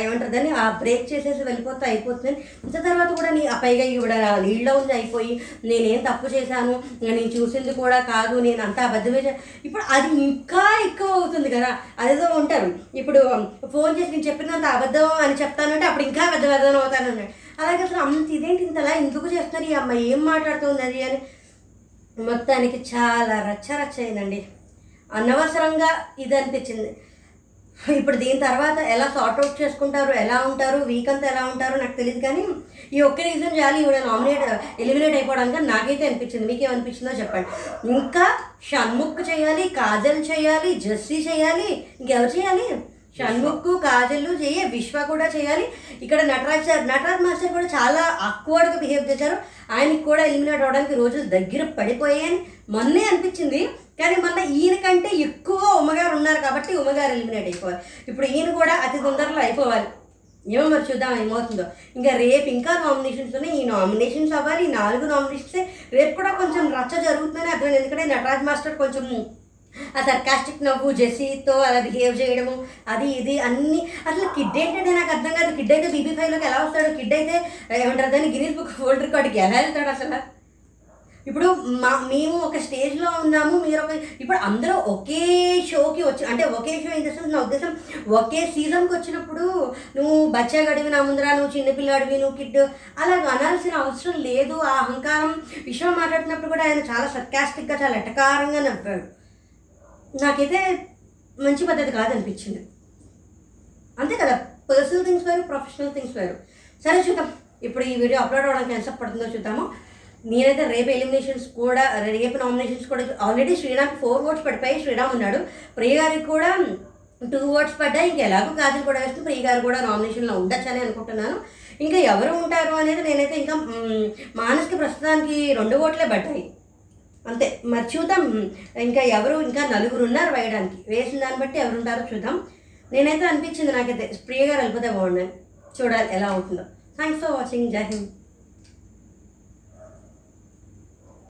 ఏమంటారు దాన్ని ఆ బ్రేక్ చేసేసి వెళ్ళిపోతే అయిపోతుంది. ఇంత తర్వాత కూడా నీ ఆ పైగా ఇవిడ నీళ్ళలో ఉంది అయిపోయి నేనేం తప్పు చేశాను నేను చూసింది కూడా కాదు నేను అంతా అబద్ధమే ఇప్పుడు అది ఇంకా ఎక్కువ అవుతుంది కదా. అదేదో ఉంటారు ఇప్పుడు ఫోన్ చేసి నేను చెప్పినంత అబద్ధం అని చెప్తానంటే అప్పుడు ఇంకా పెద్ద పెద్దన అవుతాను అలాగే అసలు అంత ఇదేంటి ఇంతలా ఎందుకు చేస్తున్నారు ఈ అమ్మాయి? ఏం మాట్లాడుతుంది అది అని. మొత్తానికి చాలా రచ్చ రచ్చ అయిందండి. అనవసరంగా ఇది అనిపించింది ఇప్పుడు దీని తర్వాత ఎలా సార్ట్ అవుట్ చేసుకుంటారు ఎలా ఉంటారు వీక్ అంతా ఎలా ఉంటారో నాకు తెలియదు కానీ ఈ ఒక్క రీజన్ చాలు ఈవిడ నామినేట్ ఎలిమినేట్ అయిపోవడానికి నాకైతే అనిపించింది. మీకేమనిపించిందో చెప్పండి. ఇంకా షణ్ముఖ్ చేయాలి కాజల్ చేయాలి జస్సీ చేయాలి ఇంకెవరు చేయాలి? షణ్ముఖ్ కాజల్ చేయ విశ్వ కూడా చేయాలి. ఇక్కడ నటరాజ్ సార్ నటరాజ్ మాస్టర్ కూడా చాలా అక్వర్డ్గా బిహేవ్ చేశారు. ఆయనకి కూడా ఎలిమినేట్ అవడానికి రోజులు దగ్గర పడిపోయాయని మొన్నే అనిపించింది. కానీ మళ్ళీ ఈయన కంటే ఎక్కువ ఉమ్మగారు ఉన్నారు కాబట్టి ఉమ్మగారు ఎలిమినేట్ అయిపోవాలి. ఇప్పుడు ఈయన కూడా అతి తొందరలో అయిపోవాలి. ఏమో మరి చూద్దాం ఏమవుతుందో. ఇంకా రేపు ఇంకా నామినేషన్స్ ఉన్నాయి. ఈ నామినేషన్స్ అవ్వాలి. ఈ నాలుగు నామినేషన్స్ రేపు కూడా కొంచెం రచ్చ జరుగుతుందని అర్థం ఎందుకంటే నటరాజ్ మాస్టర్ కొంచెం ఆ సర్కాస్టిక్ నవ్వు జెస్సీతో అలా బిహేవ్ చేయడము అది ఇది అన్ని. అసలు కిడ్ ఏంటంటే నాకు అర్థం కాదు. కిడ్ అయితే బీబీ ఫైవ్లోకి ఎలా వస్తాడు? కిడ్ అయితే ఏమంటారు దాన్ని? గిరీష్ బుక్ వరల్డ్ రికార్డ్కి ఎలా వెళ్తాడు అసలు? ఇప్పుడు మా మేము ఒక స్టేజ్లో ఉన్నాము మీరు ఒక ఇప్పుడు అందరూ ఒకే షోకి వచ్చి అంటే ఒకే షో ఏం చేస్తుంది నా ఉద్దేశం ఒకే సీజన్కి వచ్చినప్పుడు నువ్వు బచ్చా గడివి నా ముందర నువ్వు చిన్నపిల్లాడివి నువ్వు కిడ్ అలా అనాల్సిన అవసరం లేదు. ఆ అహంకారం విషయం మాట్లాడినప్పుడు కూడా ఆయన చాలా సర్కాస్టిక్గా చాలా ఎటకారంగా నవ్వాడు. నాకైతే మంచి పద్ధతి కాదనిపించింది. అంతే కదా? పర్సనల్ థింగ్స్ వేరు ప్రొఫెషనల్ థింగ్స్ వేరు. సరే చూద్దాం. ఇప్పుడు ఈ వీడియో అప్లోడ్ అవ్వడానికి ఎంత పడుతుందో చూద్దాము. నేనైతే రేపు ఎలిమినేషన్స్ కూడా రేపు నామినేషన్స్ కూడా ఆల్రెడీ శ్రీరామ్ ఫోర్ ఓట్స్ పడిపోయి శ్రీరామ్ ఉన్నాడు. ప్రియ గారికి కూడా టూ ఓట్స్ పడ్డాయి. ఇంకా ఎలాగో కాజల్ కూడా వేస్తే ప్రియ గారు కూడా నామినేషన్లో ఉండొచ్చని అనుకుంటున్నాను. ఇంకా ఎవరు ఉంటారు అనేది నేనైతే ఇంకా మానసిక ప్రస్తుతానికి రెండు ఓట్లే పడ్డాయి. అంతే. మరి చూద్దాం. ఇంకా ఎవరు ఇంకా నలుగురు ఉన్నారు వేయడానికి. వేసిన దాన్ని బట్టి ఎవరు ఉంటారో చూద్దాం. నేనైతే అనిపించింది నాకైతే. ప్రియ గారు వెళ్ళిపోతే బాగుండని. చూడాలి ఎలా ఉంటుందో. థ్యాంక్స్ ఫర్ వాచింగ్ జై హింద్.